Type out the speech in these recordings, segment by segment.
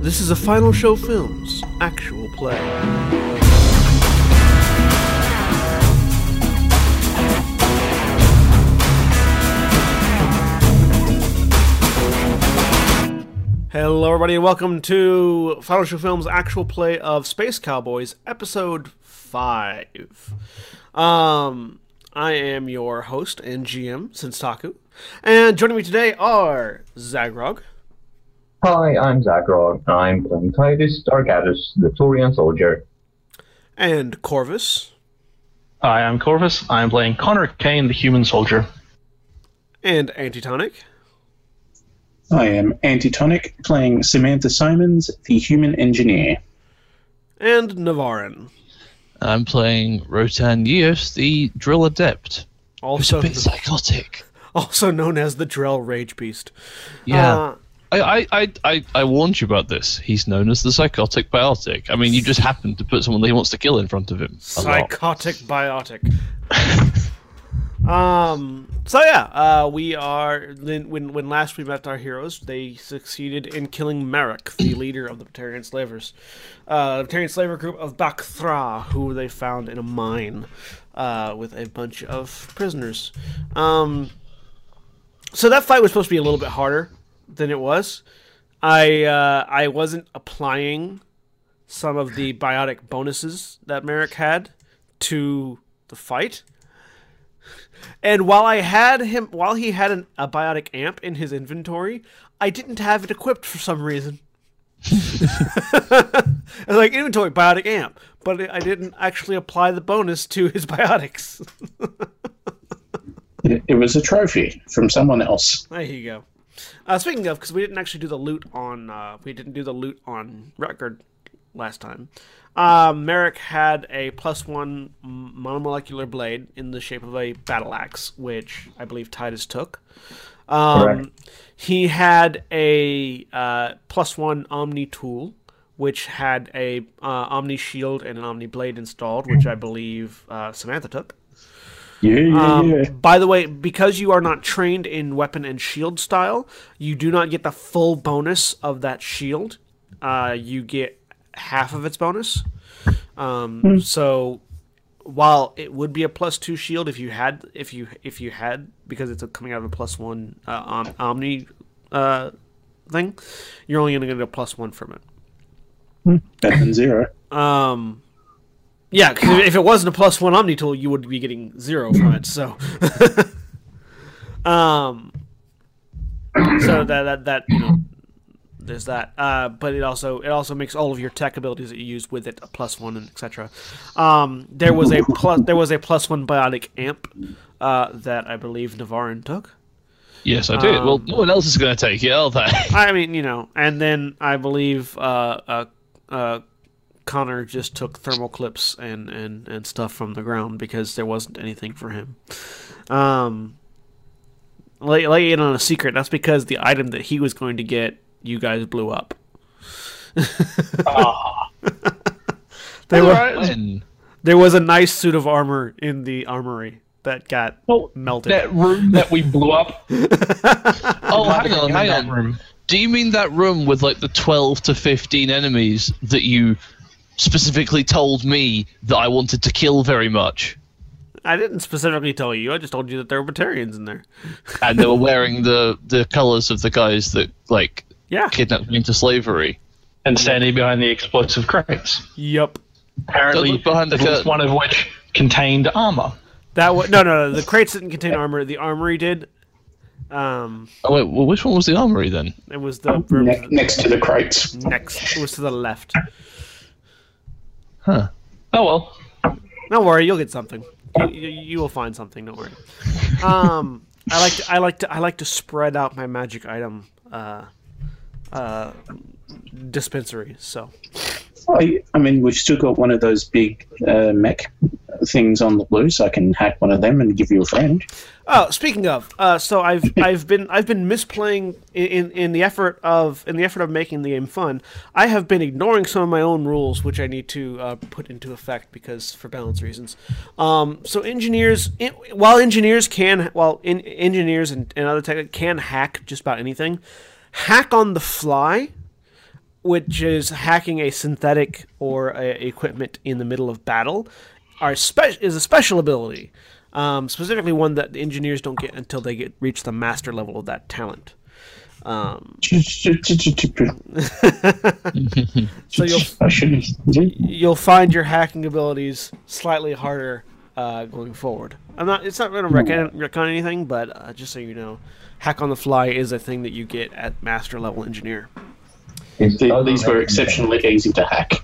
This is a Final Show Films actual play. Hello, everybody, and welcome to Final Show Films' actual play of Space Cowboys, Episode 5. Um, I am your host and GM, Senstaku, and joining me today are Zaghrog, Hi, I'm Zaghrog. I'm playing Titus Dargatus, the Turian soldier. and Korvys, Hi, I'm Korvys. I'm playing Connor Caine, the human soldier. and Antitonic. I am Antitonic, playing Samantha Symonds, the human engineer. and Navarran. I'm playing Rotan Yeos, the Drell adept. Who's Also, a bit psychotic. also known as the Drell Rage Beast. Yeah. Uh, I, I, I, I, warned you about this. He's known as the psychotic biotic. I mean, you just happened to put someone that he wants to kill in front of him. psychotic biotic. um. So yeah, uh, we are. When when last we met our heroes, they succeeded in killing Merrick, the leader of the Batarian slavers, uh, the Batarian slaver group of Bakthra, who they found in a mine, uh, with a bunch of prisoners. Um. So that fight was supposed to be a little bit harder than it was. I uh, I wasn't applying some of the biotic bonuses that Merrick had to the fight. And while I had him, while he had an, a biotic amp in his inventory, I didn't have it equipped for some reason. I was like inventory biotic amp, but I didn't actually apply the bonus to his biotics. It, it was a trophy from someone else. There you go. Uh, speaking of, because we didn't actually do the loot on, uh, we didn't do the loot on record last time. Uh, Merrick had a plus one monomolecular blade in the shape of a battle axe, which I believe Titus took. Um, Correct. he had a uh, plus one Omni tool, which had a uh, Omni shield and an Omni blade installed, which I believe uh, Samantha took. Yeah, yeah, Um, yeah. By the way, because you are not trained in weapon and shield style, you do not get the full bonus of that shield. Uh, you get half of its bonus. Um, So, while it would be a plus two shield if you had, if you if you had, because it's a, coming out of a plus one uh, om- omni uh, thing, you're only going to get a plus one from it. Better than zero. Um, yeah, 'cause if it wasn't a plus one Omni tool, you would be getting zero from it. So, um, so that that that you know, there's that. Uh, but it also it also makes all of your tech abilities that you use with it a plus one and etc. Um, there was a plus there was a plus one biotic amp uh, that I believe Navarran took. Yes, I did. well, Um, no one else is going to take it, are they? I mean, you know, and then I believe uh, uh, uh, Connor just took thermal clips and, and, and stuff from the ground because there wasn't anything for him. Um, lay, lay in on a secret. That's because the item that he was going to get, you guys blew up. there, were, When? there was a nice suit of armor in the armory that got Well, melted. that room that we blew up. Oh, hang on, hang on. room. Do you mean that room with like the 12 to 15 enemies that you specifically told me that I wanted to kill very much? I didn't specifically tell you. I just told you that there were Batarians in there. And they were wearing the, the colors of the guys that like Yeah. kidnapped me into slavery. and standing behind the explosive crates. Yep. Apparently, behind the curtain. one of which contained armor. That was no, no, no. The crates didn't contain armor. The armory did. Um, Oh wait, well, which one was the armory then? it was the room Ne- next to the crates. next. It was to the left. Huh. Oh well. Don't worry, you'll get something. You, you, you will find something. Don't worry. Um, I like to, I like to I like to spread out my magic item uh, uh, dispensary. So I, I mean, we've still got one of those big uh, mech things on the loose. I can hack one of them and give you a friend. Oh, speaking of, uh, so I've I've been I've been misplaying in, in in the effort of in the effort of making the game fun. I have been ignoring some of my own rules, which I need to uh, put into effect because for balance reasons. Um, so engineers, in, while engineers can, while in, engineers and, and other tech can hack just about anything, hack on the fly which is hacking a synthetic or a equipment in the middle of battle, are spe- is a special ability, um, specifically one that the engineers don't get until they get reach the master level of that talent. Um, so you'll you'll find your hacking abilities slightly harder uh, going forward. I'm not. It's not going to recon, recon anything, but uh, just so you know, hack on the fly is a thing that you get at master level engineer. It's The- These were exceptionally easy to hack.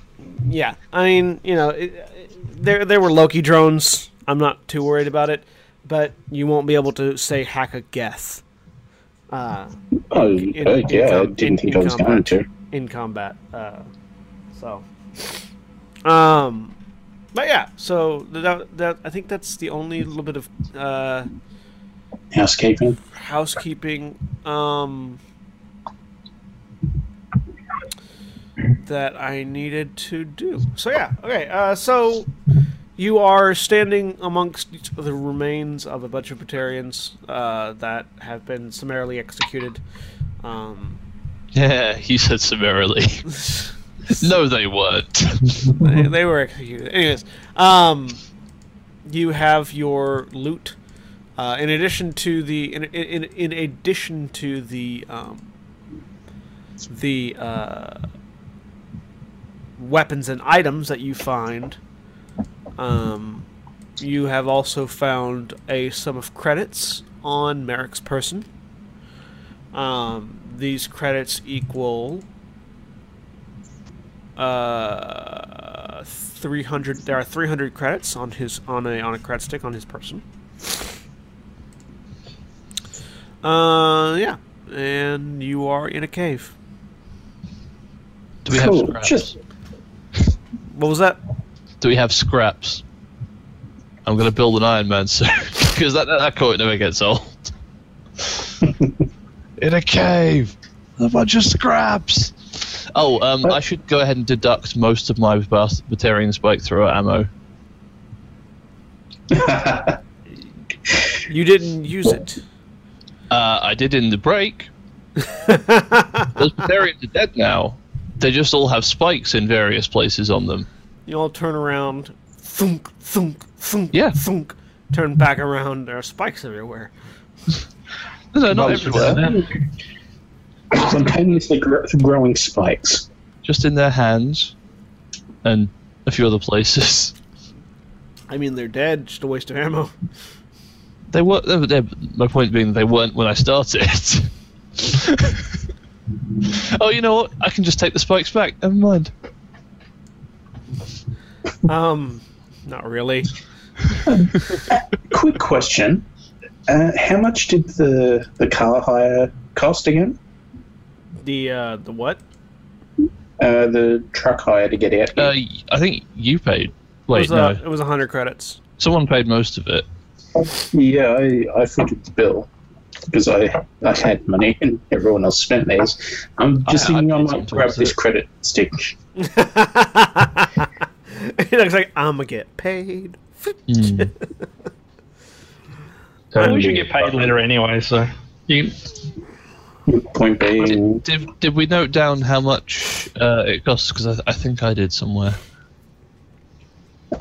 Yeah, I mean, you know, it, it, there there were Loki drones. I'm not too worried about it, but you won't be able to say hack a Geth. Uh, Oh, in- uh, in yeah, I didn't in- think in I was combat. going to. in combat. Uh, so, um, but yeah, so that, that I think that's the only little bit of uh, Housekeeping. housekeeping um, that I needed to do. So yeah, okay. Uh, so you are standing amongst the remains of a bunch of Batarians uh, that have been summarily executed. Um, Yeah, he said summarily. no, they weren't. they, they were executed. Anyways, um, you have your loot. Uh, in addition to the in, in, in addition to the um, the uh, weapons and items that you find, um, you have also found a sum of credits on Merrick's person. Um, these credits equal uh 300 there are 300 credits on his on a on a credit stick on his person uh yeah and you are in a cave Do we have Cool. scraps? Just what was that Do we have scraps? I'm gonna build an Iron Man suit because that that coat never gets old. In a cave, a bunch of scraps. Oh, um, I should go ahead and deduct most of my Bas- Batarian spike thrower ammo. you didn't use it Uh, I did in the break. Those Batarians are dead now. They just all have spikes in various places on them. you all turn around thunk thunk thunk Yeah. thunk turn back around there are spikes everywhere No, no, not everywhere. them. spontaneously growing spikes. Just in their hands, and a few other places. i mean they're dead just a waste of ammo They were. They, were- they, my point being, they weren't when I started. oh, you know what? I can just take the spikes back. Never mind. um not really Quick question: uh, How much did the the car hire cost again? the uh the what Uh, the truck hire to get out. Uh, I think you paid. it Wait, was, no. uh, it was 100 credits Someone paid most of it. yeah, I, I footed the bill because I I had money and everyone else spent theirs. I'm just I- I thinking I paid might grab this it. credit stick. it looks like I'm gonna get paid. Hmm. Well, we should get paid later anyway, so you, Point being, Did, did we note down how much uh, it costs? Because I, I think I did somewhere.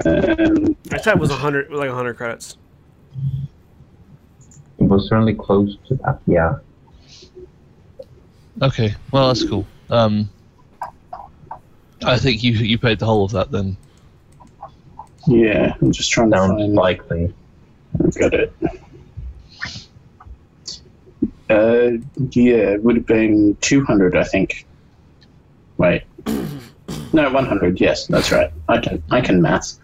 um, I said it was 100, like 100 credits. It was certainly close to that. Yeah. Okay, well that's cool. Um, I think you you paid the whole of that then. yeah, I'm just trying to Sounds find. likely. Got it. Uh, yeah, it would have been 200, I think. Wait. No, 100. Yes, that's right. I can I can math.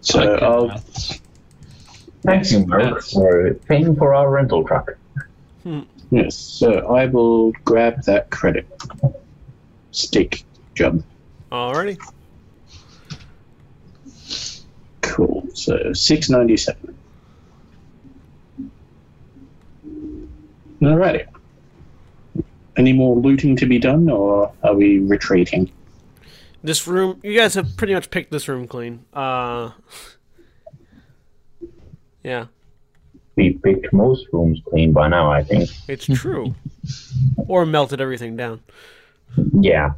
So I can I'll maths. Thank you, Merrick, Yes. for paying for our rental truck. yes. So I will grab that credit stick job. Alrighty. Cool. So 697. Alrighty. Any more looting to be done, or are we retreating? This room, you guys have pretty much picked this room clean. Uh, yeah. we picked most rooms clean by now. I think. It's true. or melted everything down. Yeah.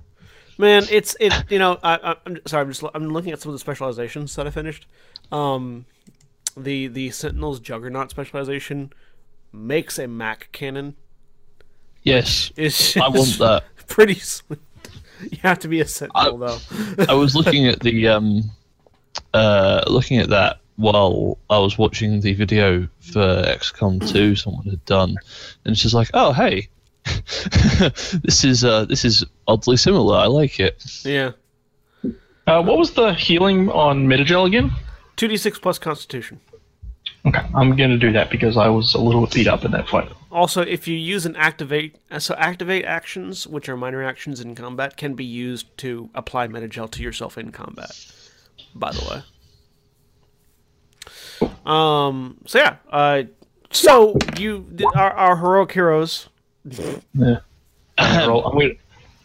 Man, it's it. You know, I, I, I'm sorry. I'm just I'm looking at some of the specializations that I finished. Um, the the Sentinel's Juggernaut specialization makes a Mac cannon. Yes, It's I want that. Pretty sweet. You have to be a Sentinel though. I was looking at the um, uh, looking at that while I was watching the video for XCOM 2 someone had done, and she's like, oh hey, this is uh, this is oddly similar. I like it. Yeah. Uh, what was the healing on Metagel again? Two D six plus Constitution. Okay, I'm gonna do that because I was a little beat up in that fight. Also, if you use an activate, uh, so activate actions, which are minor actions in combat, can be used to apply metagel to yourself in combat. By the way. Um. So yeah. Uh. So you, our, our heroic heroes, Yeah. I'm, gonna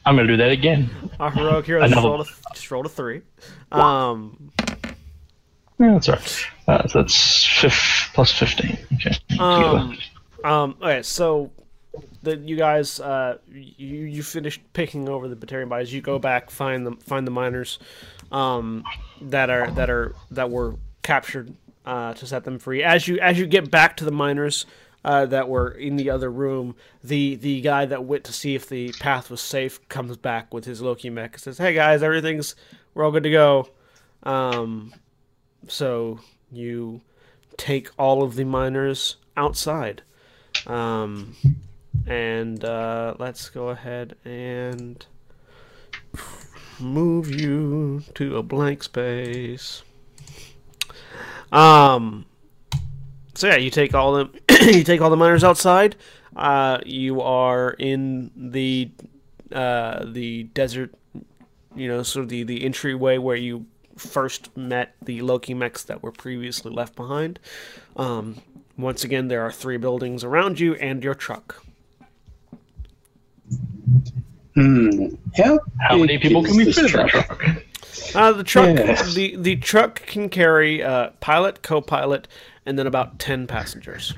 I'm gonna, do that again. our heroic heroes just rolled, a, just rolled a three. Um. Yeah, that's all right. Uh, so that's fif- plus 15. Okay. Um, um, okay, so the you guys, uh, you you finished picking over the Batarian bodies. You go back, find them, find the miners, um, that are that are that were captured, uh, to set them free. As you as you get back to the miners. Uh, that were in the other room. The the guy that went to see if the path was safe comes back with his Loki mech and says, "Hey guys, everything's we're all good to go." Um, so you take all of the miners outside. Um, and uh, let's go ahead and move you to a blank space. Um, so yeah, you take all the you take all the miners outside. Uh, you are in the uh, the desert. You know, sort of the the entryway where you first met the Loki mechs that were previously left behind. Um, once again, there are three buildings around you and your truck. Hmm. How, How many people can we fit in that truck? Truck? Uh, the truck, Yes. the the truck can carry uh, pilot, co-pilot, and then about ten passengers.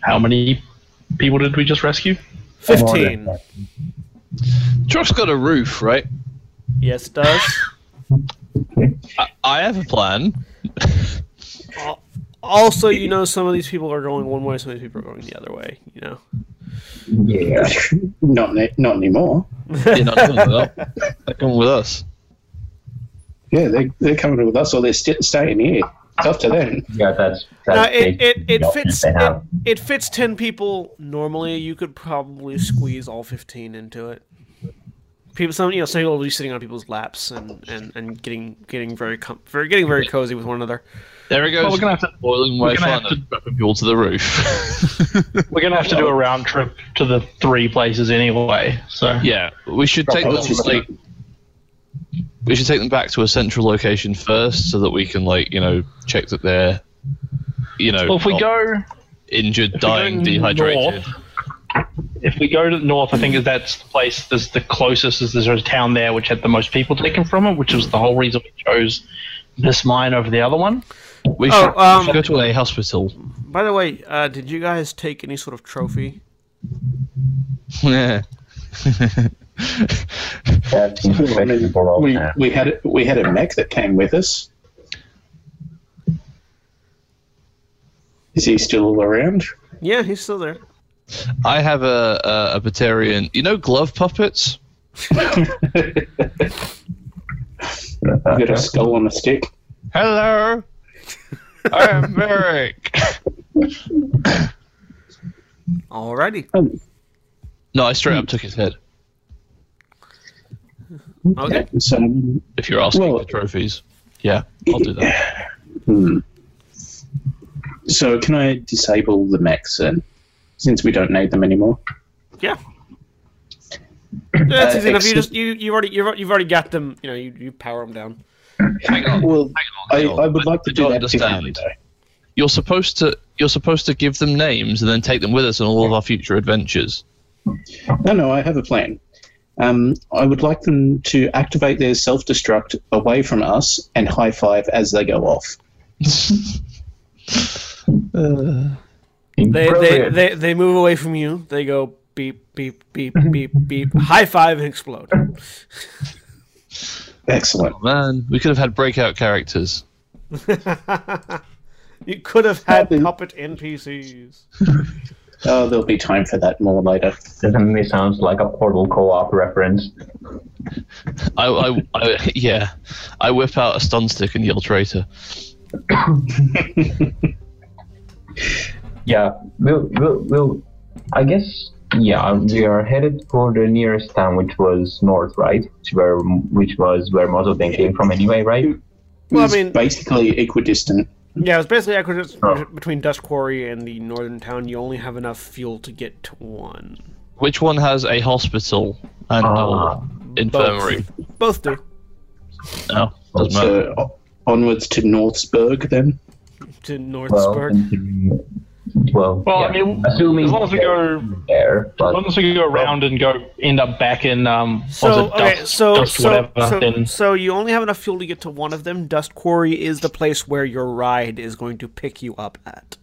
How many people did we just rescue? Fifteen. Truck's got a roof, right? Yes, it does. I, I have a plan. Al- also, you know, some of these people are going one way, some of these people are going the other way. You know. Yeah. Not not anymore. You're not coming with us. They're coming with us. Yeah, they they're coming with us, or they're st- staying here. It's up to them. Yeah, that's that's it, it, it fits it, it fits ten people normally. You could probably squeeze all fifteen into it. People, some you know, some people will be sitting on people's laps and, and, and getting getting very com- very getting very cozy with one another. There it goes. Well, we're gonna have to- boiling we're gonna have to- of strapping people to the roof. We're gonna have to do a round trip to the three places anyway. So yeah, we should take them like we should take them back to a central location first, so that we can like you know check that they're you know well, if we go injured, if go dying, dehydrated. north- if we go to the north, I think that's the place. There's the closest. Is there's a town there which had the most people taken from it, which was the whole reason we chose this mine over the other one. We Oh, should, um, we should go to a hospital. By the way, uh, did you guys take any sort of trophy? Yeah. That seems Well, I mean, we, now. we had we had a mech that came with us. Is he still around? Yeah, he's still there. I have a, a a Batarian. You know, glove puppets. You got a skull on a stick. Hello, I am Merrick. Alrighty. Um, no, I straight up took his head. Okay. So, If you're asking Well- for trophies, yeah, I'll do that. hmm. So can I disable the mechs then, since we don't need them anymore? Yeah. That's Uh, easy enough. You excellent. just you you've already you've, you've already got them. You know, you, you power them down. Hang on. Well, I, Hang on. I would like to I do don't that understand. You're supposed to you're supposed to give them names and then take them with us on all of our future adventures. No, no, I have a plan. Um, I would like them to activate their self-destruct away from us and high five as they go off. They, they, they, they move away from you. They go beep, beep, beep, beep, beep, high five and explode. Excellent. Man, we could have had breakout characters. You could have had puppet NPCs. Oh, there'll be time for that more later. Definitely sounds like a Portal co-op reference. I, I, I yeah, I whip out a stun stick and yell traitor. Yeah, we'll, we'll, we'll, I guess, yeah, we are headed for the nearest town, which was north, right? Which where, which was where most of them came from anyway, right? Well, I mean- basically equidistant. Yeah, it's basically equidistant Oh. between Dust Quarry and the northern town. You only have enough fuel to get to one. Which one has a hospital and Ah. or infirmary? Both do. No, doesn't matter. So o- onwards to Northsburg then. To Well, Northsburg. and- well, Well, yeah, I mean, assuming as long as we go- there, As long as we go around and go end up back in um So it, okay, dust, so dust so whatever, so, then so you only have enough fuel to get to one of them. Dust Quarry is the place where your ride is going to pick you up at.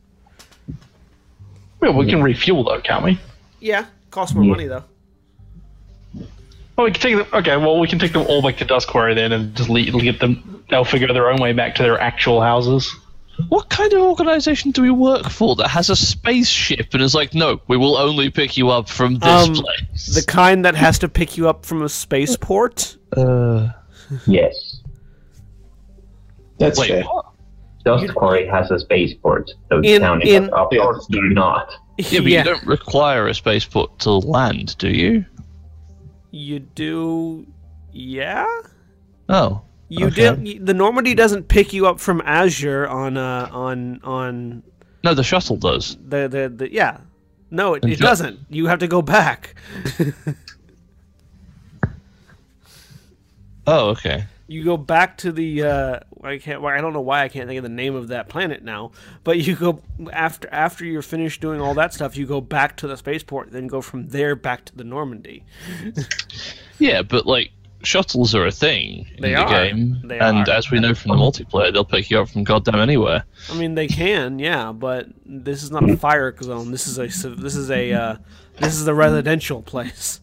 well, we can refuel though, can't we? Yeah, costs more Yeah. money though. Oh, we can take them. Okay, well, we can take them all back to Dust Quarry then, and just le- get them. They'll figure their own way back to their actual houses. What kind of organization do we work for that has a spaceship and is like, no, we will only pick you up from this Um, place? The kind that has to pick you up from a spaceport. uh, yes, That's wait, fair. what? Dust Quarry has a spaceport, so In- town in- is up Yeah. do not. Yeah, but you don't require a spaceport to land, do you? You do, yeah. Oh, You Okay. did. The Normandy doesn't pick you up from Azure on uh on on no, the shuttle does. the the, the yeah. No, it, it doesn't. You have to go back. Oh, okay. You go back to the uh, I can't. well, I don't know why I can't think of the name of that planet now. But you go after after you're finished doing all that stuff. You go back to the spaceport, then go from there back to the Normandy. Yeah, but like shuttles are a thing in They the are. game, They and are. as we know from the multiplayer, they'll pick you up from goddamn anywhere. I mean, they can, yeah, but this is not a fire zone. This is a this is a uh, this is a residential place.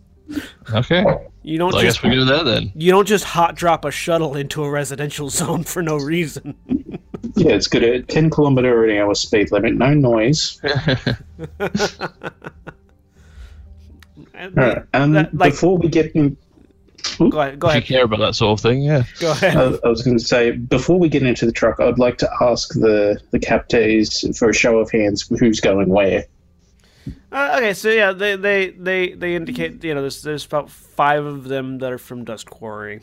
Okay, You don't well, I just guess we go there then. you don't just hot drop a shuttle into a residential zone for no reason. Yeah, it's good got a 10 kilometer an hour speed limit, no noise. And Alright, um, that- like- before we get in, Go ahead. Go If you care about that sort of thing, yeah. Go ahead. I, I was going to say, before we get into the truck, I'd like to ask the, the captains for a show of hands who's going where. Uh, okay, so yeah, they, they they they indicate you know there's there's about five of them that are from Dust Quarry,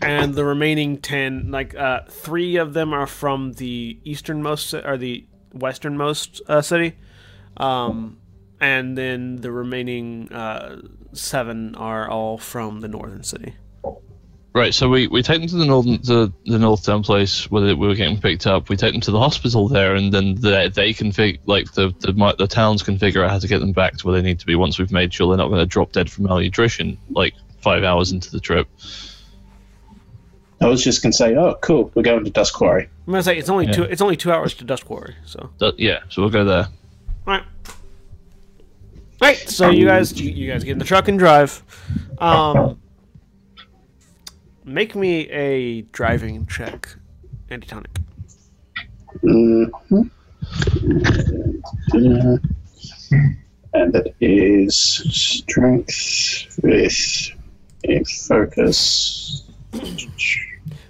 and the remaining ten, like uh, three of them are from the easternmost ci- or the westernmost uh, city, um, and then the remaining uh, seven are all from the northern city. Right, so we, we take them to the northern the, the north town place where they, we were getting picked up. We take them to the hospital there, and then they, they can fig like the, the the towns can figure out how to get them back to where they need to be once we've made sure they're not going to drop dead from malnutrition like five hours into the trip. I was just going to say, oh, cool, we're going to Dust Quarry. I'm gonna say it's only Yeah. two it's only two hours to Dust Quarry, so. So, yeah, so we'll go there. Alright. Alright, so you guys you, you guys get in the truck and drive. Um make me a driving check, Antitonic. Mhm. Uh, And that is strength with a focus.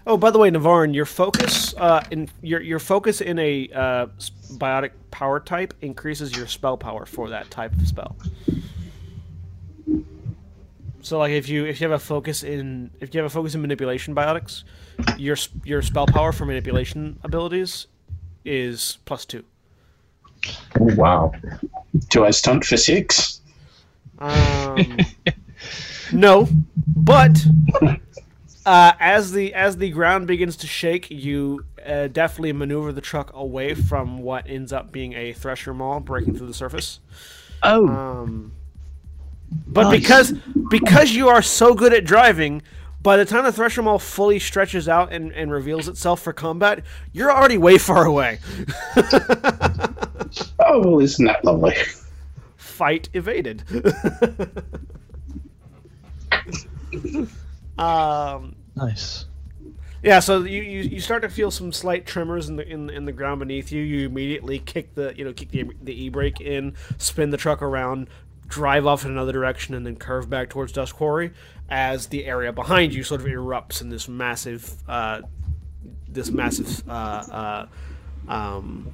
Oh, by the way, Navarre, your focus uh in your your focus in a uh biotic power type increases your spell power for that type of spell. So like if you if you have a focus in if you have a focus in manipulation biotics, your your spell power for manipulation abilities is plus 2. Oh, wow. Do I stunt for six? Um, no, but uh, as the as the ground begins to shake, you uh, definitely maneuver the truck away from what ends up being a thresher maw breaking through the surface. Oh, Um, but Nice. because because you are so good at driving, by the time the thresher maw fully stretches out and, and reveals itself for combat, you're already way far away. Oh, well, isn't that lovely? Fight evaded. um, Nice. yeah, so you, you, you start to feel some slight tremors in the in, in the ground beneath you. You immediately kick the you know kick the the e brake in, spin the truck around, drive off in another direction, and then curve back towards Dust Quarry as the area behind you sort of erupts in this massive uh, this massive uh, uh, um,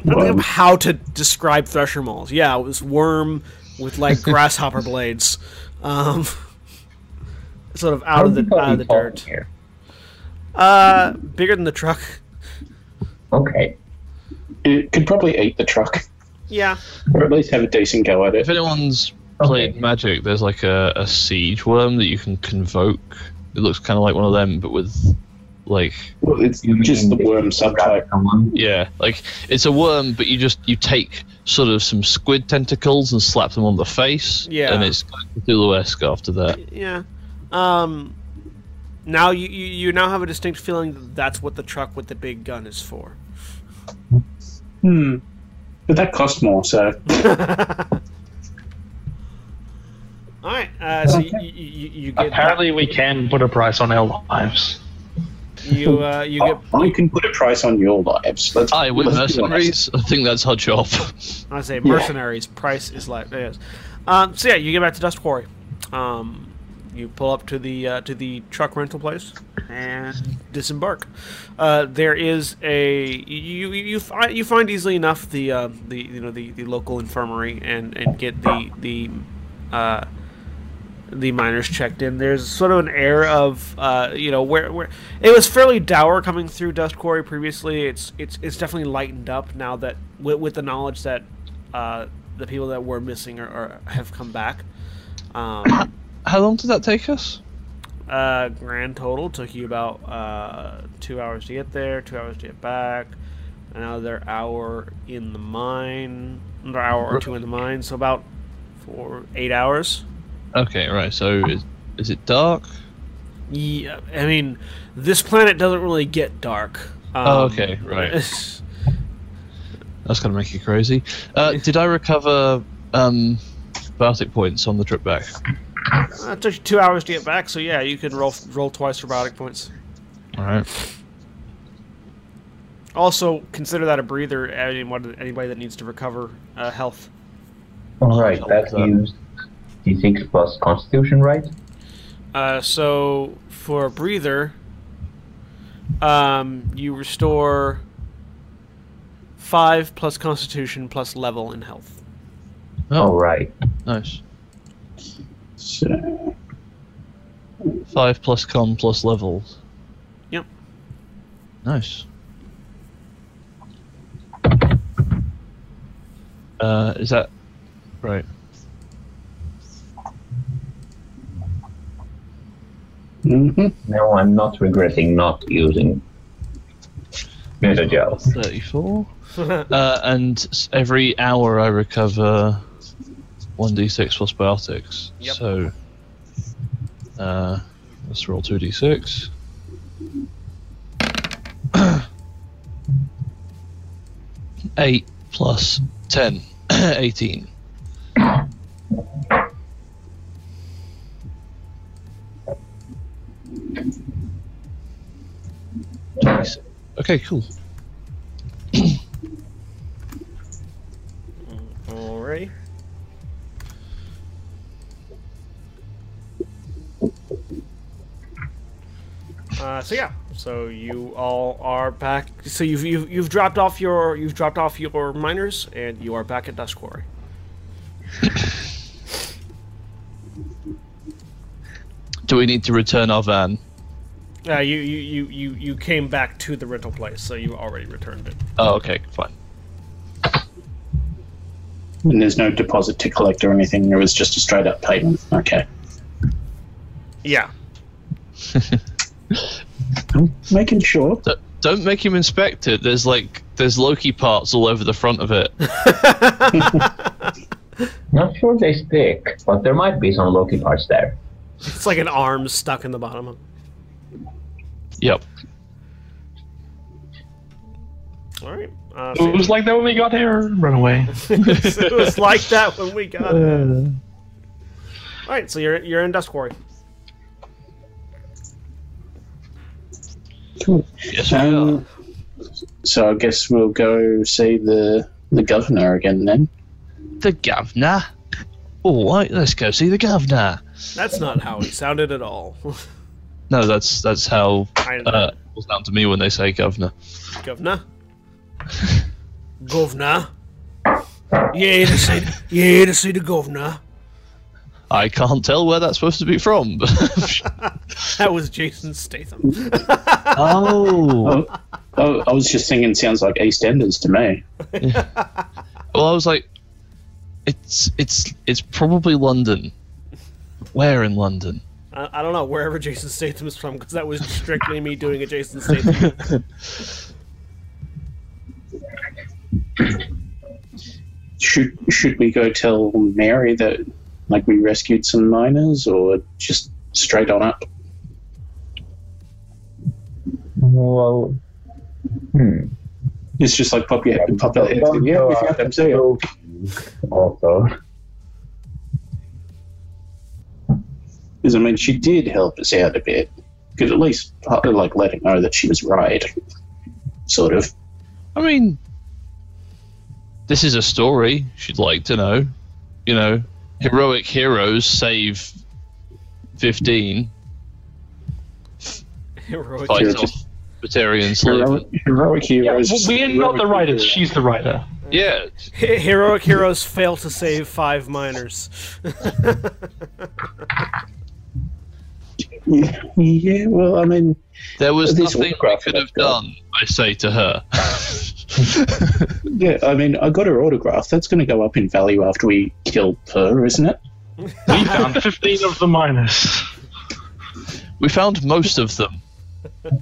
I don't know how to describe thresher maws. Yeah, it was worm with like grasshopper blades, um, sort of out of the out of the dirt. Here. Uh, bigger than the truck. Okay. It could probably eat the truck, Yeah. or at least have a decent go at it. If it. anyone's played Okay. Magic, there's like a, a siege worm that you can convoke. It looks kind of like one of them, but with like Well, it's just the worm if you subtype. Yeah, like it's a worm, but you just you take sort of some squid tentacles and slap them on the face. Yeah. and it's Cthulhu-esque after that. Yeah. Um, now you, you you now have a distinct feeling that that's what the truck with the big gun is for. Hmm. But that cost more, so All right. Uh, so you, you, you, you get Apparently, we can put a price on our lives. you uh, you get I can put a price on your lives. Let's, Aye, with let's be honest. mercenaries, I think that's our job. I say mercenaries. Price is like yes. Um, so yeah, you get back to Dust Quarry. Um, you pull up to the uh, to the truck rental place and disembark. Uh, there is a you you find, you find easily enough the uh, the you know the, the local infirmary and and get the the uh, the miners checked in. There's sort of an air of uh, you know where where it was fairly dour coming through Dust Quarry previously. It's it's it's definitely lightened up now that with, with the knowledge that uh, the people that were missing are, are have come back. Um, How long did that take us? uh, grand total took you about uh, two hours to get there, two hours to get back, another hour in the mine, another hour or two in the mine, so about four eight hours. Okay, right. So is, is it dark? Yeah, I mean, this planet doesn't really get dark. Um, Oh, okay, right. That's gonna make you crazy. Uh, did I recover um, biotic points on the trip back? It took you two hours to get back, so yeah, you can roll roll twice for biotic points. All right. Also, consider that a breather. Anyone, anybody that needs to recover uh, health. All right, I'll that look that. used D6 plus Constitution, right? Uh, so for a breather, um, you restore five plus Constitution plus level in health. Oh, All right. nice. So, Five plus con plus levels. Yep. Nice. Uh, is that right? hmm Now I'm not regretting not using Metagel. Thirty-four. uh, and every hour I recover one d6 plus biotics. Yep. So, uh, let's roll two d6. Eight plus ten. 18. Okay, cool. Alrighty. Uh, so yeah, so you all are back. So you've, you've you've dropped off your you've dropped off your miners, and you are back at Dust Quarry. Do we need to return our van? Uh, you, you, you, you, you came back to the rental place, so you already returned it. Oh, okay, fine. and there's no deposit to collect or anything. It was just a straight up payment. Okay. Yeah. I'm making sure. D- don't make him inspect it. There's like there's Loki parts all over the front of it. Not sure they stick, but there might be some Loki parts there. It's like an arm stuck in the bottom. Yep. All right. Uh, It was like that when we got here. Run away. it was like that when we got it. All right, so you're you're in Dust Quarry. Cool. Yes, we are. Um, so I guess we'll go see the the governor again then. The governor. All right, let's go see the governor. That's not how he sounded at all. No, that's that's how uh, it was down to me when they say governor. Governor. governor. Yeah, to see, yeah, to see the governor. I can't tell where that's supposed to be from. That was Jason Statham. oh. Oh, oh, I was just thinking, sounds like EastEnders to me. Well, I was like, it's it's it's probably London. Where in London? I, I don't know wherever Jason Statham is from because that was strictly me doing a Jason Statham. Should should we go tell Mary that like we rescued some miners, or just straight on up? Well, hmm. It's just like pop your pop your head. Don't Yeah, go we out found them. and So Also, Because I mean, she did help us out a bit. Could at least uh, like let her know that she was right. Sort of. I mean, this is a story she'd like to know. You know, heroic heroes save fifteen, Heroic. fight Hero- off Batarian slavery. Heroic, heroic Yeah, heroes. we're not the writers. heroes. She's the writer. Yeah, He- Heroic heroes fail to save five miners. Yeah, yeah, well, I mean, there was This nothing we could have I've done. I say to her. yeah, I mean, I got her autograph. That's going to go up in value after we kill her, isn't it? We found 15 of the miners. we found most of them.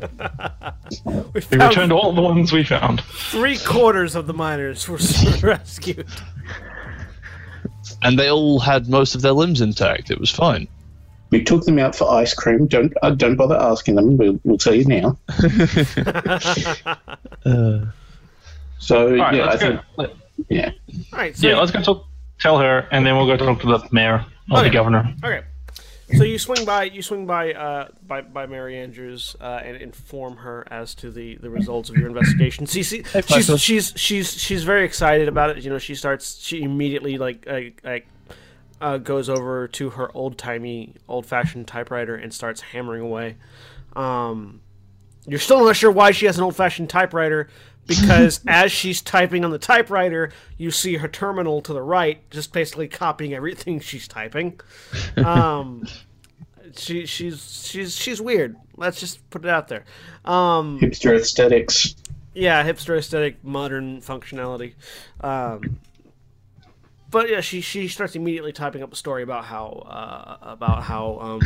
We We returned all the ones we found. three quarters of the miners were rescued. and they all had most of their limbs intact. It was fine. We took them out for ice cream. Don't uh, don't bother asking them. We'll, we'll tell you now. So All right, yeah, I let's think go. Let- yeah. All right, so Yeah, let's go talk, tell her, and then we'll go talk to the mayor or Okay. the governor. Okay. So you swing by you swing by uh, by by Mary Andrews uh, and inform her as to the, the results of your investigation. See, see she's, Michael. she's she's she's very excited about it. You know, she starts she immediately like like, like uh, goes over to her old timey old fashioned typewriter and starts hammering away. Um, you're still not sure why she has an old fashioned typewriter because as she's typing on the typewriter, you see her terminal to the right, just basically copying everything she's typing. Um, she she's she's she's weird. Let's just put it out there. Um, Hipster aesthetics. yeah, hipster aesthetic, modern functionality. Um, but yeah, she she starts immediately typing up a story about how uh, about how um,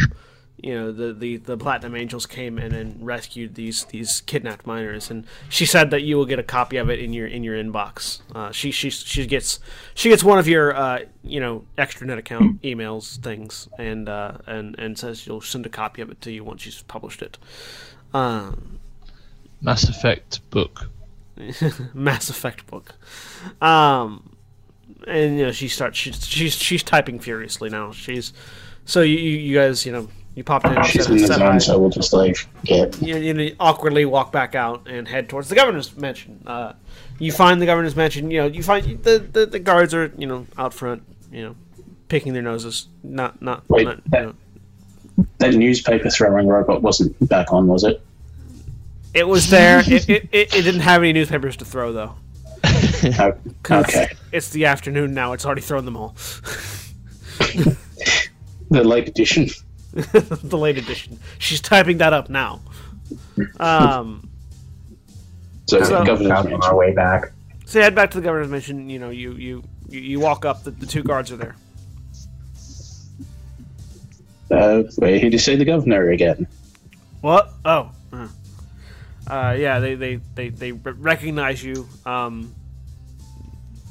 you know the, the, the platinum angels came in and rescued these these kidnapped miners, and she said that you will get a copy of it in your in your inbox. Uh, she she she gets she gets one of your uh, you know extranet account emails things, and uh, and and says you'll send a copy of it to you once she's published it. Um, Mass Effect book. Mass Effect book. Um, and you know she starts she's she's, she's typing furiously now. She's so you you you guys you know you popped in. She's in the zone, so we'll just leave. Yeah. You, you awkwardly walk back out and head towards the governor's mansion. Uh, you find the governor's mansion. You know you find the, the, the guards are you know out front. You know picking their noses. Not not. Wait, not, you that- know. That newspaper throwing robot wasn't back on, was it? It was there. it, it, it, it didn't have any newspapers to throw though. Oh, 'Cause okay. It's the afternoon now. It's already thrown them all. The late edition. the late edition. She's typing that up now. Um, So, So- governor's on our way back. so you head back to the governor's mansion. You know, you you you, you walk up. The, the two guards are there. Uh, we're here to see the governor again. What? Oh. Uh, uh, yeah, they they they they recognize you. Um,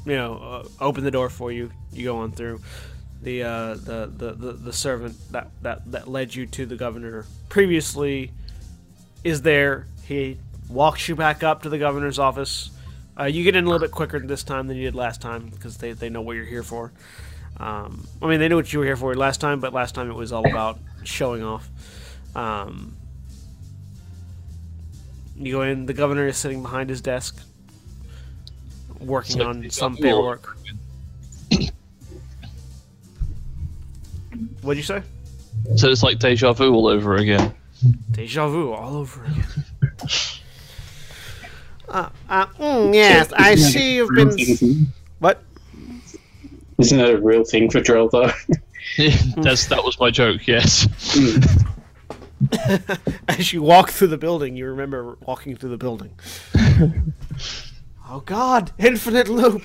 you know, uh, open the door for you. You go on through. The, uh, the, the, the, the servant that, that, that led you to the governor previously is there. He walks you back up to the governor's office. Uh, you get in a little bit quicker this time than you did last time because they, they know what you're here for. Um, I mean, they knew what you were here for last time, but last time it was all about showing off. Um, you go in. The governor is sitting behind his desk, working So on some paperwork. What'd you say? So it's like deja vu all over again. Deja vu all over again. Uh, uh, mm, yes, I see you've been. thing- What? Isn't that a real thing for Drell though? That's that was my joke. Yes. As you walk through the building, you remember walking through the building. oh God! Infinite loop.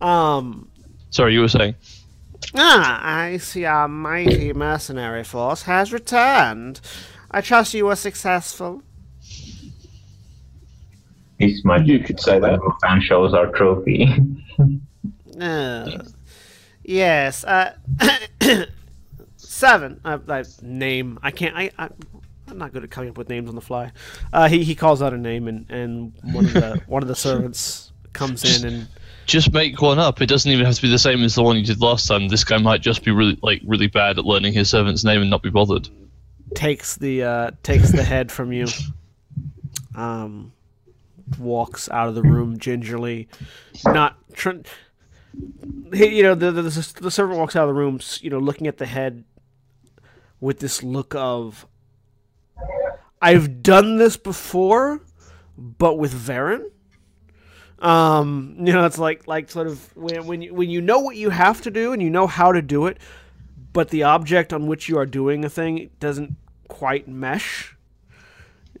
Um. Sorry, you were saying. Ah, I see our mighty mercenary force has returned. I trust you were successful. This much You could say that. fan shows our trophy. Uh, yes. Uh, seven. Uh, uh, name. I can't. I, I. I'm not good at coming up with names on the fly. Uh, he he calls out a name, and, and one of the one of the servants comes in and Just make one up. It doesn't even have to be the same as the one you did last time. This guy might just be really like really bad at learning his servant's name and not be bothered. takes the uh, takes the head from you. Um, walks out of the room gingerly, not tr- you know the, the the servant walks out of the room, you know, looking at the head with this look of I've done this before, but with Varren. Um, you know, it's like like sort of when when you, when you know what you have to do and you know how to do it, but the object on which you are doing a thing doesn't quite mesh.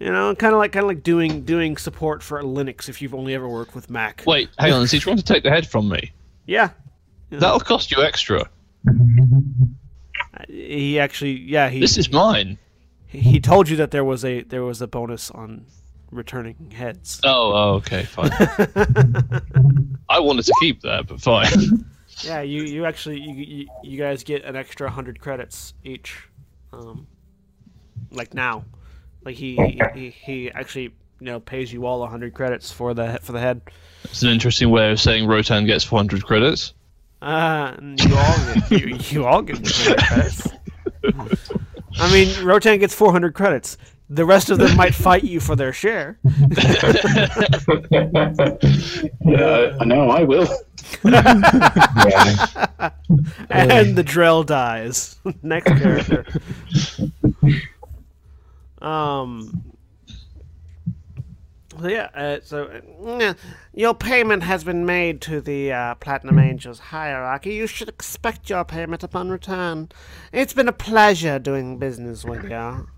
You know, kind of like kind of like doing doing support for Linux if you've only ever worked with Mac. Wait, hang on. Is he trying to take the head from me? Yeah, That'll cost you extra. he actually yeah he This is mine. He told you that there was a there was a bonus on returning heads. Oh, oh okay, fine. I wanted to keep that, but fine. Yeah, you you actually you you, you guys get an extra hundred credits each, um, like now, like he he, he actually you know pays you all hundred credits for the for the head. It's an interesting way of saying Rotan gets 400 credits. Uh, you all get, you, you all get 100 credits. I mean, Rotan gets 400 credits. The rest of them might fight you for their share. Yeah, I know. I will. yeah. and the Drell dies. Next character. Um. So yeah, uh, so uh, your payment has been made to the uh, Platinum Angels hierarchy. You should expect your payment upon return. It's been a pleasure doing business with you.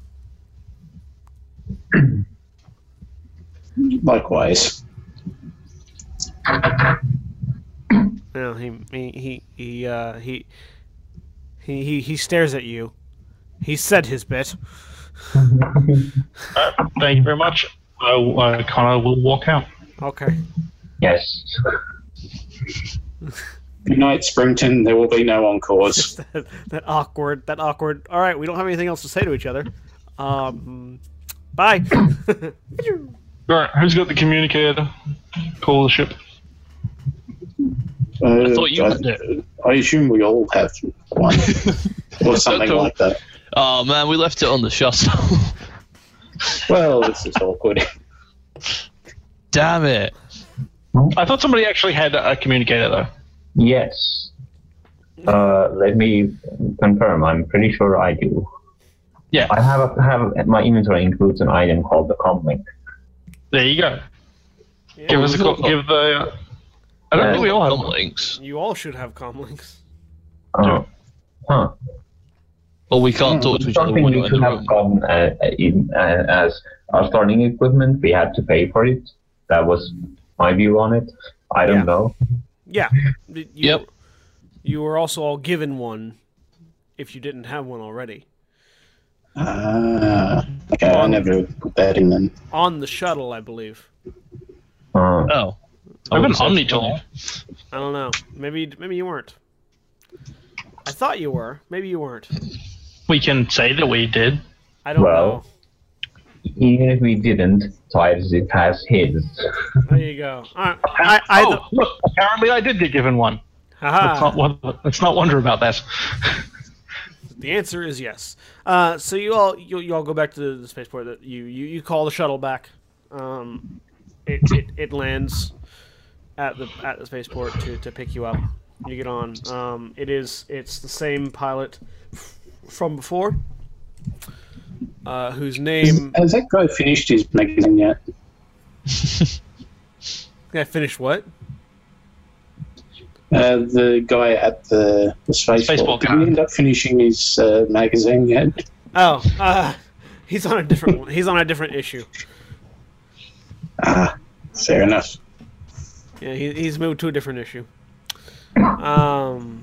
Likewise. No, he he he he uh, he, he he he stares at you. He said his bit. Thank you very much. I, I kind of will walk out. Okay. Yes. Good night, Springton. There will be no encores. that, that awkward, that awkward. All right, we don't have anything else to say to each other. Um, bye. All right, who's got the communicator? Call the ship. Uh, I thought you I, had it. I assume we all have one or something Cool. like that. Oh man, we left it on the shuttle. Well, this is awkward. Damn it. I thought somebody actually had a communicator though. Yes. Uh, let me confirm. I'm pretty sure I do. Yeah. I have a, have my inventory includes an item called the comlink. There you go. Give us a call. Give the. Uh, I don't Uh, think we all have Com links. you all should have comlinks. Oh. Huh. Well, we can't talk to each other Something when we we're in should the have room. gone uh, in, uh, as our starting equipment. We had to pay for it. That was my view on it. I don't Yeah. know. Yeah. You, Yep. You were also all given one, if you didn't have one already, Ah, okay, I never put that in then. on the shuttle, I believe. Uh, Oh. I have an was actually omnitool. I don't know. Maybe maybe you weren't. I thought you were. Maybe you weren't. We can say that we did. I don't Well, even if we didn't, Titus has his. There you go. I, I, I, oh, look! Apparently, I did get given one. Let's not, wonder, let's not wonder about that. The answer is yes. Uh, so you all you, you all go back to the, the spaceport. That you, you you call the shuttle back. Um, it, it, it lands at the at the spaceport to, to pick you up. You get on. Um, it is it's the same pilot from before, uh, whose name Has that guy finished his magazine yet? I finished what? Uh, the guy at the, the spaceport. Spaceport Did guy. he end up finishing his uh, magazine yet? Oh, uh, he's on a different one. He's on a different issue. Ah, fair enough. Yeah, he, he's moved to a different issue. Um,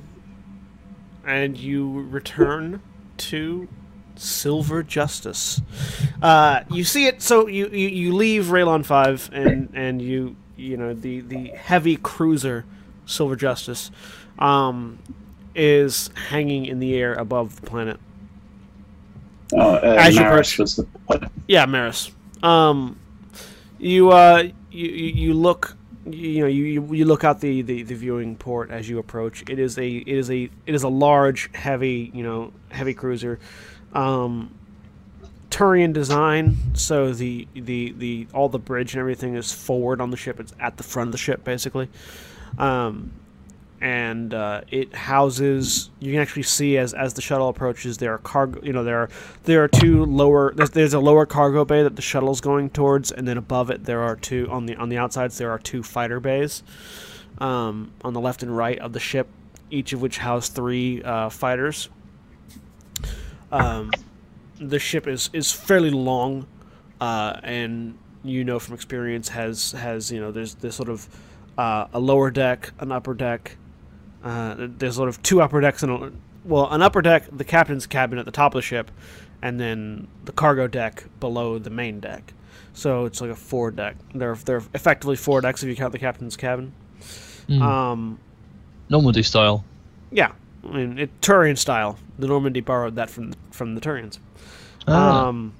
and you return to Silver Justice. Uh, you see it. So you, you, you leave Raylon Five, and and you you know the the heavy cruiser Silver Justice um, is hanging in the air above the planet. Oh, uh, As you Maris approach- was the. Yeah, Maris. Um, you uh, you you you look, you know, you you look out the, the, the viewing port as you approach. It is a it is a it is a large, heavy, you know, heavy cruiser. Um, Turian design, so the the the all the bridge and everything is forward on the ship. It's at the front of the ship, basically. Um, and uh, it houses. You can actually see as as the shuttle approaches, there are cargo. You know, there are there are two lower. There's, there's a lower cargo bay that the shuttle's going towards, and then above it there are two on the on the outsides. There are two fighter bays, um, on the left and right of the ship, each of which house three uh, fighters. Um, the ship is is fairly long, uh, and you know from experience has has you know there's this sort of uh, a lower deck, an upper deck. Uh, there's sort of two upper decks and a, well, an upper deck, the captain's cabin at the top of the ship, and then the cargo deck below the main deck. So it's like a four deck. They're they're effectively four decks if you count the captain's cabin. Hmm. Um, Normandy style. yeah, I mean it Turian style. The Normandy borrowed that from from the Turians. Ah. Um,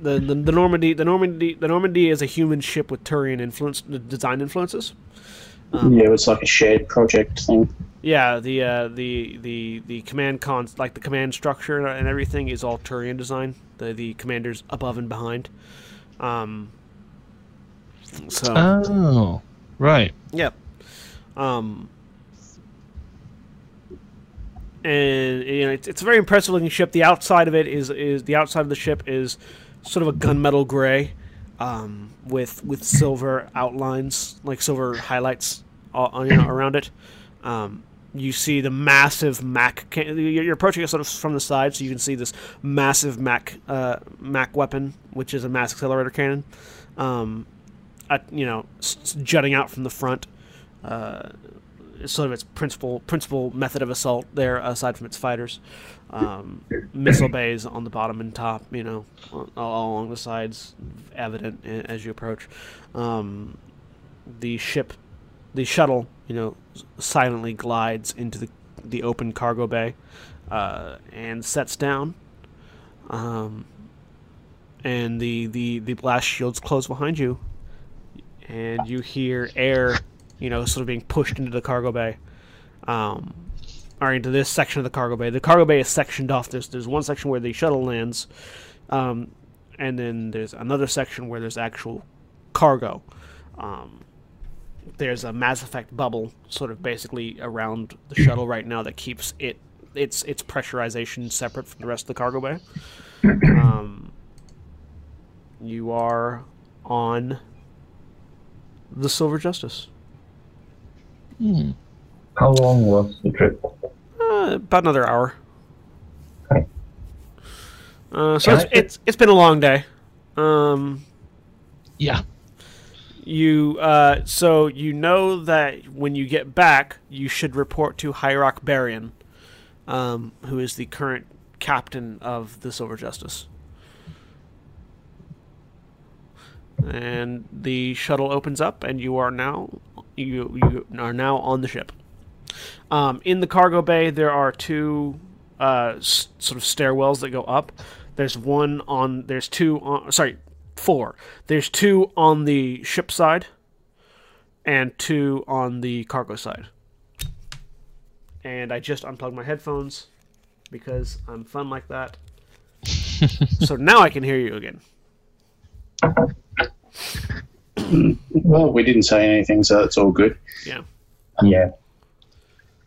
the, the the Normandy the Normandy the Normandy is a human ship with Turian influence design influences. Um, yeah, it was like a shared project thing. Yeah, the uh, the the the command cons like the command structure and everything is all Turian design. The the commanders above and behind. Um. So oh, right. yep. Um. And you know it's, it's a very impressive looking ship. The outside of it is is the outside of the ship is sort of a gunmetal gray, um, with with silver outlines like silver highlights all, you know, around it. Um, you see the massive Mac. Can- you're approaching it sort of from the side, so you can see this massive Mac uh, Mac weapon, which is a mass accelerator cannon. Um, at, you know, s- jutting out from the front. Uh, sort of its principal principal method of assault there, aside from its fighters. Um, missile bays on the bottom and top, you know, all, along the sides, evident as you approach. Um, the ship, the shuttle, you know, silently glides into the the open cargo bay uh, and sets down. Um, and the, the, the blast shields close behind you, and you hear air, you know, sort of being pushed into the cargo bay, um, or into this section of the cargo bay. The cargo bay is sectioned off. There's there's one section where the shuttle lands, um, and then there's another section where there's actual cargo. Um, there's a Mass Effect bubble, sort of basically around the shuttle right now that keeps it its its pressurization separate from the rest of the cargo bay. Um, you are on the Silver Justice. Hmm. How long was the trip? Uh, about another hour. Okay. Uh, so it's, it's it's been a long day. Um, Yeah. you uh, so you know that when you get back, you should report to Hierarch Barian, um, who is the current captain of the Silver Justice. And the shuttle opens up, and you are now you you are now on the ship. Um, in the cargo bay, there are two uh, s- sort of stairwells that go up. There's one on. There's two on. Sorry, four. There's two on the ship side, and two on the cargo side. And I just unplugged my headphones because I'm fun like that. so now I can hear you again. Well, we didn't say anything, so that's all good. Yeah. Yeah.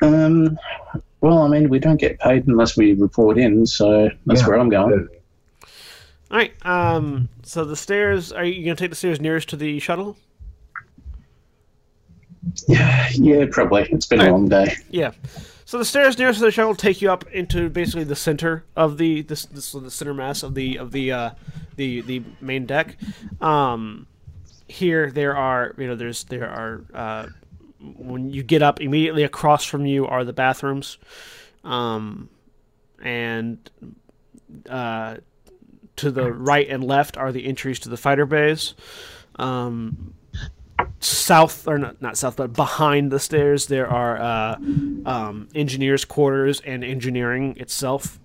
Um, well, I mean, we don't get paid unless we report in, so that's Yeah. where I'm going. All right. Um. So the stairs. Are you gonna take the stairs nearest to the shuttle? Yeah, yeah, probably. It's been a long day. Yeah. So the stairs nearest to the shuttle take you up into basically the center of the this, this the center mass of the of the uh, the the main deck. Um, here there are you know there's there are uh, when you get up immediately across from you are the bathrooms, um, and uh, to the right and left are the entries to the fighter bays. Um, south or not, not south but behind the stairs there are uh, um, engineers quarters and engineering itself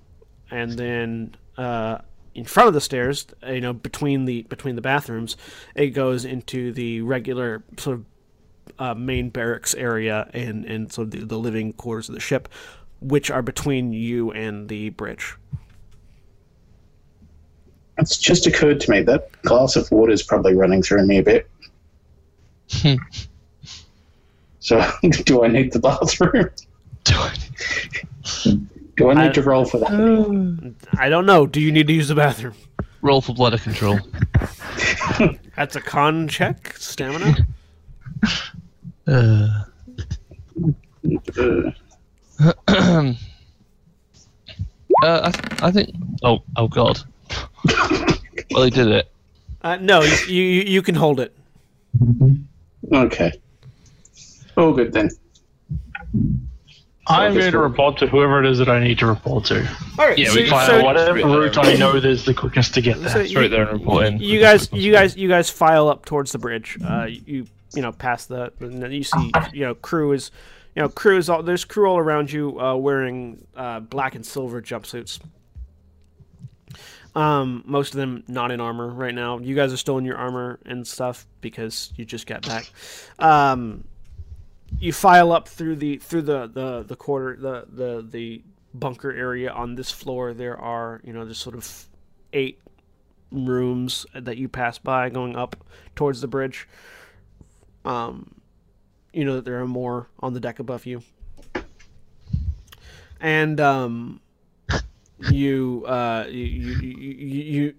and then uh, in front of the stairs you know between the between the bathrooms it goes into the regular sort of uh, main barracks area and and sort of the, the living quarters of the ship which are between you and the bridge It's just occurred to me that glass of water is probably running through me a bit. so, do I need the bathroom? Do I need I- to roll for that? i don't know do you need to use the bathroom Roll for bladder control. that's a con check stamina Uh, Uh, uh, I, th- I think. Oh, oh God. well, he did it. uh, no you, you you can hold it okay. All good then. I'm going to report to whoever it is that I need to report to. all right Yeah, so, we find so- whatever route I know there's the quickest to get there. So Straight there and report in. you guys you guys you guys file up towards the bridge uh you you know past the and then you see you know crew is you know crew is all there's crew all around you uh wearing uh black and silver jumpsuits. Um most of them not in armor right now. You guys are still in your armor and stuff because you just got back. Um you file up through the through the the the quarter the the the bunker area on this floor. There are you know there's sort of eight rooms that you pass by going up towards the bridge. Um, you know that there are more on the deck above you, and um, you, uh, you, you you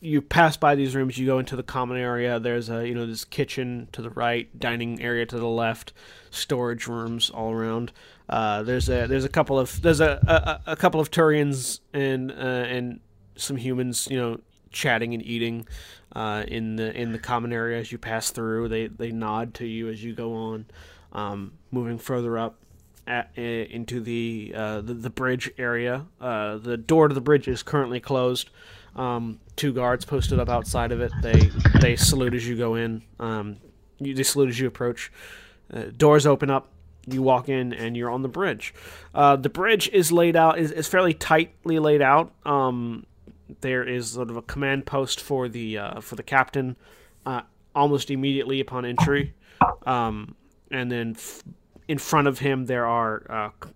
you pass by these rooms. You go into the common area. There's a you know this kitchen to the right, dining area to the left, storage rooms all around. Uh, there's a there's a couple of there's a a, a couple of Turians and uh, and some humans you know chatting and eating uh, in the in the common area as you pass through. They they nod to you as you go on, um, moving further up at, into the, uh, the the bridge area. Uh, the door to the bridge is currently closed. Um, two guards posted up outside of it. They they salute as you go in. Um, you, they salute as you approach. Uh, doors open up. You walk in and you're on the bridge. Uh, the bridge is laid out is, is fairly tightly laid out. Um, there is sort of a command post for the uh, for the captain uh, almost immediately upon entry, um, and then f- in front of him there are uh, c-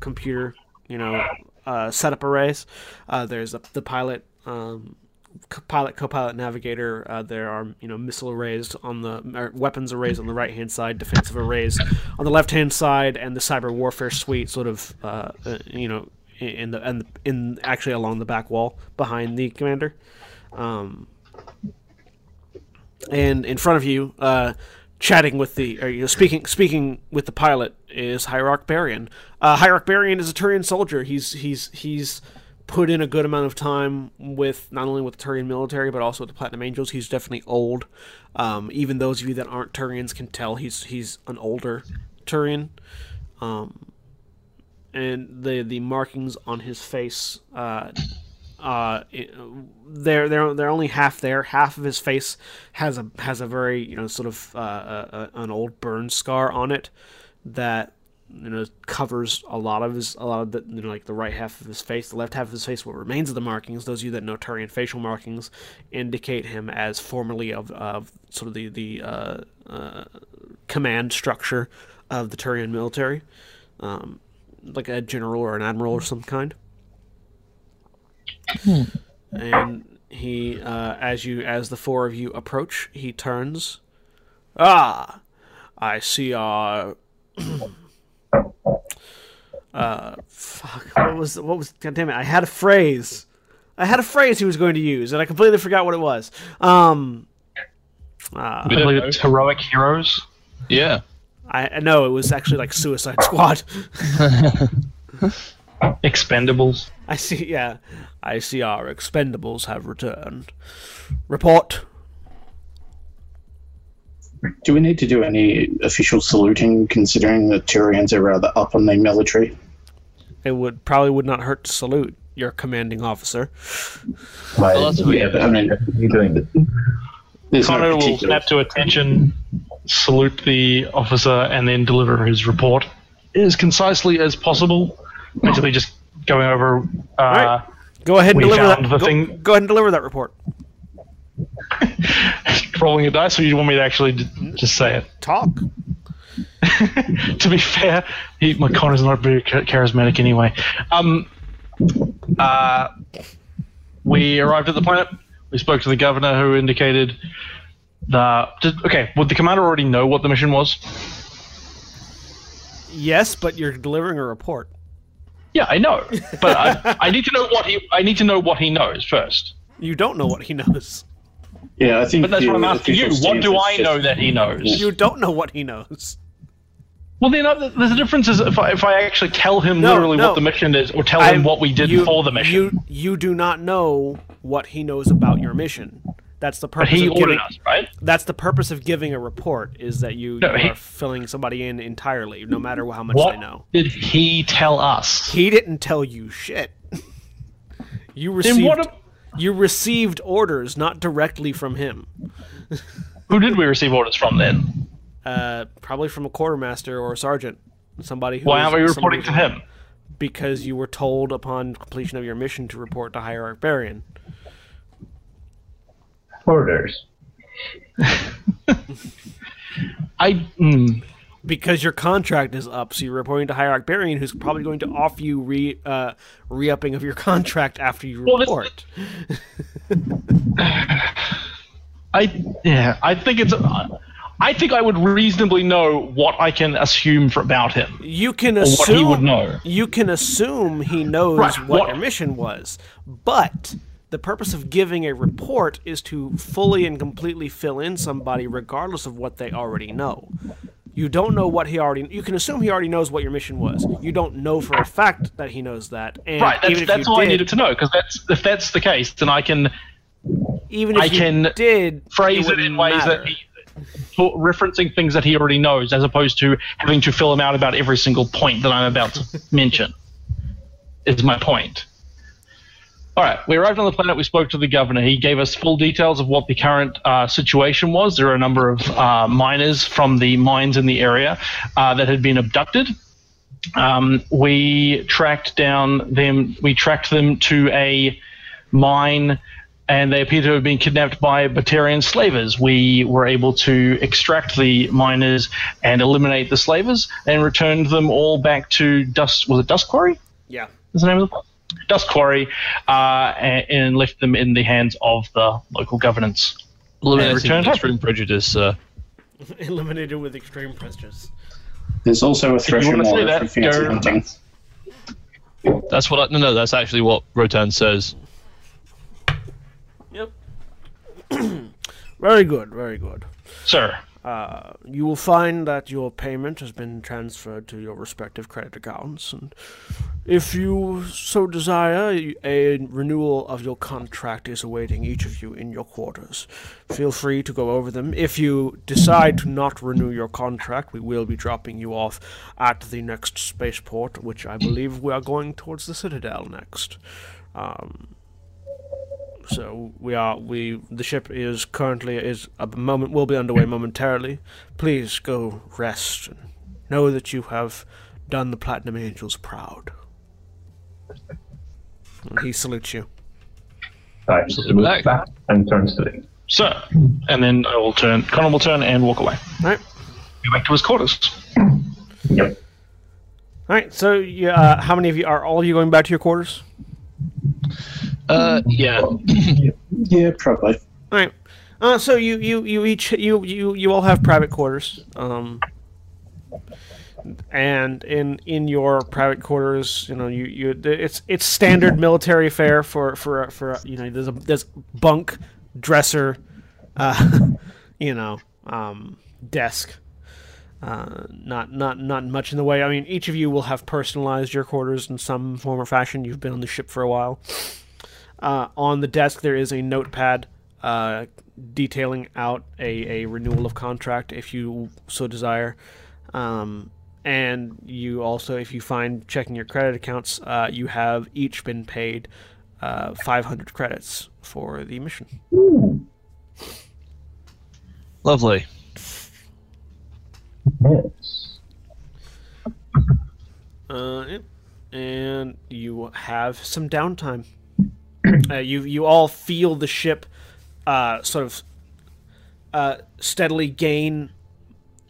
computer you know uh, setup arrays. Uh, there's a, the pilot. Um, pilot co-pilot navigator uh, there are you know missile arrays on the weapons arrays on the right hand side defensive arrays on the left hand side and the cyber warfare suite sort of uh, uh, you know in the and in actually along the back wall behind the commander um, and in front of you uh, chatting with the or you know speaking speaking with the pilot is Hierarch Barian. Uh, Hierarch Barian is a Turian soldier. He's he's he's put in a good amount of time with not only with the Turian military but also with the Platinum Angels. He's definitely old. Um, even those of you that aren't Turians can tell he's he's an older Turian. Um, and the the markings on his face uh, uh, they're they're they're only half there. Half of his face has a has a very you know sort of uh, uh, uh, an old burn scar on it that you know covers a lot of his a lot of the you know, like the right half of his face, the left half of his face. What remains of the markings, those of you that know Turian facial markings, indicate him as formerly of of sort of the the uh, uh, command structure of the Turian military, um, like a general or an admiral or some kind. And he, uh, as you as the four of you approach, he turns. Ah, I see our. uh, fuck. What was what was? God damn it! I had a phrase. I had a phrase he was going to use, and I completely forgot what it was. Um. Uh, I believe it's heroic heroes. Yeah. I I know it was actually like Suicide Squad. Expendables. I see. Yeah, I see our expendables have returned. Report. Do we need to do any official saluting, considering the Turians are rather up on the military? It would probably would not hurt to salute your commanding officer. Why, Well, that's what yeah, I mean- you doing this? There's Connor no will snap to attention, salute the officer, and then deliver his report as concisely as possible. Basically, just going over. Uh, right. Go ahead and deliver that. the go, thing- go ahead and deliver that report. rolling a dice, or you want me to actually d- just say it? Talk. to be fair, he, my Connor's not very charismatic anyway. Um, uh, we arrived at the planet. We spoke to the governor, who indicated the. Did, okay, would the commander already know what the mission was? Yes, but you're delivering a report. Yeah, I know, but I, I need to know what he. I need to know what he knows first. You don't know what he knows. Yeah, I think. But that's the what I'm asking you. What do I is know that he knows? You don't know what he knows. Well, then uh, there's a difference is if I, if I actually tell him No, literally no. what the mission is, or tell I'm- him what we did you, for the mission. You you do not know what he knows about your mission. That's the but purpose he of ordered giving. us, right? That's the purpose of giving a report is that you, No, you he- are filling somebody in entirely, no matter how much What they know. did he tell us? He didn't tell you shit. You received what? a- you received orders not directly from him. Who did we receive orders from then? Uh, probably from a quartermaster or a sergeant, somebody who. Why aren't we reporting to him? Because you were told upon completion of your mission to report to Hierarch Barian. Orders. I. Mm, Because your contract is up, so you're reporting to Hierarch Barian, who's probably going to offer you re uh, re-upping of your contract after you Well, this- report. I. Yeah. I think it's. I think I would reasonably know what I can assume for, about him. You can Or assume what he would know. You can assume he knows Right, what, what- your mission was, but the purpose of giving a report is to fully and completely fill in somebody, regardless of what they already know. You don't know what he already. You can assume he already knows what your mission was. You don't know for a fact that he knows that. And Right. That's, even if that's all did, I needed to know. Because that's if that's the case, then I can even if I you can did phrase it, wouldn't in ways matter. that he, referencing things that he already knows, as opposed to having to fill him out about every single point that I'm about to mention. Is my point. All right, we arrived on the planet. We spoke to the governor. He gave us full details of what the current uh, situation was. There are a number of uh, miners from the mines in the area uh, that had been abducted. Um, we tracked down them. We tracked them to a mine, and they appear to have been kidnapped by Batarian slavers. We were able to extract the miners and eliminate the slavers, and returned them all back to Dust. Was it Dust Quarry? yeah. is the name of the place? Dust Quarry, uh, and, and left them in the hands of the local governance. Eliminating return home. extreme prejudice. Uh, eliminated with extreme prejudice. There's also a you threshold wanna for fancy hunting. that's what. I, no, no, that's actually what Rotan says. Yep. very good. Very good. Sir, Uh, you will find that your payment has been transferred to your respective credit accounts, and if you so desire, a renewal of your contract is awaiting each of you in your quarters. Feel free to go over them. If you decide to not renew your contract, we will be dropping you off at the next spaceport, which I believe we are going towards the Citadel next. Um, so we are we the ship is currently is a moment will be underway momentarily. Please go rest and know that you have done the Platinum Angels proud. And he salutes you. Titus So looks back- back and turns to him. So, and then I will turn. Connor will turn and walk away. All right. Go back to his quarters. Yep. All right. So, you, uh, how many of you are all of you going back to your quarters? Uh, yeah. Yeah, probably. All right. Uh, so you, you, you each you, you you all have private quarters. Um, and in in your private quarters, you know, you, you it's it's standard military fare for for for you know there's a there's bunk, dresser, uh, you know, um, desk. Uh, not not not much in the way. I mean, each of you will have personalized your quarters in some form or fashion. You've been on the ship for a while. Uh, on the desk, there is a notepad uh, detailing out a, a renewal of contract if you so desire. Um, and you also, if you find checking your credit accounts, uh, you have each been paid uh, 500 credits for the mission. Lovely. Yes. Uh, and you have some downtime. uh, you you all feel the ship uh, sort of uh, steadily gain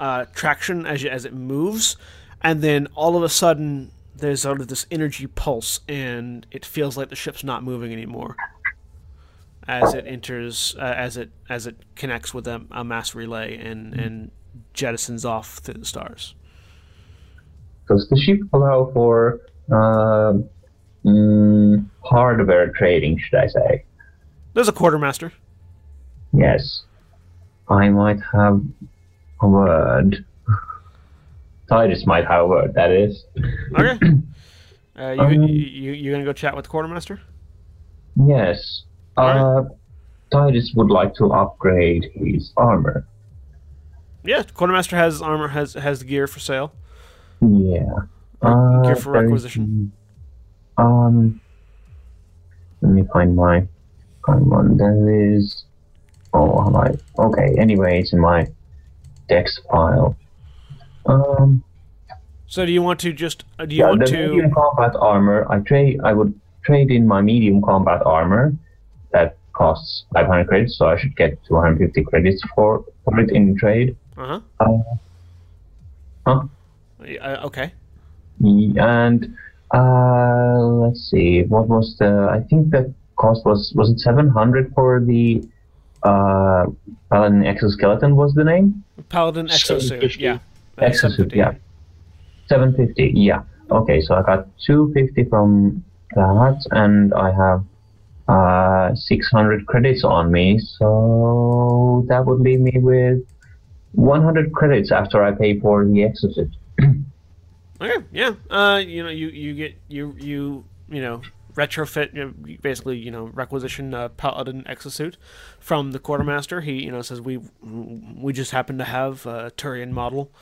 uh, traction as you, as it moves, and then all of a sudden there's sort of this energy pulse, and it feels like the ship's not moving anymore. As it enters uh, as it as it connects with a, a mass relay and and jettisons off through the stars. Does the ship allow for um mm, hardware trading, should I say? There's a quartermaster. Yes. I might have a word. Titus might have a word, that is. Okay. Uh, you, Um, you you gonna go chat with the quartermaster? Yes. Alright. Uh, Titus would like to upgrade his armor. Yeah, quartermaster has armor has has gear for sale. Yeah. Or gear Uh, for requisition. Um, let me find my find one. There is. Oh, have I? Okay. Anyway, it's in my dex file. Um, So do you want to just uh, do you yeah, want the medium combat armor. I trade. I would trade in my medium combat armor. That costs 500 credits, so I should get 250 credits for for it in trade. uh-huh. Uh, huh? Uh, okay. And uh, let's see, what was the? I think the cost was was it seven hundred for the uh, Paladin exoskeleton was the name? Paladin exosuit. Yeah. Exosuit, 750. yeah. Seven fifty, yeah. Okay, so I got two fifty from that, and I have uh six hundred credits on me, so that would leave me with one hundred credits after I pay for the exosuit. Okay. Yeah. Uh, you know, you you get you you you know retrofit you know, basically you know requisition a paladin exosuit from the quartermaster. He you know says we we just happen to have a Turian model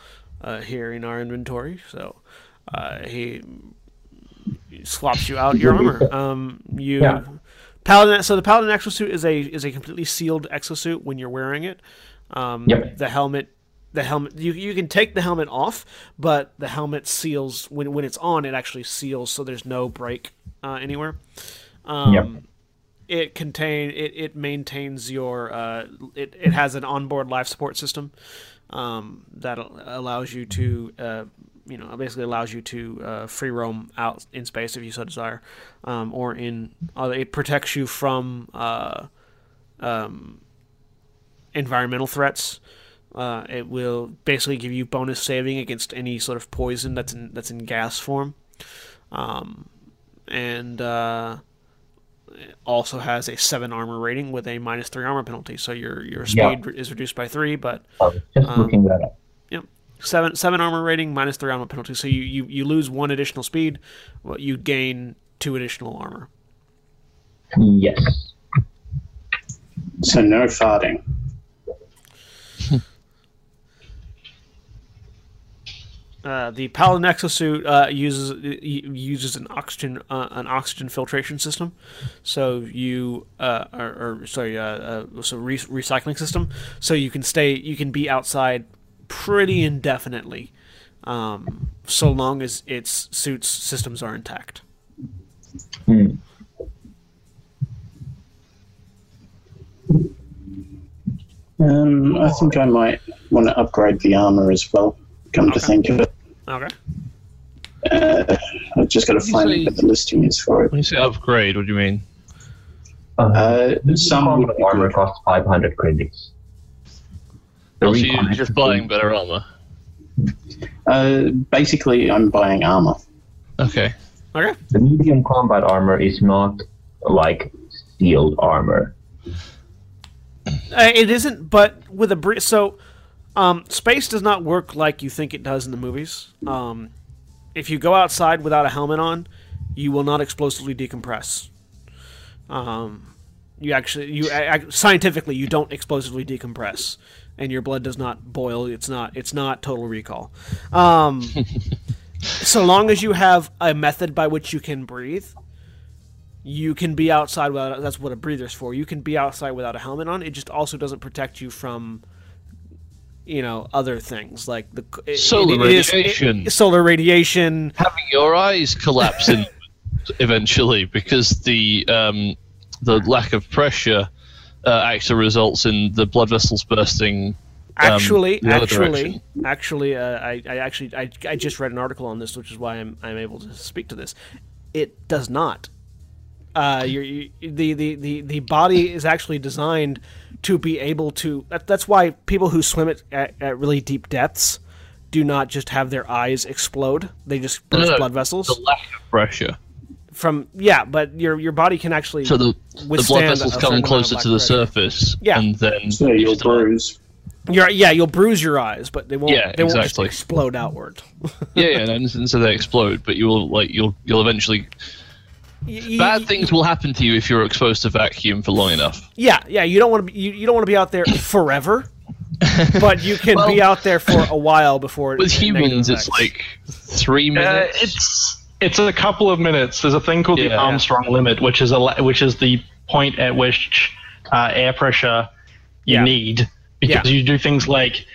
uh, here in our inventory, so uh, he swaps you out your armor. Um, you Yeah. paladin. So the paladin exosuit is a is a completely sealed exosuit when you're wearing it. Um, Yep. The helmet the helmet you, you can take the helmet off but the helmet seals when, when it's on it actually seals so there's no break uh, anywhere um, Yep. it contain it, it maintains your uh, it, it has an onboard life support system um, that allows you to uh, you know basically allows you to uh, free roam out in space if you so desire um, or in it protects you from uh, um, environmental threats uh, it will basically give you bonus saving against any sort of poison that's in that's in gas form, um, and uh, it also has a seven armor rating with a minus three armor penalty. So your your Yeah. speed is reduced by three, but I just Um, looking that up. Yep. Seven seven armor rating minus three armor penalty. So you, you, you lose one additional speed, well, you gain two additional armor. Yes. So no farting. Uh, the Paladin exosuit uh, uses uses an oxygen uh, an oxygen filtration system, so you uh, or, or sorry, uh, uh, so re- recycling system, so you can stay you can be outside pretty indefinitely um, so long as its suit's systems are intact. Hmm. Um, I think I might want to upgrade the armor as well. Come to think of it, Okay. uh, I've just got to you find say- what the listing is for it. When you say upgrade, what do you mean? Uh, some some would armor good. costs 500 credits. The so you're just buying better armor. Uh, basically, I'm buying armor. Okay. Okay. The medium combat armor is not like sealed armor. Uh, it isn't, but with a bri- so um, space does not work like you think it does in the movies. Um, if you go outside without a helmet on, you will not explosively decompress. Um, you actually, you scientifically, you don't explosively decompress, and your blood does not boil. It's not. It's not total recall. Um, so long as you have a method by which you can breathe, you can be outside without. That's what a breather's for. You can be outside without a helmet on. It just also doesn't protect you from, you know, other things like the it- Solar it is- radiation. it- solar radiation. Having your eyes collapse in eventually because the um, the lack of pressure uh, actually results in the blood vessels bursting. um, Actually, actually, direction. actually, uh, I, I actually, I, I just read an article on this, which is why I'm, I'm able to speak to this. It does not. Uh, you're, you, the, the, the, the body is actually designed to be able to. That, that's why people who swim at, at, at really deep depths do not just have their eyes explode. They just burst no, blood vessels The lack of pressure. from. Yeah, but your your body can actually. So the, the blood vessels a come closer to the pressure. surface, Yeah. and then So you you'll still- bruise. You're, yeah, you'll bruise your eyes, but they won't. Yeah, they won't exactly. just explode outward. Yeah, yeah, and, and so they explode, but you will like you'll you'll eventually Y- y- bad things will happen to you if you're exposed to vacuum for long enough. Yeah, yeah. You don't want to be you, you don't want to be out there forever, but you can be out there for a while before. With negative humans, it's effects. like three Uh, minutes. it's it's a couple of minutes. There's a thing called the Yeah. Armstrong limit, which is a which is the point at which uh, air pressure you Yeah. need because Yeah. you do things like.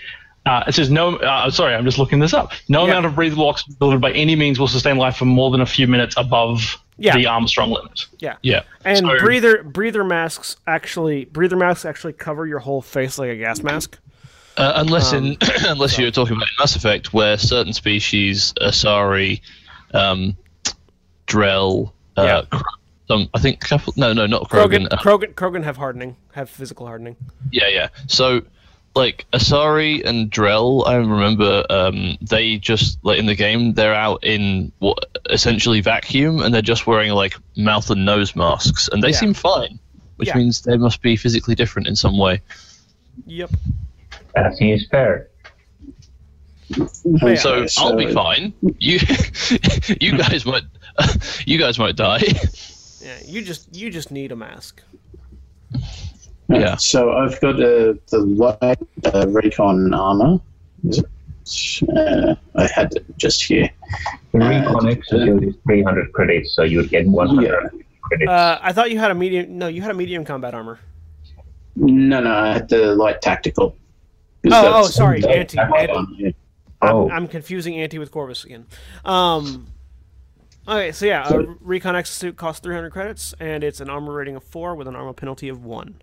Uh, it says no. Uh, sorry, I'm just looking this up. No Yeah. amount of breathable oxygen delivered by any means will sustain life for more than a few minutes above Yeah. the Armstrong limit. yeah. yeah, And So- breather breather masks actually breather masks actually cover your whole face like a gas mask. Uh, unless Um, in unless you're talking about Mass Effect, where certain species, Asari, um, Drell, uh, Yeah. Kro- some, I think couple, no, no, not Krogan Krogan. uh, Krogan Krogan have hardening, have physical hardening. yeah, yeah. So, like Asari and Drell, I remember um, they just like in the game they're out in what essentially vacuum, and they're just wearing like mouth and nose masks, and they Yeah. seem fine, which Yeah. means they must be physically different in some way. Yep. That seems fair. Yeah, so so- I'll be fine. You, you guys might, you guys might die. Yeah. You just you just need a mask. Yeah. So I've got uh, the light uh, recon armor. Is it? Uh, I had it just here. The recon exosuit is 300 credits, so you would get 100 credits. Uh, I thought you had a medium. No, you had a medium combat armor. No, no, I had the light tactical. Oh, oh, sorry, anti- my anti- one. I'm, oh, I'm confusing Anti with Korvys again. Um, okay, so yeah, a Recon Exosuit costs 300 credits, and it's an armor rating of 4 with an armor penalty of 1.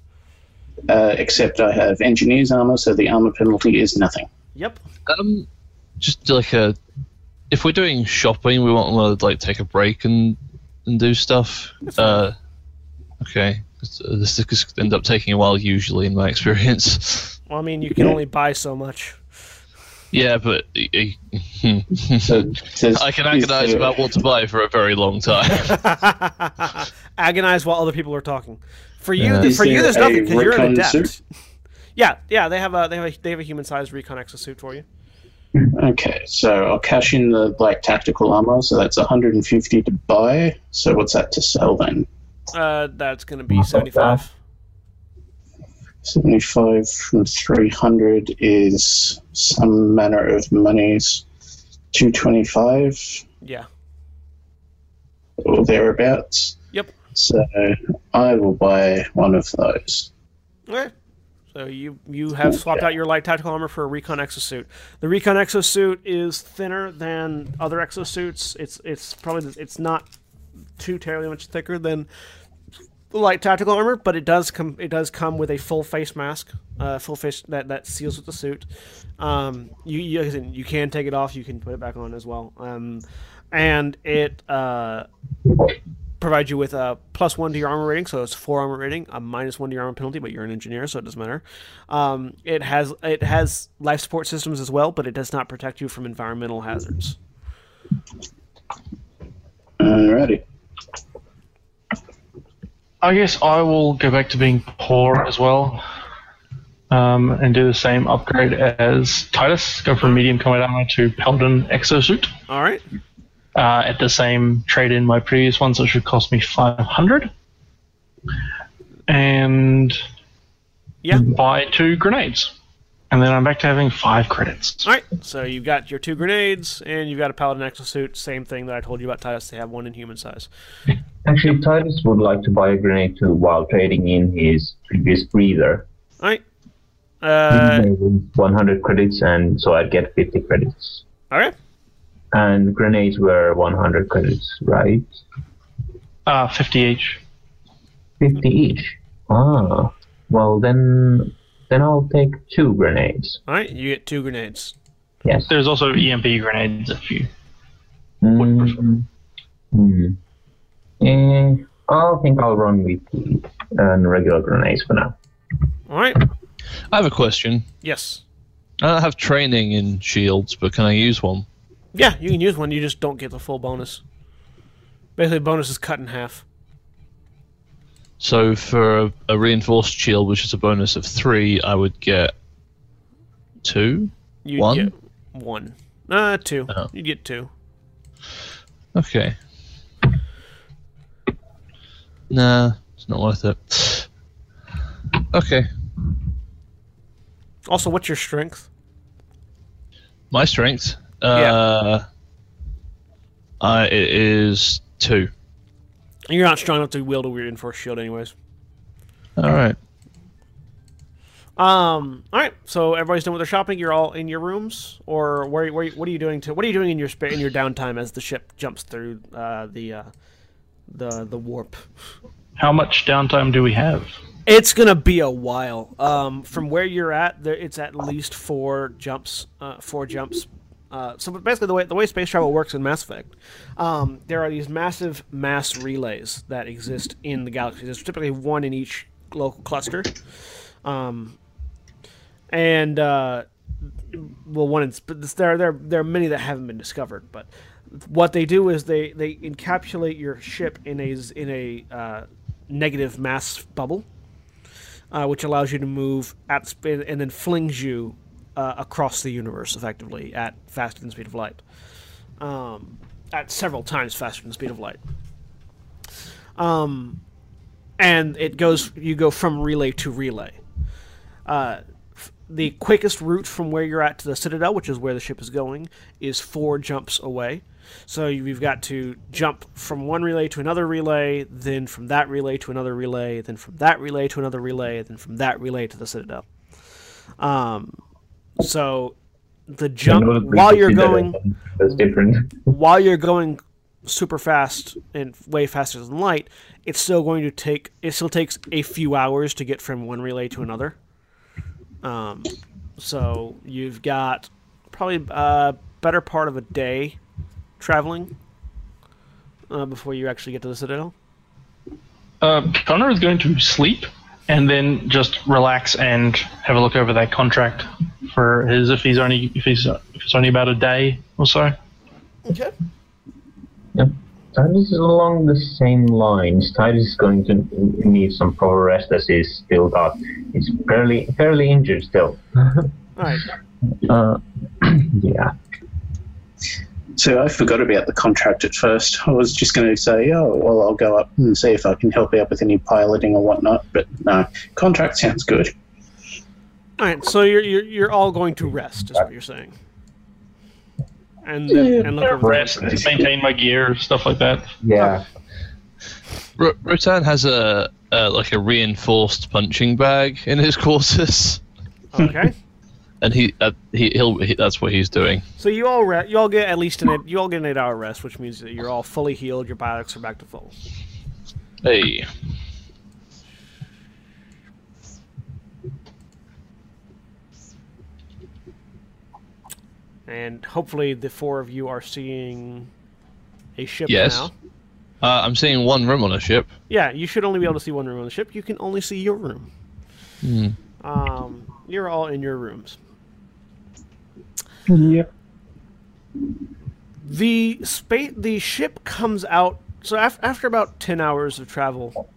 Uh, except I have engineer's armor, so the armor penalty is nothing. Yep. Um, just like a, if we're doing shopping, we want to like take a break and and do stuff. Uh, okay. This- uh, This could end up taking a while usually in my experience. Well, I mean, you can only buy so much. Yeah, but uh, So it I can agonize about what to buy for a very long time. Agonize while other people are talking. For you, Yeah. th- Is for you, there's nothing because you're an adept. suit? Yeah, yeah, they have a they have a they have a human-sized Recon Exosuit for you. Okay, so I'll cash in the black tactical armor, so that's 150 to buy. So what's that to sell then? Uh, that's going to be 75. 75 from 300 is some manner of monies. 225 Yeah. or thereabouts. So I will buy one of those. Okay. So you you have swapped out your light tactical armor for a recon exosuit. The recon exosuit is thinner than other exosuits. It's it's probably it's not too terribly much thicker than the light tactical armor, but it does come it does come with a full face mask, uh, full face that that seals with the suit. Um, you you, you can take it off, you can put it back on as well, um, and it uh, provides you with a plus one to your armor rating, so it's four armor rating, a minus one to your armor penalty, but you're an engineer, so it doesn't matter. Um, it has it has life support systems as well, but it does not protect you from environmental hazards. Alrighty. I guess I will go back to being poor as well, um, and do the same upgrade as Titus. Go from medium combat armor to Paladin exosuit. All right. Uh, at the same trade in my previous ones, so it should cost me five hundred. And Yeah. buy two grenades, and then I'm back to having five credits. All right. So you've got your two grenades, and you've got a paladin exosuit. Same thing that I told you about Titus. They have one in human size. Actually, Titus would like to buy a grenade too while trading in his previous breather. All right. Uh, 100 credits, and so I'd get 50 credits. all right. And grenades were 100 credits, right? Uh, fifty each. 50 each. Ah, well then, then I'll take two grenades. All right. You get two grenades. Yes. There's also EMP grenades if you. Mm, hmm. Eh, I think I'll run with the uh, regular grenades for now. All right. I have a question. Yes. I don't have training in shields, but can I use one? Yeah, you can use one. You just don't get the full bonus. Basically, bonus is cut in half. So for a, reinforced shield, which is a bonus of three, I would get two. You One? get one. Uh, two. Oh. You get two. Okay. Nah, it's not worth it. Okay. Also, what's your strength? My strength. Uh, I it is two. You're not strong enough to wield a reinforced shield, anyways. All right. Um. All right. So everybody's done with their shopping. You're all in your rooms, or where? Where? What are you doing to? What are you doing in your spa- in your downtime as the ship jumps through uh, the uh, the the warp? How much downtime do we have? It's gonna be a while. Um, from where you're at, there, it's at least four jumps. Uh, four jumps. Uh, so basically, the way the way space travel works in Mass Effect, um, there are these massive mass relays that exist in the galaxy. There's typically one in each local cluster. Um, and uh, well, one in, but there there there are many that haven't been discovered. But what they do is they they encapsulate your ship in a in a uh, negative mass bubble, uh, which allows you to move at speed and then flings you uh, across the universe effectively at faster than speed of light, um, at several times faster than speed of light. Um, and it goes you go from relay to relay. Uh, f- the quickest route from where you're at to the Citadel, which is where the ship is going, is four jumps away. So you've got to jump from one relay to another relay, then from that relay to another relay, then from that relay to another relay, then from that relay to the Citadel. Um, so the jump while you're going That's different. while you're going super fast and way faster than light, it's still going to take. It still takes a few hours to get from one relay to another. Um, so you've got probably a better part of a day traveling uh, before you actually get to the Citadel. Uh, Connor is going to sleep and then just relax and have a look over that contract for his if he's only if he's if it's only about a day or so. Okay. Yep. Titus is along the same lines. Titus is going to need some proper rest as he's still got. He's fairly fairly injured still. All right. Uh, yeah. So I forgot about the contract at first. I was just going to say, oh, well, I'll go up and see if I can help you out with any piloting or whatnot. But no, contract sounds good. All right. So you're you're, you're all going to rest, is what you're saying. And then, and look over Rest, maintain my gear, stuff like that. Yeah. R- Rotan has a uh, like a reinforced punching bag in his quarters, Okay. and he uh, he he'll he, that's what he's doing. so you all re- you all get at least an eight, you all get an eight hour rest, which means that you're all fully healed. Your biotics are back to full. Hey, And hopefully the four of you are seeing a ship Yes. now. uh, I'm seeing one room on a ship. Yeah, you should only be able to see one room on the ship. You can only see your room. Hmm. Um, you're all in your rooms. Yep. The spa- the ship comes out. So af- after about ten hours of travel,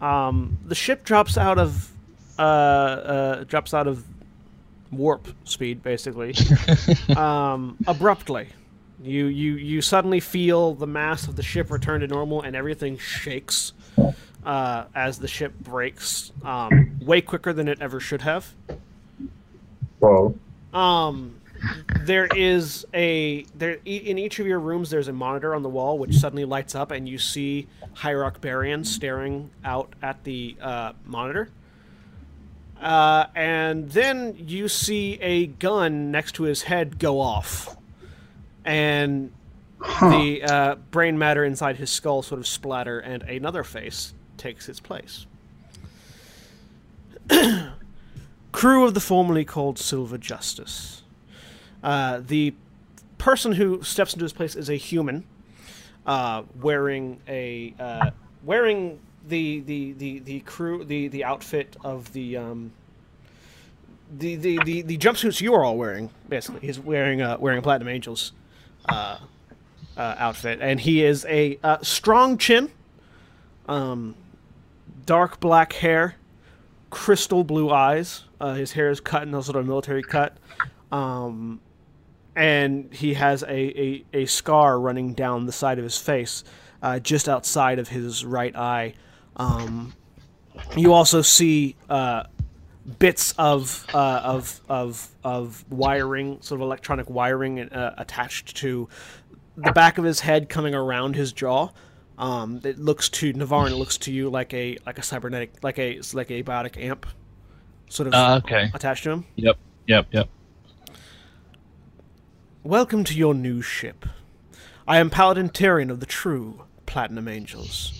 um, the ship drops out of uh, uh, drops out of warp speed, basically, um, abruptly. You you you suddenly feel the mass of the ship return to normal, and everything shakes uh, as the ship breaks, um, way quicker than it ever should have. Well, Um, there is a there e- in each of your rooms. There's a monitor on the wall which suddenly lights up, and you see Hierarch Barian staring out at the uh, monitor. Uh, and then you see a gun next to his head go off, and the uh, brain matter inside his skull sort of splatter, and another face takes its place. Crew of the formerly called Silver Justice. Uh, the person who steps into his place is a human, uh, wearing a uh, wearing the, the, the, the crew the, the outfit of the um, the, the, the, the jumpsuits you are all wearing. Basically, he's wearing uh, wearing a Platinum Angels uh, uh, outfit, and he is a uh, strong chin, um, dark black hair, crystal blue eyes. Uh, his hair is cut in a sort of military cut. Um, and he has a, a, a scar running down the side of his face, uh, just outside of his right eye. Um, you also see uh, bits of, uh, of of of wiring, sort of electronic wiring, uh, attached to the back of his head, coming around his jaw. Um, it looks to Navarre, it looks to you like a like a cybernetic, like a like a biotic amp, sort of Uh, okay. attached to him. Yep. Yep. Yep. Welcome to your new ship. I am Paladin Tyrion of the true Platinum Angels.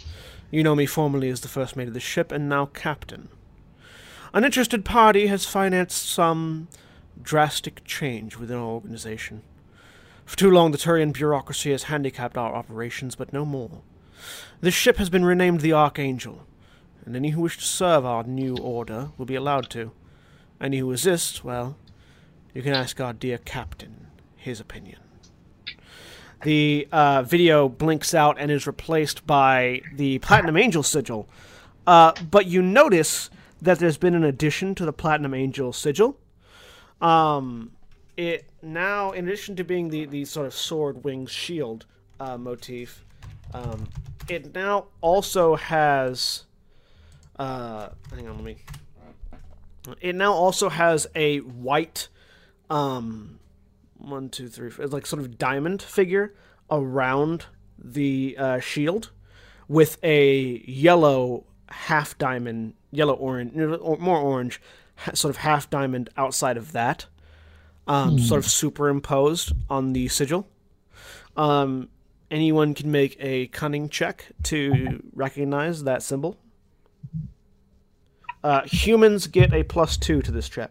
You know me formerly as the first mate of the ship and now captain. An interested party has financed some drastic change within our organization. For too long, the Turian bureaucracy has handicapped our operations, but no more. This ship has been renamed the Archangel, and any who wish to serve our new order will be allowed to. Any who resist, well, you can ask our dear captain his opinion. The uh, video blinks out and is replaced by the Platinum Angel sigil. Uh, but you notice that there's been an addition to the Platinum Angel sigil. Um, it now, in addition to being the, the sort of sword, wings, shield uh, motif, um, it now also has. Uh, hang on, let me. It now also has a white um one two three four, like sort of diamond figure around the uh, shield with a yellow half diamond yellow orange or more orange sort of half diamond outside of that um, sort of superimposed on the sigil. Um, anyone can make a cunning check to recognize that symbol. Uh, humans get a plus two to this check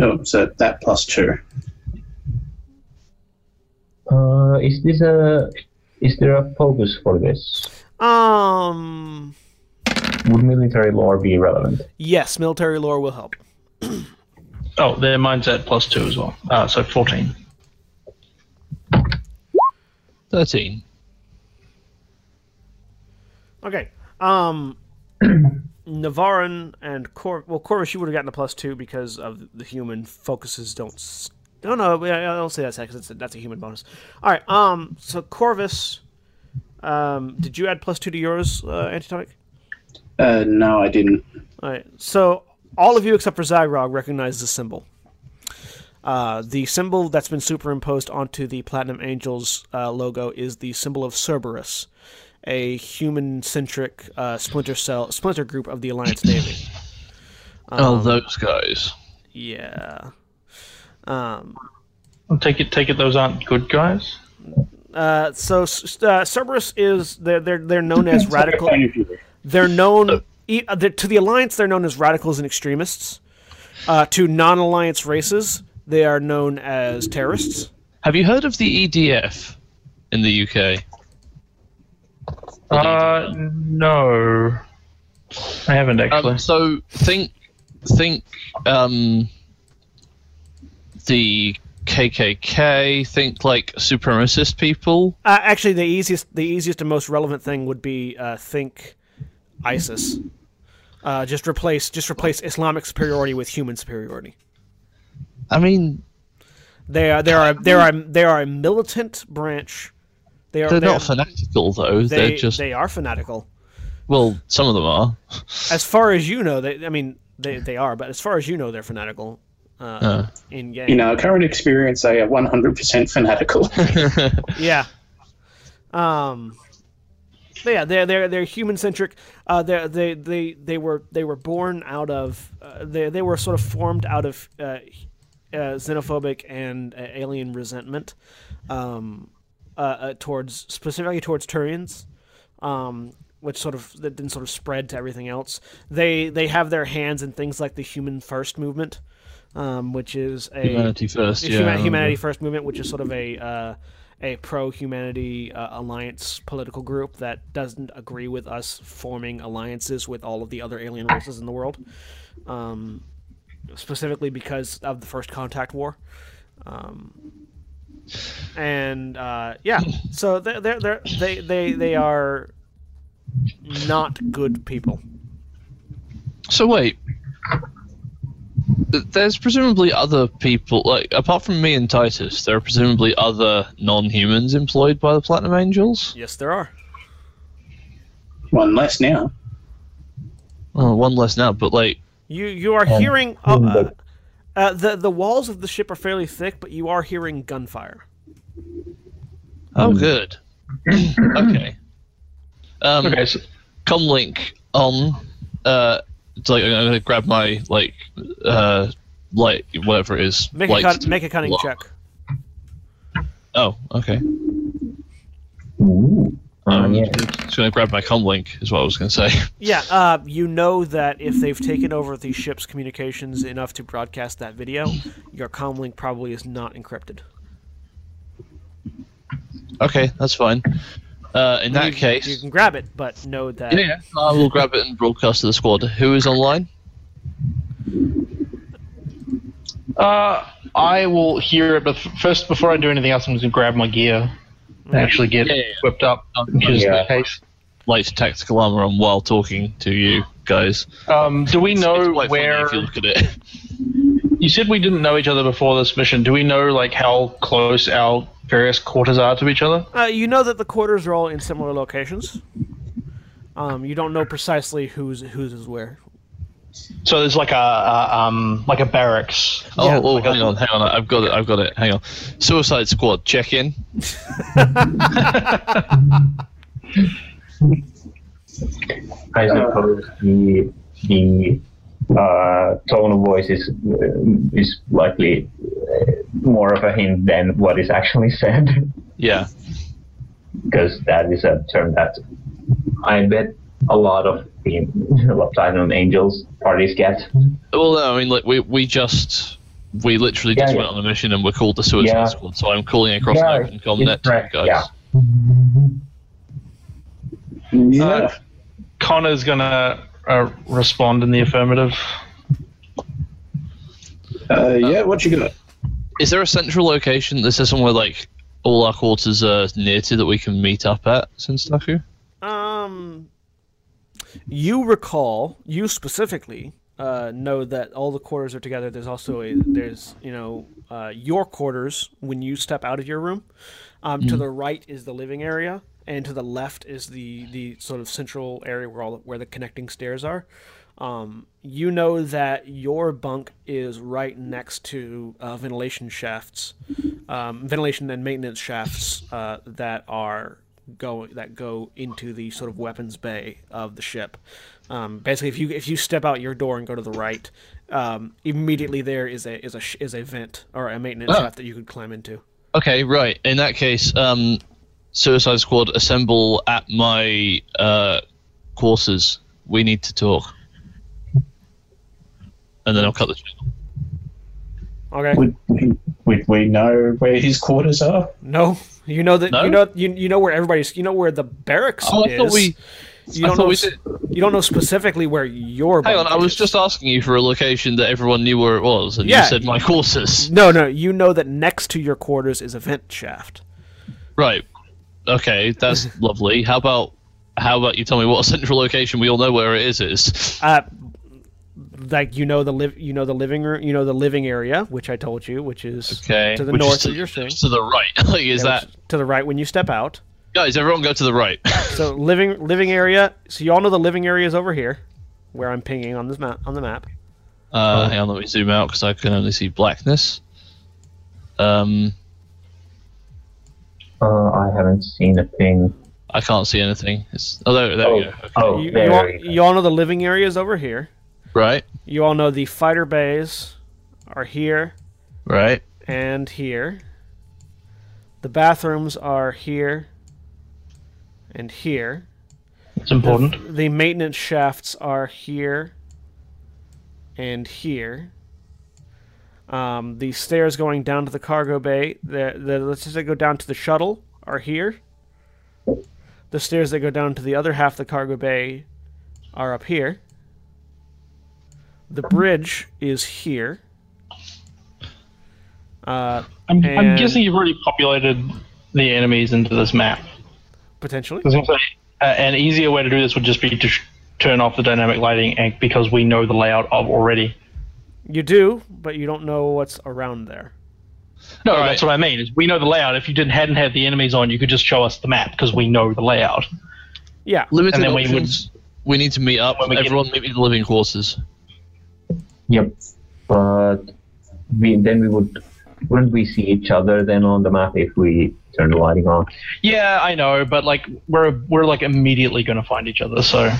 Oh, so that plus two. uh, is this a is there a focus for this? Um. Would military lore be relevant? Yes, military lore will help. Oh, there mine's at plus two as well. Uh, so 14. Thirteen. Okay. Um. Navarran and Cor. Well, Korvys, you would have gotten a plus two because of the human focuses don't. S- no, no, I I don't say that because that's a human bonus. All right. Um. So Korvys, um, did you add plus two to yours, uh, Antitonic? Uh, no, I didn't. All right. So all of you except for Zaghrog recognize the symbol. Uh, the symbol that's been superimposed onto the Platinum Angels uh, logo is the symbol of Cerberus, a human-centric uh, splinter cell splinter group of the Alliance Navy. oh, Um, those guys. Yeah. Um, Take it, take it. Those aren't good guys. uh, so uh, Cerberus is they're they're they're known as radical. Point of view. They're known e- uh, the- to the alliance. They're known as radicals and extremists. Uh, to non-alliance races, they are known as terrorists. Have you heard of the EDF in the UK? Uh, no, I haven't actually. Um, so think think um, the KKK. Think like supremacist people. Uh, actually, the easiest the easiest and most relevant thing would be uh, think ISIS. Uh, just replace just replace Islamic superiority with human superiority. I mean, They are they are they are they are a militant branch. They are they're they're- not fanatical though. They, They're just they are fanatical. well, some of them are. As far as you know, they I mean they, they are, but as far as you know, they're fanatical. Uh, Uh. in game. In our current experience, they are 100% fanatical. Yeah. Um. But yeah, they're they're they're human centric. Uh, they they they they were they were born out of uh, they they were sort of formed out of uh, uh, xenophobic and uh, alien resentment, um, uh, uh, towards specifically towards Turians, um, which sort of that didn't sort of spread to everything else. They they have their hands in things like the Human First movement, um, which is a Humanity first. Yeah. Huma- Humanity. First movement, which is sort of a uh, a pro humanity uh, alliance political group that doesn't agree with us forming alliances with all of the other alien races in the world, um, specifically because of the First Contact War. Um, and uh, yeah, so they're, they're, they're, they they they are not good people. So wait, there's presumably other people, like apart from me and Titus, there are presumably other non-humans employed by the Platinum Angels. Yes, there are. One less now. Oh, one less now, but like, You you are And hearing uh, whom uh, the- the the walls of the ship are fairly thick, but you are hearing gunfire. oh, Hmm. good. okay. Um, okay, so, comlink on. Uh, it's like I'm gonna grab my like, uh, light, whatever it is. Make a cut, make a cunning lock. check. Oh, okay. Ooh. Uh, I'm yeah. just gonna grab my comlink. Is what I was gonna say. Yeah, uh, you know that if they've taken over the ship's communications enough to broadcast that video, your comlink probably is not encrypted. okay, that's fine. Uh, in that case, you can grab it, but know that Yeah, yeah. I will grab it and broadcast to the squad. Who is online? uh, I will hear it, but first, before I do anything else, I'm going to grab my gear and actually get Yeah, yeah, yeah. whipped up, just Yeah. in case. Light tactical armor on while talking to you guys. Um, do we It's- know it's where? if you look at it. You said we didn't know each other before this mission. Do we know like how close our various quarters are to each other? uh, you know that the quarters are all in similar locations. Um, you don't know precisely who's whose is where. So there's like a, a um like a barracks. Oh, Yeah, oh like a- hang on, hang on. I've got it. I've got it. Hang on. Suicide Squad, check in. I suppose the the uh, tone of voice is uh, is likely uh, more of a hint than what is actually said, Yeah. because that is a term that I bet a lot of the a lot of Platinum Angels parties get. Well, no, I mean, like we we just we literally just Yeah, went on a mission and we're called the Suicide Yeah. Squad. So I'm calling across Yeah, an open comnet it's correct, guys. yeah. Yeah. Uh, Connor's gonna uh, respond in the affirmative. Uh, yeah, what you got? Is there a central location? This is somewhere like all our quarters are near to that we can meet up at, Senstaku? You recall, you specifically uh, know that all the quarters are together. There's also a there's you know uh, your quarters when you step out of your room. Um, To the right is the living area, and to the left is the the sort of central area where all where the connecting stairs are. Um, you know that your bunk is right next to uh, ventilation shafts, um, ventilation and maintenance shafts uh, that are go that go into the sort of weapons bay of the ship. Um, basically, if you if you step out your door and go to the right, um, immediately there is a is a is a vent or a maintenance Oh. shaft that you could climb into. Okay, right. In that case, um, Suicide Squad assemble at my uh, quarters. We need to talk. And then I'll cut the channel. Okay. Would we, would we know where his quarters are? No, you know that No? you know you, you know where everybody's you know where the barracks Oh, is. we. you I don't know you don't know specifically where your Hang on, I was is. just asking you for a location that everyone knew where it was, and Yeah. you said my quarters. no no you know that next to your quarters is a vent shaft. Right. Okay, that's lovely. How about how about you tell me what a central location we all know where it is is? Uh, like you know the live you know the living room you know the living area which I told you which is Okay. to the which is north to, of your thing. To the right. like, is Yeah, that to the right when you step out. guys? Everyone go to the right. So living living area. So you all know the living area is over here, where I'm pinging on this map on the map. Uh, hang on, let me zoom out because I can only see blackness. Um, Uh, I haven't seen a ping I can't see anything. It's oh, there, there Oh, we go. Okay. oh, you, there you, all, you all know the living area is over here. Right, You all know the fighter bays are here right. and here. The bathrooms are here and here. It's important. The maintenance shafts are here and here. Um, the stairs going down to the cargo bay, the, the let's just say go down to the shuttle are here. The stairs that go down to the other half of the cargo bay are up here. The bridge is here. Uh, I'm, I'm guessing you've already populated the enemies into this map. potentially. I was gonna say, uh, an easier way to do this would just be to sh- turn off the dynamic lighting and, because we know the layout of already. You do, but you don't know what's around there. No, All that's what I mean. Is we know the layout. If you didn't hadn't had the enemies on, you could just show us the map because we know the layout. Yeah. Limited And then we options. We, need to meet up. When we get- Everyone meet me the living quarters. Yep. But we then we would wouldn't we see each other then on the map if we turn the lighting on? Yeah, I know, but like we're we're like immediately going to find each other, so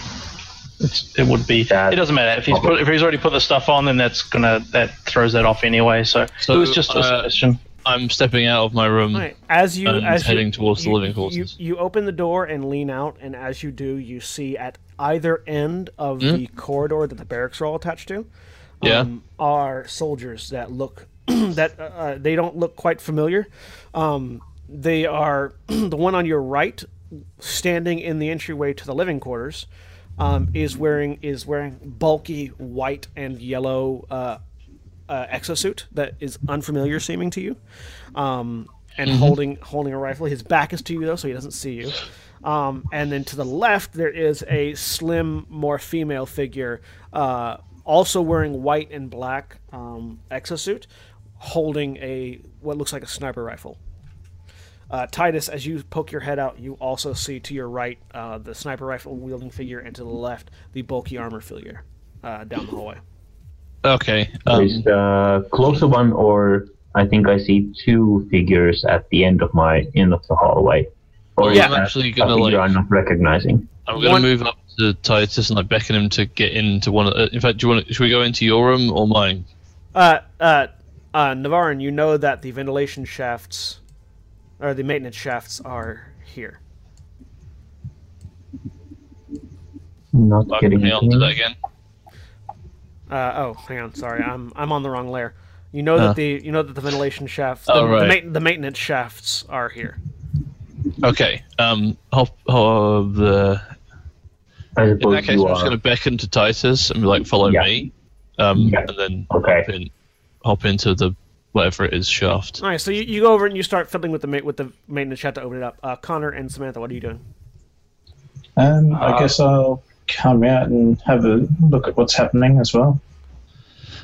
it's, it would be. That- it doesn't matter if he's put if he's already put the stuff on, then that's gonna that throws that off anyway. So, So, it was just a uh, suggestion. I'm stepping out of my room. Right. As you And as heading you, towards the living quarters. you open the door and lean out, and as you do, you see at either end of the corridor that the barracks are all attached to, Yeah. um, are soldiers that look that uh, uh, they don't look quite familiar. Um, they are the one on your right, standing in the entryway to the living quarters, um, is wearing is wearing bulky white and yellow uh, uh, exosuit that is unfamiliar seeming to you, um, and holding holding a rifle. His back is to you though, so he doesn't see you. Um, and then to the left, there is a slim, more female figure, uh, also wearing white and black um, exosuit, holding a what looks like a sniper rifle. Uh, Titus, as you poke your head out, you also see to your right uh, the sniper rifle wielding figure, and to the left the bulky armor figure uh, down the hallway. Okay. Um, is the closer one, or I think I see two figures at the end of my end of the hallway. Or Yeah, is I'm actually a gonna, figure like- I'm not recognizing. I'm going to One- move up to Titus and like beckon him to get into one of. Uh, in fact, do you want? To, should we go into your room or mine? Uh, uh, uh, Navarran, you know that the ventilation shafts, or the maintenance shafts, are here. Not Like, getting hang on to that anything. again. Uh, oh, hang on, sorry, I'm I'm on the wrong layer. You know Huh. that the you know that the ventilation shafts, the, Oh, the, ma- the maintenance shafts are here. Okay. Um. Hop. hop the. I In that case, you I'm just are. going to beckon to Titus and be like, "Follow Yeah. me," um, Yeah. and then Okay. hop, in, hop into the whatever it is shaft. All right, so you, you go over and you start fiddling with the ma- with the maintenance shaft to open it up. Uh, Connor and Samantha, what are you doing? Um, I guess I'll come out and have a look at what's happening as well.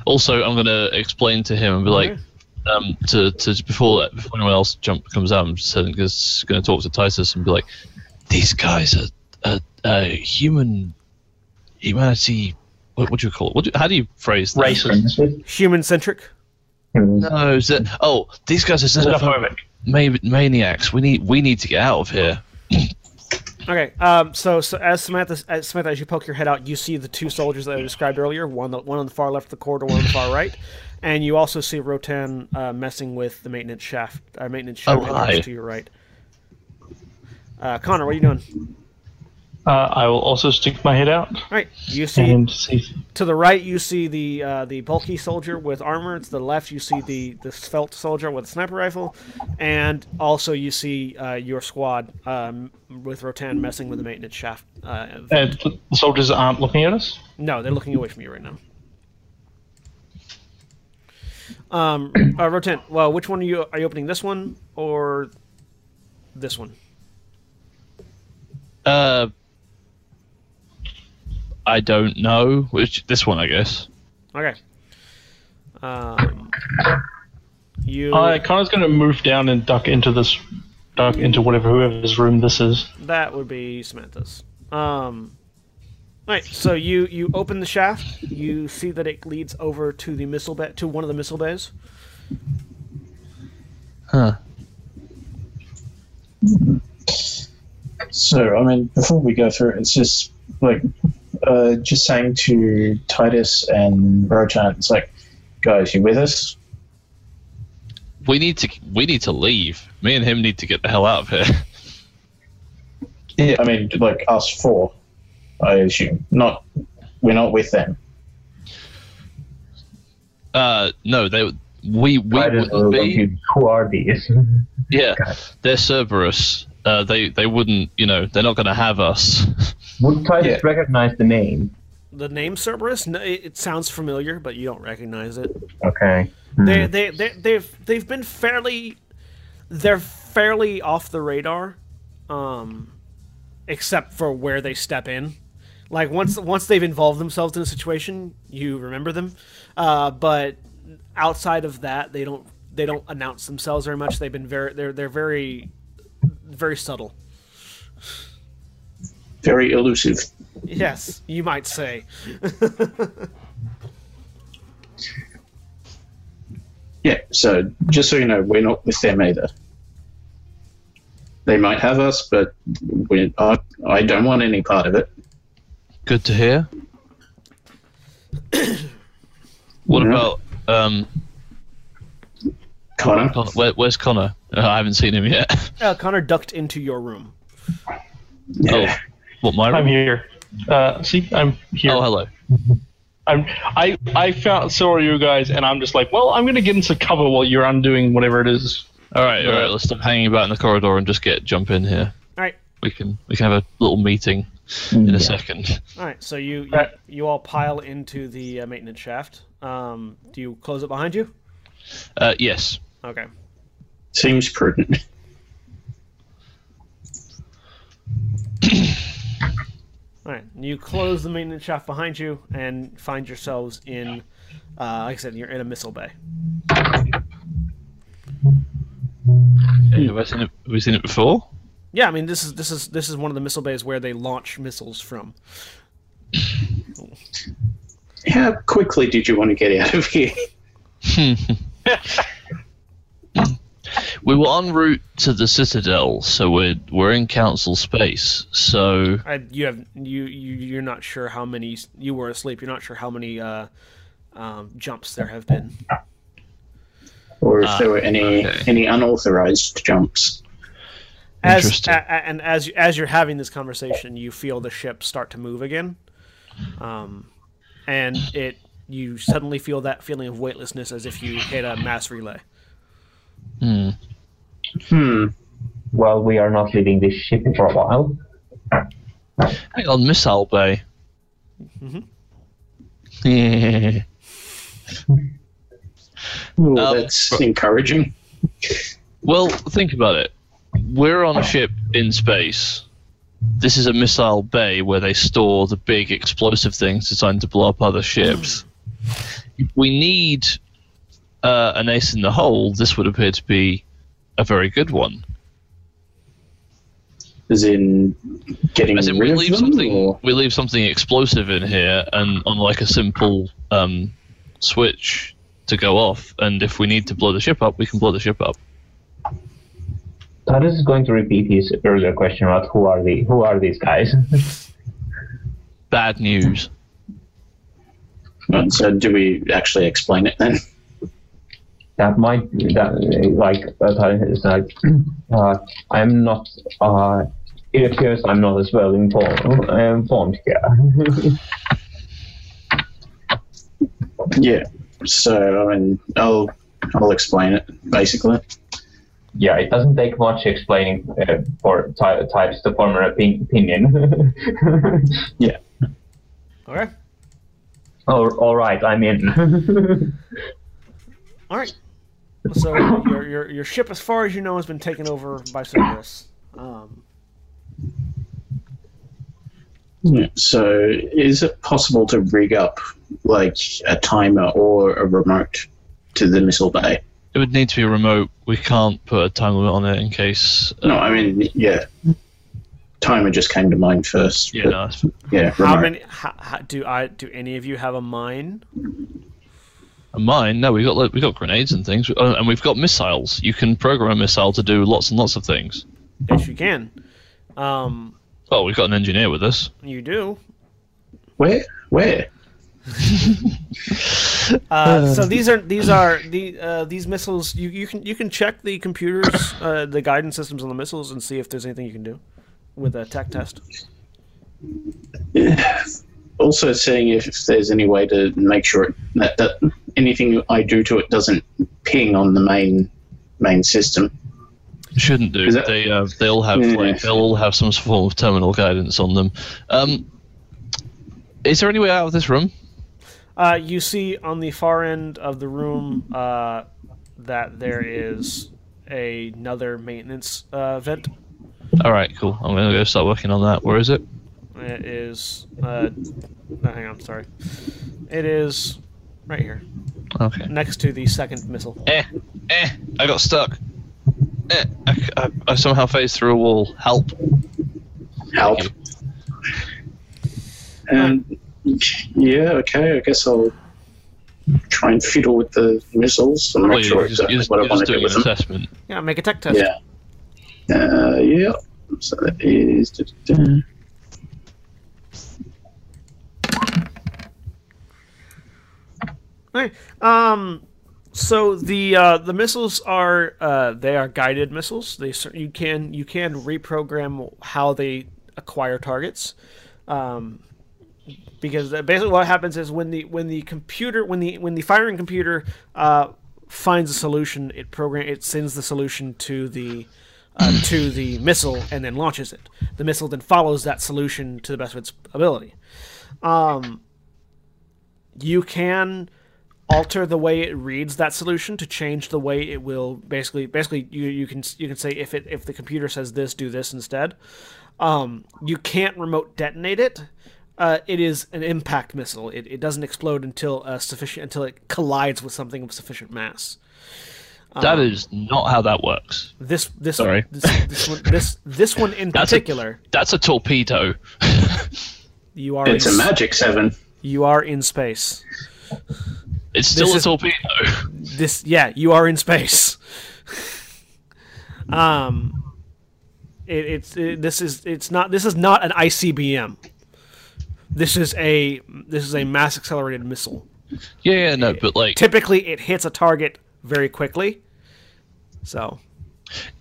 Also, I'm going to explain to him and be like, Okay. um, to, to before before anyone else jump comes out, I'm just going to talk to Titus and be like, these guys are, are, are human humanity what, what do you call it? What do, how do you phrase that? Racist. Human centric. No, is it, oh, these guys are xenophobic Xenophobic. ma- maniacs. We need we need to get out of here. Okay. Um. So, so as Samantha, as Samantha, as you poke your head out, you see the two soldiers that I described earlier. One, one on the far left of the corridor, one on the far right, and you also see Rotan uh, messing with the maintenance shaft. Uh, maintenance shaft Oh, to your right. Uh, Connor, what are you doing? Uh, I will also stick my head out All right. You see and see. to the right, you see the uh, the bulky soldier with armor. To the left, you see the the svelte soldier with a sniper rifle, and also you see uh, your squad um, with Rotan messing with the maintenance shaft. Uh, And the soldiers aren't looking at us. no, they're looking away from you right now. Um, uh, Rotan. Well, which one are you? Are you opening this one or this one? Uh, I don't know. Which this one, I guess. Okay. Um, you. I Connor's going to move down and duck into this, duck into whatever whoever's room this is. That would be Samantha's. Um, right. So you you open the shaft. You see that it leads over to the missile bay to one of the missile bays. Huh. So, I mean, before we go through, it's just like uh, just saying to Titus and Rotan, it's like, guys, you with us? We need to we need to leave. Me and him need to get the hell out of here. Yeah. I mean, like us four, I assume. Not, we're not with them. Uh, no, they we we I don't know wouldn't be. who are these. Yeah, they're Cerberus. Uh, they they wouldn't. You know, they're not going to have us. Would Titus Yeah. recognize the name? The name Cerberus. No, it, it sounds familiar, but you don't recognize it. Okay. Hmm. They they they they've they've been fairly. They're fairly off the radar, um, except for where they step in. Like once once they've involved themselves in a situation, you remember them. Uh, but outside of that, they don't they don't announce themselves very much. They've been very they're they're very very subtle. Very elusive. Yes, you might say. Yeah, so just so you know, we're not with them either. They might have us, but we I, I don't want any part of it. Good to hear. what Yeah. about um? Connor? Connor, where, where's Connor? Uh, I haven't seen him yet. Uh, Connor ducked into your room. Yeah. What my? room? I'm here. Uh, see, I'm here. Oh, hello. I'm, I I found saw you guys, and I'm just like, well, I'm gonna get into cover while you're undoing whatever it is. All right, all right. Let's stop hanging about in the corridor and just get jump in here. All right. We can we can have a little meeting in a second. All right, so you you, Right. you all pile into the uh, maintenance shaft. Um, do you close it behind you? Uh, yes. Okay. Seems prudent. All right. You close the maintenance shaft behind you and find yourselves in, uh, like I said, you're in a missile bay. Hey, have I it? Have we seen it before? Yeah, I mean this is this is this is one of the missile bays where they launch missiles from. How quickly did you want to get out of here? We were en route to the Citadel, so we're we're in Council space. So I, you have you you you're not sure how many you were asleep. You're not sure how many uh, um, jumps there have been. Or if Ah, there were any okay. any unauthorized jumps? As Interesting. a, a- and as you, as you're having this conversation, you feel the ship start to move again, um, and it you suddenly feel that feeling of weightlessness as if you hit a mass relay. Hmm. Hmm. Well, we are not leaving this ship for a while. hang on, Missile Bay. Mhm. Ooh, Um, that's but- encouraging. well, think about it. We're on a ship in space. This is a missile bay where they store the big explosive things designed to blow up other ships. if we need uh, an ace in the hole, this would appear to be a very good one. As in getting As in, rid we of leave them, something or- we leave something explosive in here, and on like a simple um, switch to go off, and if we need to blow the ship up, we can blow the ship up. Titus is going to repeat his earlier question about who are the who are these guys. Bad news. Right, so do we actually explain it then? That might that like that I- it's like uh, I'm not. Uh, it appears I'm not as well informed informed here. Yeah. So I mean, I'll I'll explain it basically. yeah, it doesn't take much explaining uh, for ty- types to form an opi- opinion. Yeah okay. oh, all right, I'm in. All right. So your, your your ship, as far as you know, has been taken over by Cerberus. Um, Yeah. So is it possible to rig up like a timer or a remote to the missile bay? It would need to be a remote. We can't put a time limit on it in case. Uh, No, I mean yeah. Timer just came to mind first. yeah, but no, that's, yeah. how many? How, how, do I? Do any of you have a mine? And mine, no, we've got like, we got grenades and things, uh, and we've got missiles. You can program a missile to do lots and lots of things. Yes, you can. Um, Oh, we've got an engineer with us. you do. Where? Where? Uh, so these are these are the uh, these missiles. You, you can you can check the computers, uh, the guidance systems on the missiles, and see if there's anything you can do with a tech test. Also seeing if, if there's any way to make sure it, that, that anything I do to it doesn't ping on the main main system. Shouldn't do. That- They uh, they all have Yeah. like they'll all have some form of terminal guidance on them. Um, is there any way out of this room? Uh, you see on the far end of the room uh, that there is a, another maintenance uh, vent. All right, cool. I'm gonna go start working on that. Where is it? It is. Uh, no, hang on, sorry. It is right here, Okay. next to the second missile. Eh, eh. I got stuck. Eh, I, I, I somehow phased through a wall. Help. Help. you. And yeah, okay, I guess I'll try and fiddle with the missiles and Well, not you sure just, exactly just, what I want to do doing an with them. assessment. Yeah, make a tech test. Yeah. Uh, yeah. So that is. Right. Um. So the uh, the missiles are uh, they are guided missiles. They you can you can reprogram how they acquire targets. Um, because basically what happens is when the when the computer when the when the firing computer uh, finds a solution, it program it sends the solution to the uh, to the missile and then launches it. The missile then follows that solution to the best of its ability. Um, you can alter the way it reads that solution to change the way it will basically basically you, you can you can say if it if the computer says this do this instead um, you can't remote detonate it uh, it is an impact missile it, it doesn't explode until uh, sufficient until it collides with something of sufficient mass That is not how that works. this this Sorry. this this one, this, this one in That's a- particular That's a torpedo. you are It's in, a magic seven. you are in space It's still This a is- torpedo. this yeah you are in space. Um it, it's it, this is it's not this is not an icbm this is a this is a mass accelerated missile. Yeah, yeah, no, but like, typically it hits a target very quickly. So.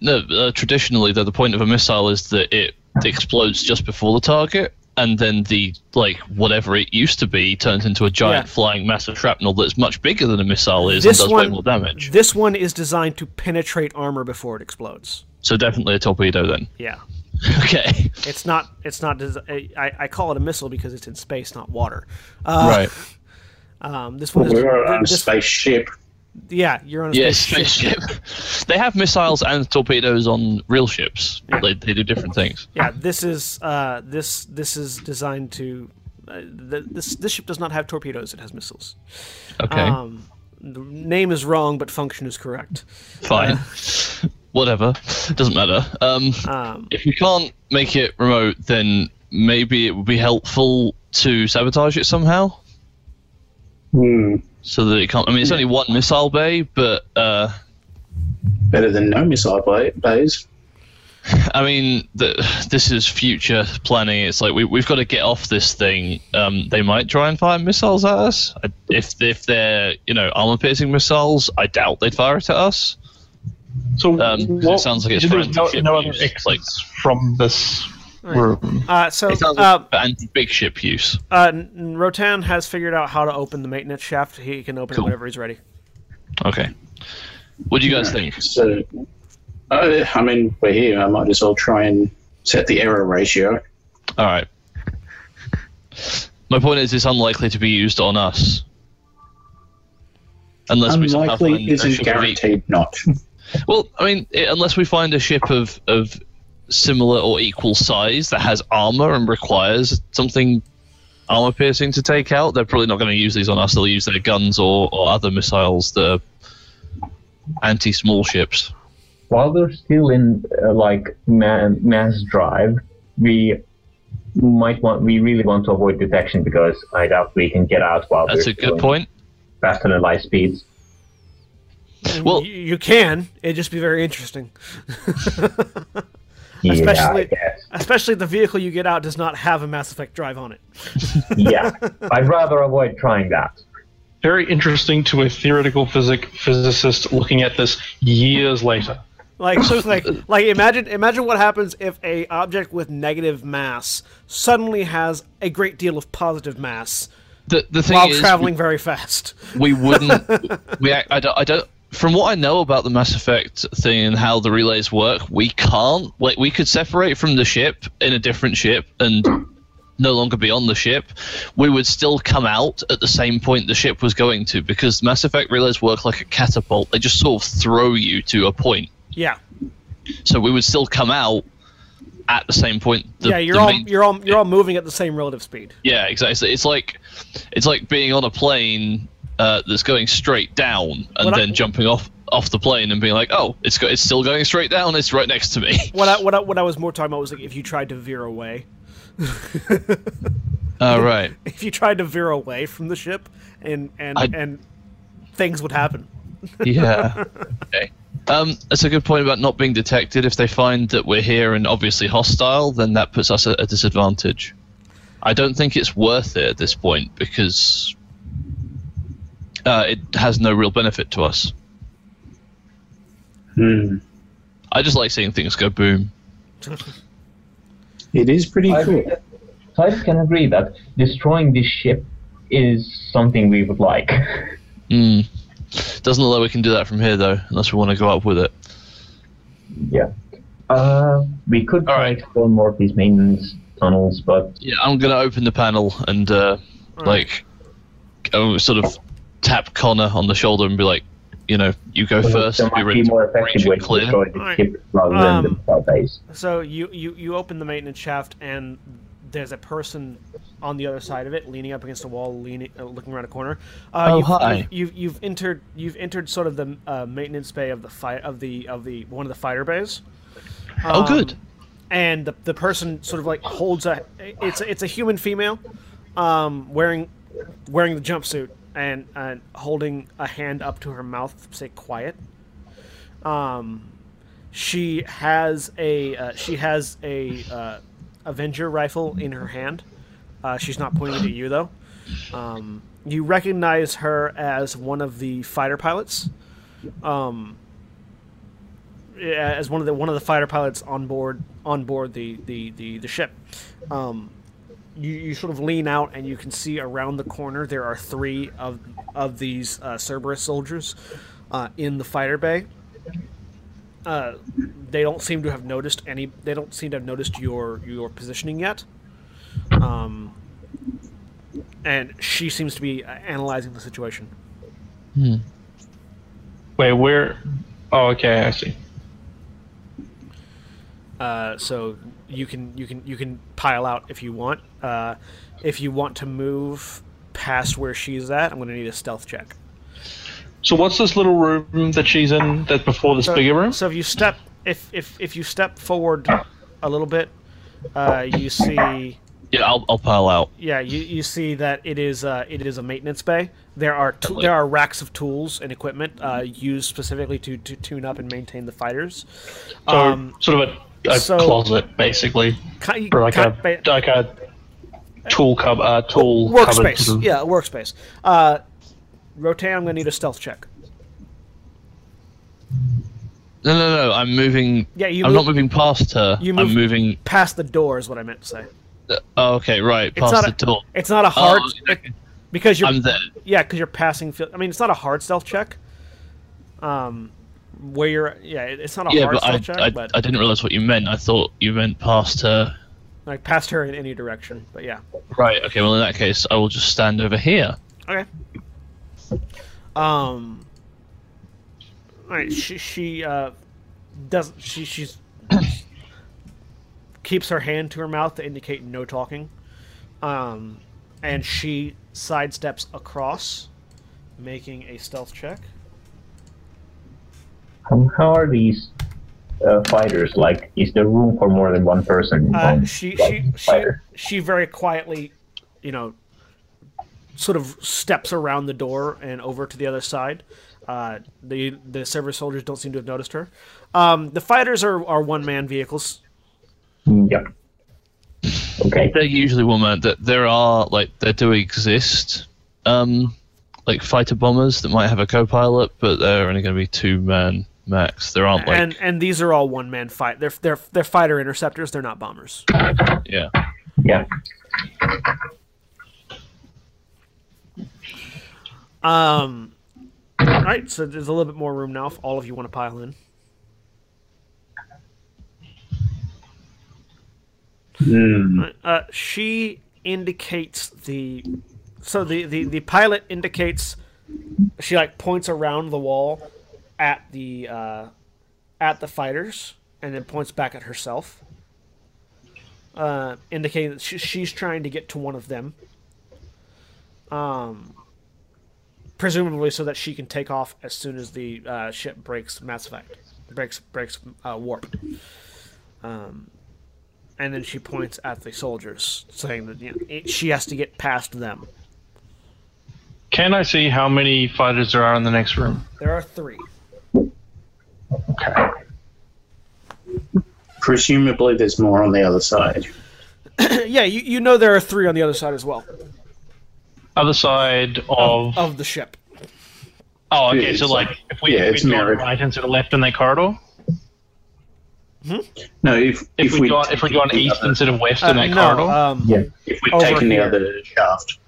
No. Uh, traditionally, though, the point of a missile is that it explodes just before the target, and then the like whatever it used to be turns into a giant Yeah. flying mass of shrapnel that's much bigger than a missile is This and does way one- more damage. this one is designed to penetrate armor before it explodes So definitely a torpedo then. yeah Okay. it's not it's not des- I, I call it a missile because it's in space not water uh, right. um, this one is We're on a this- spaceship. Yeah you're on a Yeah, spaceship. spaceship. they have missiles and torpedoes on real ships. They, they do different things. Yeah, this is uh, this this is designed to. Uh, the, this this ship does not have torpedoes; it has missiles. Okay, Um, the name is wrong, but function is correct. fine. whatever, doesn't matter. Um, Um, if you can't make it remote, then maybe it would be helpful to sabotage it somehow, Hmm. So that it can't. I mean, it's only one missile bay, but uh, Better than no missile bay, bays. I mean, the, this is future planning. It's like we, we've got to get off this thing. Um, they might try and fire missiles at us. I, if if they're you know armor piercing missiles, I doubt they'd fire it at us. So Um, 'cause it sounds like it's no, no other exits like- from this room. uh, so It sounds uh, like anti-big ship use. uh, Rotan has figured out how to open the maintenance shaft. He can open Cool. it whenever he's ready. Okay. What do you guys think? So, uh, I mean, we're here. I might as well try and set the error ratio. All right. My point is, it's unlikely to be used on us. Unless we Unlikely find a isn't ship guaranteed not. Well, I mean, i unless we find a ship of of similar or equal size that has armor and requires something armor piercing to take out, they're probably not going to use these on us. They'll use their guns or, or other missiles that are anti small ships. While we're still in uh, like ma- mass drive, we might want we really want to avoid detection because I doubt we can get out while That's a good point. faster than light speeds. Well- you, you can. It'd just be very interesting. Yeah, Especially- guess. Especially the vehicle you get out does not have a Mass Effect drive on it. Yeah, I'd rather avoid trying that. Very interesting to a theoretical physic physicist looking at this years later. Like, like, uh, like, imagine, imagine what happens if a object with negative mass suddenly has a great deal of positive mass The the thing while is, traveling very fast. we wouldn't we I, I don't, I don't from what I know about the Mass Effect thing and how the relays work, we can't like we could separate from the ship in a different ship and no longer be on the ship. We would still come out at the same point the ship was going to because Mass Effect relays work like a catapult. They just sort of throw you to a point. Yeah, So we would still come out at the same point. The, yeah, you're all, main- you're all, you're all moving at the same relative speed. yeah, exactly. It's like it's like being on a plane uh, that's going straight down and What I- then jumping off off the plane and being like, "Oh, it's go- it's still going straight down. It's right next to me." What I, what I, what I was more talking about was like if you tried to veer away. All right. If you tried to veer away from the ship, and and I- and things would happen. Yeah. okay. Um, that's a good point about not being detected. If they find that we're here and obviously hostile, then that puts us at a disadvantage. I don't think it's worth it at this point because uh, it has no real benefit to us. Hmm. I just like seeing things go boom. It is pretty I cool. I can agree that destroying this ship is something we would like. Mm. Doesn't look like we can do that from here though, unless we want to go up with it. yeah. Uh, we could All try right. to explore more of these maintenance tunnels, but Yeah, I'm gonna open the panel and uh, like, go sort of tap Connor on the shoulder and be like, you know, you go first. there Be might be more effective way and to clear. destroy the Alright. than the Um, base. So you, you you open the maintenance shaft, and there's a person on the other side of it, leaning up against a wall, leaning, uh, looking around a corner. Uh, Oh, you've, hi. You've, you've you've entered you've entered sort of the uh, maintenance bay of the fight of the of the one of the fighter bays. Oh, Um, good. And the, the person sort of like holds a it's a, it's a human female, um, wearing wearing the jumpsuit and holding a hand up to her mouth, to say quiet. Um, she has a uh, she has a uh, Avenger rifle in her hand. Uh, she's not pointing at you though. Um, you recognize her as one of the fighter pilots. Um, as one of the one of the fighter pilots on board on board the the the, the ship. Um, you, you sort of lean out and you can see around the corner there are three of of these uh, Cerberus soldiers uh, in the fighter bay. Uh, they don't seem to have noticed any. They don't seem to have noticed your your positioning yet. Um, and she seems to be uh, analyzing the situation. Wait, where? Oh, okay, I see. Uh, so you can you can you can pile out if you want. Uh, if you want to move past where she's at, I'm going to need a stealth check. So what's this little room that she's in? That's before this So, bigger room? so if you step if if if you step forward a little bit, uh, you see Yeah, I'll, I'll pile out. yeah you, you see that it is uh, it is a maintenance bay. There are t- there are racks of tools and equipment uh, used specifically to, to tune up and maintain the fighters. So Um, sort of a, a so- closet, basically, or like a like a tool cub, uh, tool workspace. of- Yeah, workspace. Uh, Rotan, I'm gonna need a stealth check. No, no, no. I'm moving. Yeah, you I'm move- not moving past her. you I'm moving. Past the door is what I meant to say. Uh, oh, okay, right. It's Past not the a, door. It's not a hard Oh, okay. because you're I'm there. yeah because you're passing. Field, I mean, it's not a hard stealth check. Um, where you're yeah, it's not a Yeah, hard but I, stealth check, I, but I didn't realize what you meant. I thought you meant past her. like past her in any direction. But yeah, Right. Okay. Well, in that case, I will just stand over here. okay. Um. All right, she she uh doesn't she she's keeps her hand to her mouth to indicate no talking. Um, and she sidesteps across, making a stealth check. How, how are these uh, fighters? Like, is there room for more than one person? Uh, on, she like, she she she very quietly, you know, sort of steps around the door and over to the other side. Uh, the the server soldiers don't seem to have noticed her. Um, the fighters are, are one man vehicles. Mm, Yep. Okay. They're usually one man. That there are like there do exist, um, like fighter bombers that might have a co-pilot, but they're only going to be two man max. There aren't like and and these are all one man fight. They're they're they're fighter interceptors. They're not bombers. yeah. Yeah. Um, all right. So there's a little bit more room now if all of you want to pile in. Hmm. Uh, she indicates the so the, the the pilot indicates she like points around the wall at the uh, at the fighters and then points back at herself uh, indicating that she, she's trying to get to one of them um presumably so that she can take off as soon as the uh, ship breaks mass effect breaks breaks uh, warp um and then she points at the soldiers, saying that you know, it, she has to get past them. Can I see how many fighters there are in the next room? There are three. Okay. Presumably, there's more on the other side. yeah, you, you know there are three on the other side as well Other side of. of the ship. oh, okay. It's So like, if we yeah, if it's we go mirrored. right and to the left in that corridor, Hmm? No, if if, we go if we go on east other- instead of west Uh, in that no, corridor, um, Yeah. if we've taken here. the other shaft.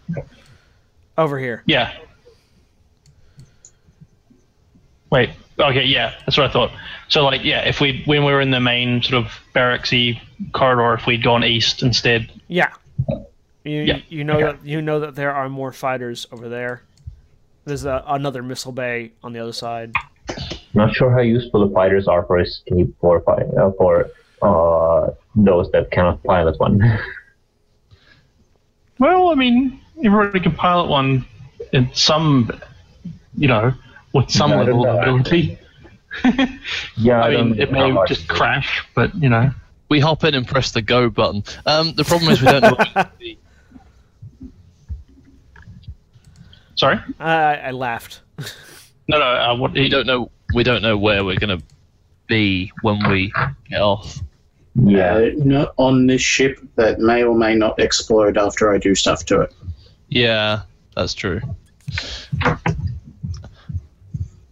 over here. yeah. Wait. Okay. Yeah, that's what I thought. So like, yeah, if we when we were in the main sort of barracksy corridor, if we'd gone east instead, Yeah. You, Yeah, you know okay. that you know that there are more fighters over there. There's a, another missile bay on the other side. Not sure how useful the fighters are for escape for fi- uh, for uh, those that cannot pilot one. Well, I mean, everybody can pilot one in some, you know, with some No, level of ability. yeah, I don't mean, it may just it is. crash, but you know. We hop in and press the go button. Um, the problem is we don't know. What Sorry. I, I laughed. No, no. Uh, what? we don't know. We don't know where we're going to be when we get off. Yeah. Uh, not on this ship that may or may not explode after I do stuff to it. Yeah, that's true.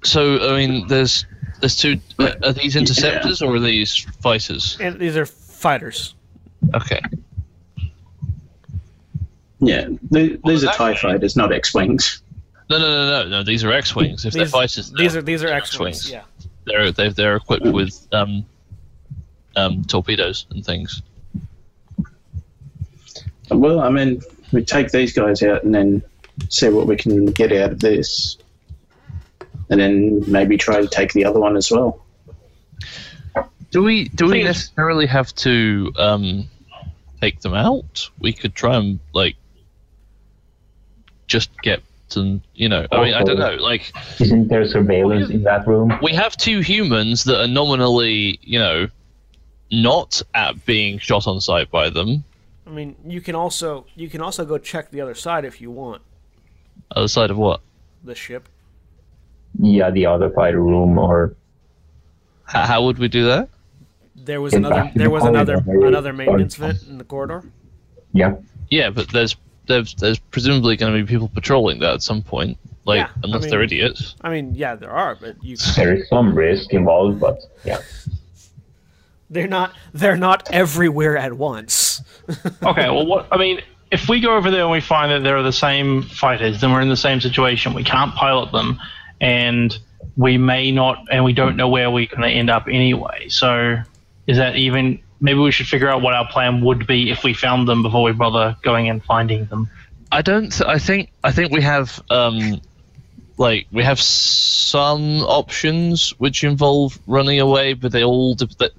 So I mean, there's there's two. Uh, are these interceptors or are these fighters? And these are fighters. Okay. Yeah, th- these are that- TIE fighters, not X Wings. No, no, no, no, no. These are X-wings. If they're These, fighters, these they're- these are they're X-wings. Yeah. They're they're, they're equipped with um, um, torpedoes and things. Well, I mean, we take these guys out and then see what we can get out of this. And then maybe try to take the other one as well. Do we do we necessarily have to um, take them out? We could try and like just get and you know, I mean, I don't know. Like, Isn't there surveillance in that room? we have two humans that are nominally, you know, not at being shot on sight by them. I mean, you can also you can also go check the other side if you want Other side of what? the ship. Yeah, the other fighter room or How, how would we do that? There was another fact, there was another another maintenance vent in the corridor. yeah. Yeah, but there's there's, there's presumably going to be people patrolling that at some point. Like, Yeah, I unless mean- they're idiots. I mean, yeah, there are, but you There is some risk involved, but yeah. they're not they're not everywhere at once. Okay, well, what I mean, if we go over there and we find that there are the same fighters, then we're in the same situation. We can't pilot them, and we may not, and we don't know where we're going to end up anyway. So, is that even? Maybe we should figure out what our plan would be if we found them before we bother going and finding them. I don't. Th- I think. I think we have. Um, like we have some options which involve running away, but they all. De-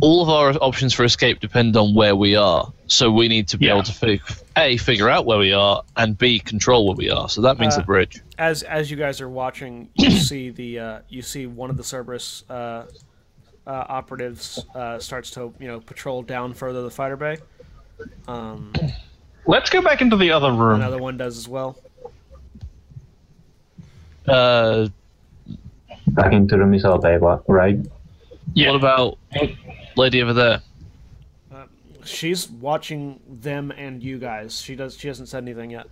all of our options for escape depend on where we are. So we need to be Yeah. able to fig- a figure out where we are and b control where we are. So that means Uh, the bridge. As as you guys are watching, you see the uh, you see one of the Cerberus uh, uh, operatives uh, starts to you know patrol down further the fighter bay. Um, Let's go back into the other room. another one does as well. Uh, Back into the missile bay, what- right? Yeah. What about lady over there? She's watching them and you guys. She does. She hasn't said anything yet.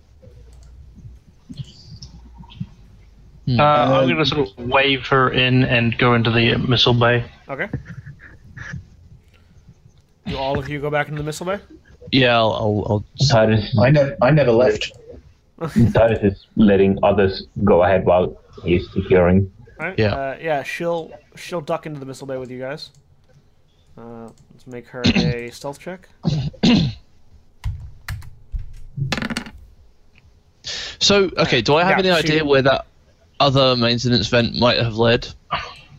Uh, I'm going to sort of wave her in and go into the missile bay. Okay. Do all of you go back into the missile bay? Yeah, I'll. I'll, I'll Titus, I never, I never left. Titus is letting others go ahead while he's securing. All right. Yeah. Uh, yeah. She'll she'll duck into the missile bay with you guys. Uh, let's make her a stealth check. so okay. Do I have Yeah, any she- idea where that other maintenance vent might have led?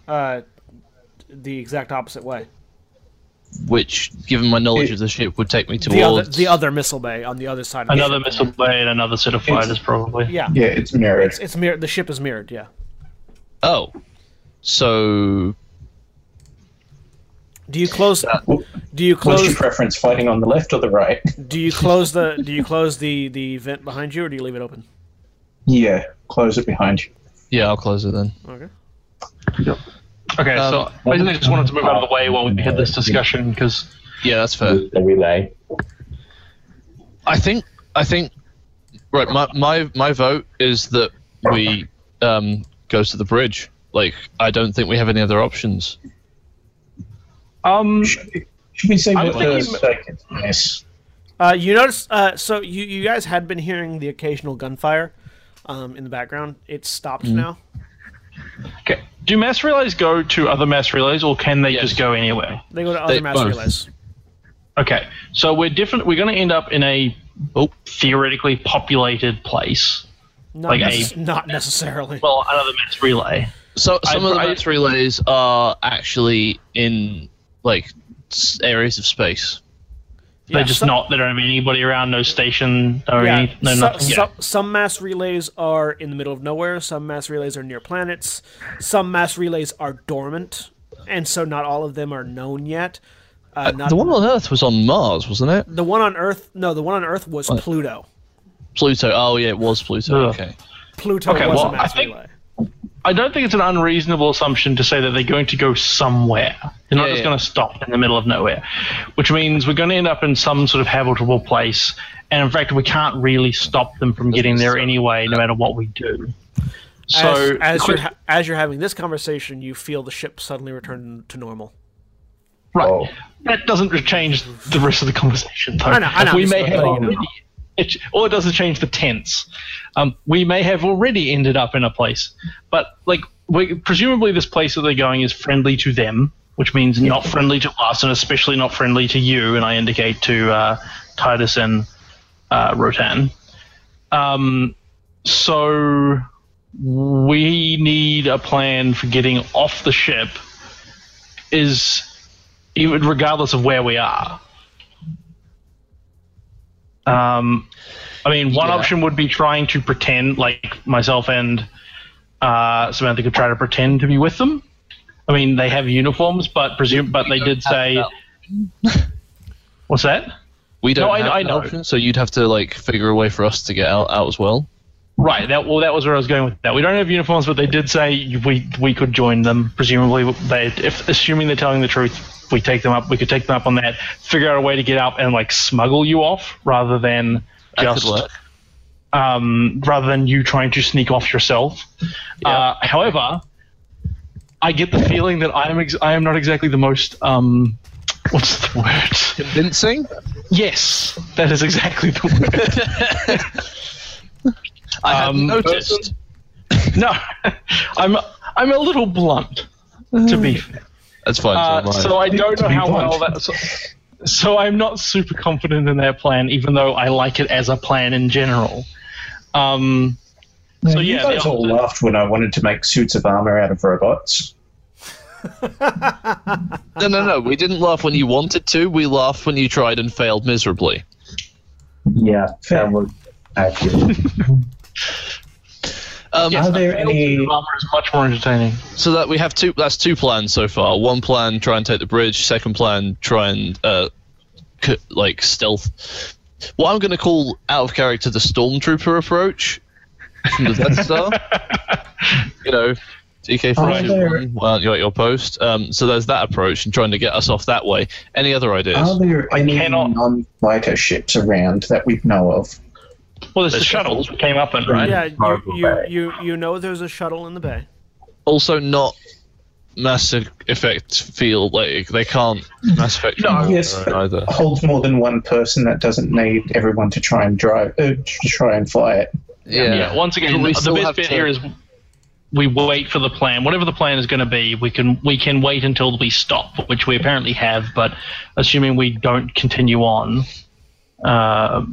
Uh, the exact opposite way. Which, given my knowledge It- of the ship, would take me The other towards the other missile bay on the other side. Of Another the missile bay and another set of fighters, probably. Yeah. Yeah, it's mirrored. It's it's mirrored. The ship is mirrored. Yeah. Oh, so Do you close? Well, Do you What's your close? preference, fighting on the left or the right? Do you close the? Do you close the the vent behind you, or do you leave it open? Yeah, close it behind you. yeah, I'll close it then. Okay. Yep. Okay, Um, so basically, I just wanted to move out of the way while we had this discussion because Yeah, that's fair. With the relay. I think I think right. My my my vote is that we um go to the bridge. Like, I don't think we have any other options. Um, Should, should we say I'm what the second? Yes. Uh, you notice? Uh, so you you guys had been hearing the occasional gunfire, um, in the background. It's stopped now. okay. Do mass relays go to other mass relays, or can they Yes. just go anywhere? They go to other They- mass both. relays. Okay, so we're different. We're going to end up in a Oh, theoretically populated place. Not, Like nece- a- not necessarily. Well, another mass relay. so some I- of the I- mass relays are actually in like areas of space. Yeah, They're just some- not. They don't have anybody around. No station. No Yeah, any. No so- nothing. so- Yeah. some mass relays are in the middle of nowhere. Some mass relays are near planets. Some mass relays are dormant, and so not all of them are known yet. Uh, not, the one on Earth was on Mars, wasn't it? the one on Earth, no, the one on Earth was Pluto. Pluto. Oh yeah, it was Pluto. Ugh. Okay. Pluto Okay, was well, a mass I think- relay. I don't think it's an unreasonable assumption to say that they're going to go somewhere. They're not Yeah, just yeah. going to stop in the middle of nowhere, which means we're going to end up in some sort of habitable place. And in fact, we can't really stop them from getting there anyway, no matter what we do. So, as, the as you're ha- as you're having this conversation, you feel the ship suddenly return to normal. right, Oh. that doesn't change the rest of the conversation, though. I know, I know, we may have letting you know. already, it, all it does is change the tense. Um, we may have already ended up in a place, but like, we, presumably, this place that they're going is friendly to them, which means not friendly to us, and especially not friendly to you. And I indicate to uh, Titus and uh, Rotan. Um, so we need a plan for getting off the ship. Is even regardless of where we are. Um, I mean, one Yeah. option would be trying to pretend, like myself and uh, Samantha could try to pretend to be with them. I mean, they have uniforms, but presume, but they did say, "What's that?" We don't No, I- have I know. option, so you'd have to like figure a way for us to get out, out as well. Right. That well, that was where I was going with that. We don't have uniforms, but they did say we we could join them. Presumably, they if assuming they're telling the truth, we take them up. We could take them up on that. Figure out a way to get up and like smuggle you off, rather than just um, rather than you trying to sneak off yourself. Uh, however, I get the feeling that I am ex- I am not exactly the most um, what's the word? Convincing. Yes, that is exactly the word. I hadn't Um, noticed. no, I'm I'm a little blunt, to be fair. That's fine. Uh, so, I. don't know how well that. So, so I'm not super confident in their plan, even though I like it as a plan in general. Um, so you guys all laughed when I wanted to make suits of armor out of robots. No, no, no. We didn't laugh when you wanted to. We laughed when you tried and failed miserably. Yeah, Fair. that was actually. Um, Are there any? armor is much more entertaining. So that we have two. That's two plans so far. One plan, try and take the bridge. Second plan, try and uh, c- like stealth. What I'm going to call out of character the stormtrooper approach from the Death Star. you know, TK Are there- forty one. Well, you're at your post. Um, so there's that approach and trying to get us off that way. Any other ideas? Are there I any cannot- non-fighter ships around that we know of? Well, there's the There's shuttles we came up and right? Yeah, you, you, you, you know there's a shuttle in the bay. also, not Mass Effect feel like they can't Mass Effect No, yes, either. Holds more than one person that doesn't need everyone to try and drive, uh, to try and fly it. Yeah. Once again, We the best bit to- here is we wait for the plan. Whatever the plan is going to be, we can we can wait until we stop, which we apparently have. But assuming we don't continue on, uh,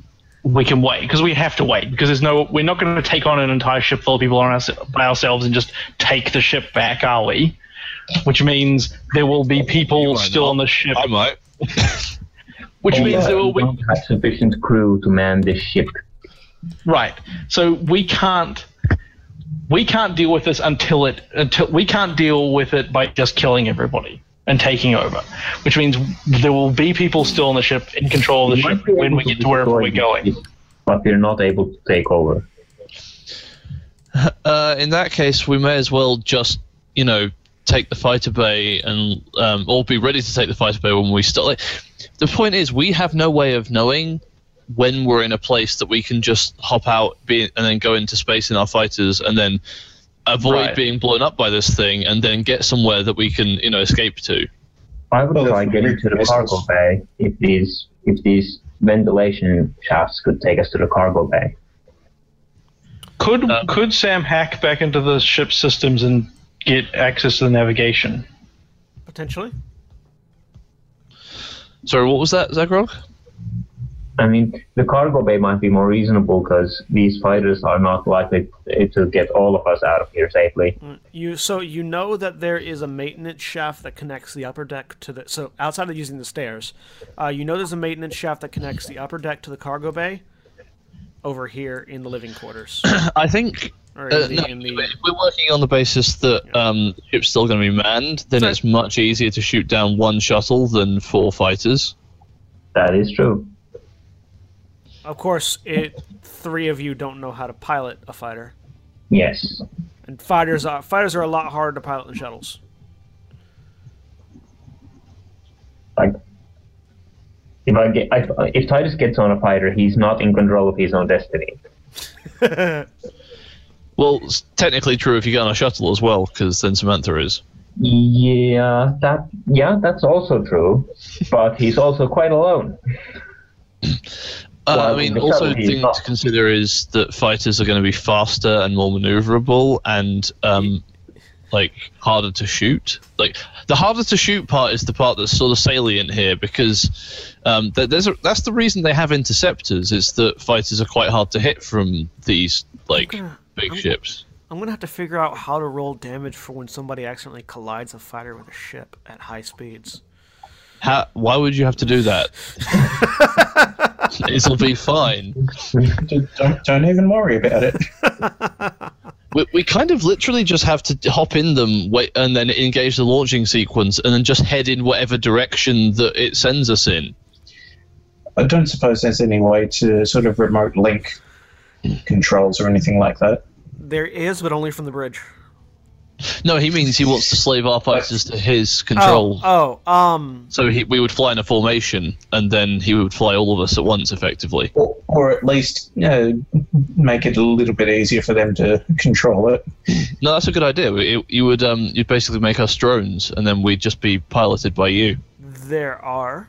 we can wait because we have to wait because there's no. We're not going to take on an entire ship full of people on us, by ourselves and just take the ship back, are we? Which means there will be people still not. on the ship. I might. Which Oh, means yeah, there will we be don't have sufficient crew to man this ship. Right. So we can't we can't deal with this until it until we can't deal with it by just killing everybody and taking over. Which means there will be people still on the ship in control of the ship when we get to wherever we're going. But we're not able to take over. Uh, in that case, we may as well just, you know, take the fighter bay and um, or be ready to take the fighter bay when we start. Like, the point is, we have no way of knowing when we're in a place that we can just hop out, be and then go into space in our fighters, and then avoid Right. being blown up by this thing, and then get somewhere that we can, you know, escape to. I would Well, try if getting we're to the cargo bay if these if these ventilation shafts could take us to the cargo bay. Could Um, could Sam hack back into the ship systems and get access to the navigation? Potentially. Sorry, what was that, Zaghrog? I mean, the cargo bay might be more reasonable because these fighters are not likely to get all of us out of here safely. You so you know that there is a maintenance shaft that connects the upper deck to the so outside of using the stairs, uh, you know there's a maintenance shaft that connects the upper deck to the cargo bay. Over here in the living quarters, I think Uh, the, no, the if we're working on the basis that um, the ship's still going to be manned, then So- it's much easier to shoot down one shuttle than four fighters. That is true. Of course, it three of you don't know how to pilot a fighter, Yes. and fighters are fighters are a lot harder to pilot than shuttles. Like, if I get if, if Titus gets on a fighter, he's not in control of his own destiny. Well, it's technically true if you get on a shuttle as well, because then Samantha is. Yeah, that yeah, that's also true. But he's also quite alone. Uh, Well, I mean, also shuttle, thing not. to consider is that fighters are going to be faster and more maneuverable and um, like harder to shoot. Like the harder to shoot part is the part that's sort of salient here because um, th- there's a, that's the reason they have interceptors. Is that fighters are quite hard to hit from these like gonna- big I'm- ships. I'm gonna have to figure out how to roll damage for when somebody accidentally collides a fighter with a ship at high speeds. How, why would you have to do that? It'll be fine. don't, don't even worry about it. We, we kind of literally just have to hop in them, wait, and then engage the launching sequence, and then just head in whatever direction that it sends us in. I don't suppose there's any way to sort of remote link controls or anything like that. There is, but only from the bridge. No, he means he wants to slave our fighters to his control. Oh, oh, um, So he, we would fly in a formation, and then he would fly all of us at once, effectively. Or, or at least you know, make it a little bit easier for them to control it. No, that's a good idea. It, you would um, you'd basically make us drones, and then we'd just be piloted by you. there are.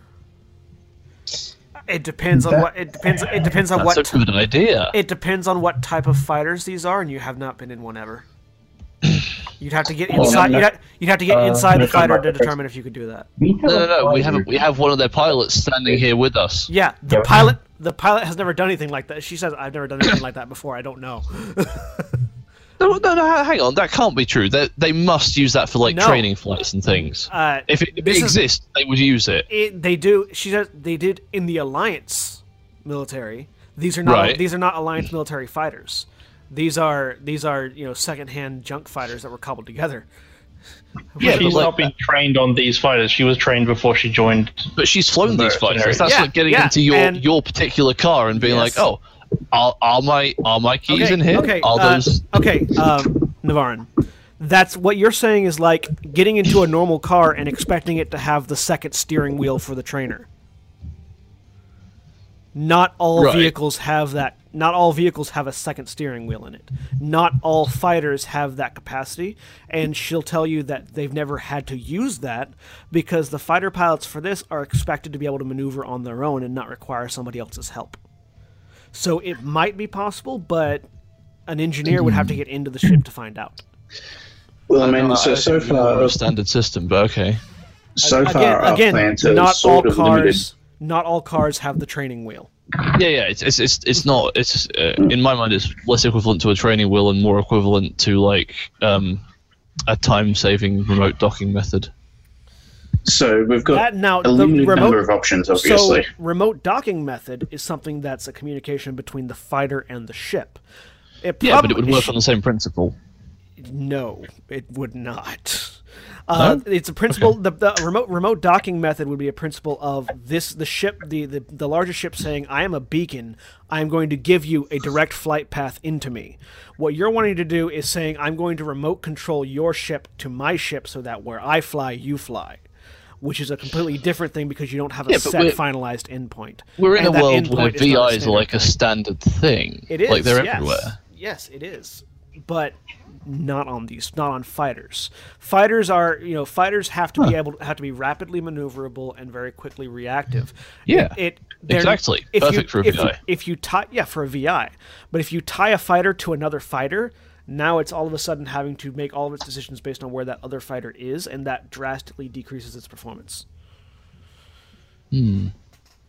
It depends on That- what it depends. It depends on That's what a good idea. it depends on what type of fighters these are, and you have not been in one ever. You'd have to get inside. You'd, ha- you'd have to get uh, inside the fighter to determine if you could do that. We have no, no, no. We have we have one of their pilots standing here with us. Yeah, the Yeah. pilot. The pilot has never done anything like that. She says, "I've never done anything like that before. I don't know." No, no, no. Hang on, that can't be true. They they must use that for like No. training flights and things. Uh, if it, if it this is- exists, they would use it. it, they do. She says they did in the alliance military. These are not. Right. These are not alliance military fighters. These are these are you know secondhand junk fighters that were cobbled together. Yeah, she's like- not been trained on these fighters. She was trained before she joined. But she's flown these fighters. That's Yeah, like getting yeah, into your and- your particular car and being Yes. like, oh, are, are my are my keys okay, in here? Okay, Are uh, those? okay, um, Navarran. That's what you're saying is like getting into a normal car and expecting it to have the second steering wheel for the trainer. Not all Right. vehicles have that. Not all vehicles have a second steering wheel in it. Not all fighters have that capacity, and she'll tell you that they've never had to use that because the fighter pilots for this are expected to be able to maneuver on their own and not require somebody else's help. So it might be possible, but an engineer would have to get into the ship to find out. Well, I mean, No, so so think we know far, a standard system, but okay. so far, again, our again plans are not all sort of cars, limited. Not all cars have the training wheel. Yeah, yeah. It's it's it's, it's not. It's uh, in my mind, it's less equivalent to a training wheel and more equivalent to like um, a time-saving remote docking method. So we've got That now a the limited remote number of options, obviously. So remote docking method is something that's a communication between the fighter and the ship. It Yeah, but it would work on the same principle. No, it would not. Uh, It's a principle. The, the remote remote docking method would be a principle of this: the ship, the, the the larger ship saying, "I am a beacon. I am going to give you a direct flight path into me." What you're wanting to do is saying, "I'm going to remote control your ship to my ship, so that where I fly, you fly." Which is a completely different thing because you don't have a Yeah, set finalized endpoint. We're in And a world where endpoint is not VIs are like a standard thing. It is. Like they're yes. everywhere. Yes, it is. But not on these, not on fighters. Fighters are, you know, fighters have to be able have to be rapidly maneuverable and very quickly reactive. Yeah, It, they're- exactly. if Perfect you, for a if you- VI. if you tie, yeah, for a VI, but if you tie a fighter to another fighter, now it's all of a sudden having to make all of its decisions based on where that other fighter is, and that drastically decreases its performance. Hmm.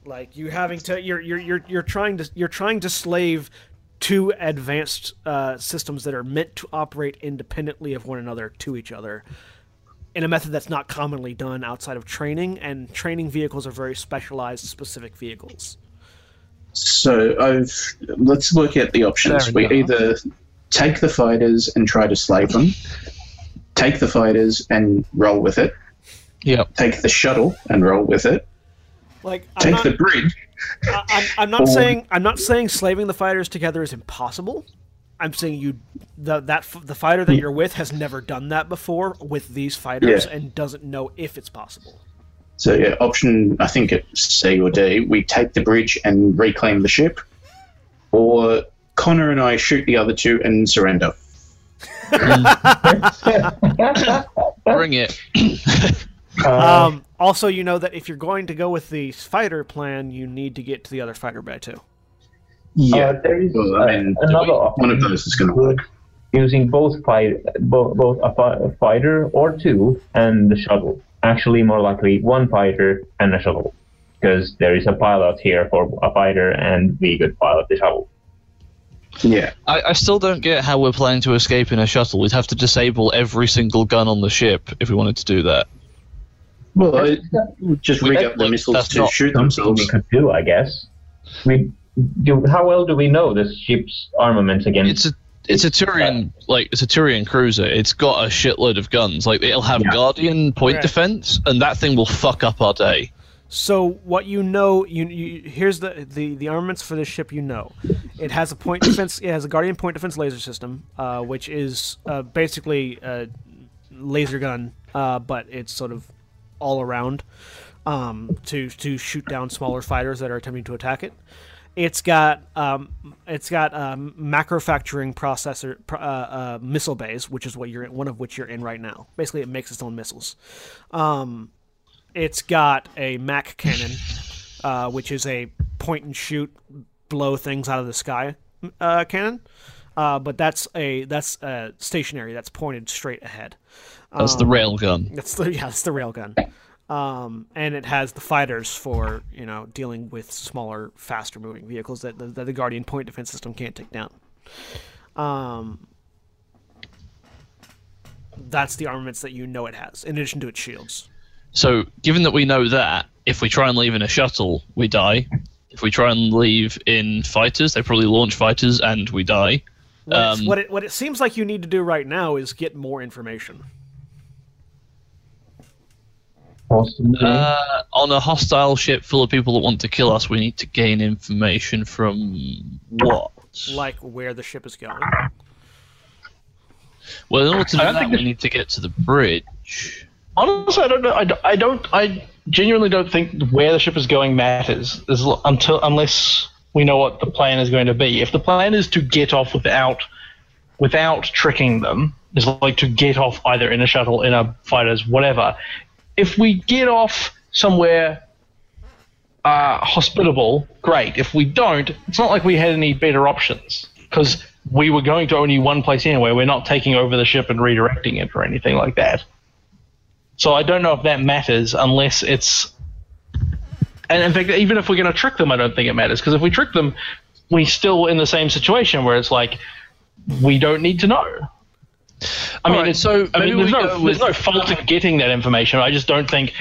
Like you having to, you're you're you're you're trying to you're trying to slave two advanced uh, systems that are meant to operate independently of one another to each other in a method that's not commonly done outside of training and training vehicles are very specialized specific vehicles So I've let's work out the options. Fair we enough. either take the fighters and try to slave them, take the fighters and roll with it, Yep. take the shuttle and roll with it, like I'm take not, the bridge. I, I'm, I'm not or- saying i'm not saying slaving the fighters together is impossible i'm saying you the, that the fighter that you're with has never done that before with these fighters Yeah. and doesn't know if it's possible So yeah, option I think it's C or D. We take the bridge and reclaim the ship, or Connor and I shoot the other two and surrender. Bring it. Uh, Um, also, you know that if you're going to go with the fighter plan, you need to get to the other fighter bay too. Yeah, uh, there is well, I mean, another one of those is going to work. using both fight, both, both a, fi- a fighter or two and the shuttle. Actually, more likely one fighter and a shuttle, because there is a pilot here for a fighter, and we could pilot the shuttle. Yeah, I, I still don't get how we're planning to escape in a shuttle. We'd have to disable every single gun on the ship if we wanted to do that. Well, I, just rig up the missiles to shoot themselves. we could do, I guess. we do. How well do we know this ship's armaments against? It's a it's a Turian like it's a Turian cruiser. It's got a shitload of guns. Like it'll have Yeah. Guardian point Right. defense, and that thing will fuck up our day. So what you know, you, you here's the, the the armaments for this ship. You know, it has a point defense. It has a Guardian point defense laser system, uh, which is uh, basically a laser gun, uh, but it's sort of all around um, to to shoot down smaller fighters that are attempting to attack it. It's got um, it's got um, macrofacturing processor uh, uh, missile bays, which is what you're in, one of which you're in right now. Basically, it makes its own missiles. Um, it's got a Mac cannon, uh, which is a point and shoot, blow things out of the sky uh, cannon. Uh, but that's a that's uh, stationary. That's pointed straight ahead. That's the rail gun. That's the yeah, that's the railgun. Um, and it has the fighters for you know dealing with smaller, faster moving vehicles that the, that the Guardian point defense system can't take down. Um, that's the armaments that you know it has, in addition to its shields. So, given that we know that, if we try and leave in a shuttle, we die. If we try and leave in fighters, they probably launch fighters and we die. What, Um, what it what it seems like you need to do right now is get more information. Possibly. Uh, on a hostile ship full of people that want to kill us, we need to gain information from what? like where the ship is going. Well, in order to do that, we need to get to the bridge. Honestly, I don't know. I, I don't. I genuinely don't think where the ship is going matters as until unless we know what the plan is going to be. If the plan is to get off without without tricking them, is like to get off either in a shuttle, in a fighters, whatever. If we get off somewhere uh, hospitable, great. If we don't, it's not like we had any better options because we were going to only one place anyway. We're not taking over the ship and redirecting it or anything like that. So I don't know if that matters unless it's. And in fact, even if we're going to trick them, I don't think it matters because if we trick them, we're still in the same situation where it's like we don't need to know. I mean, Alright, it's, so I maybe mean, there's no with- there's no fault in getting that information. I just don't think.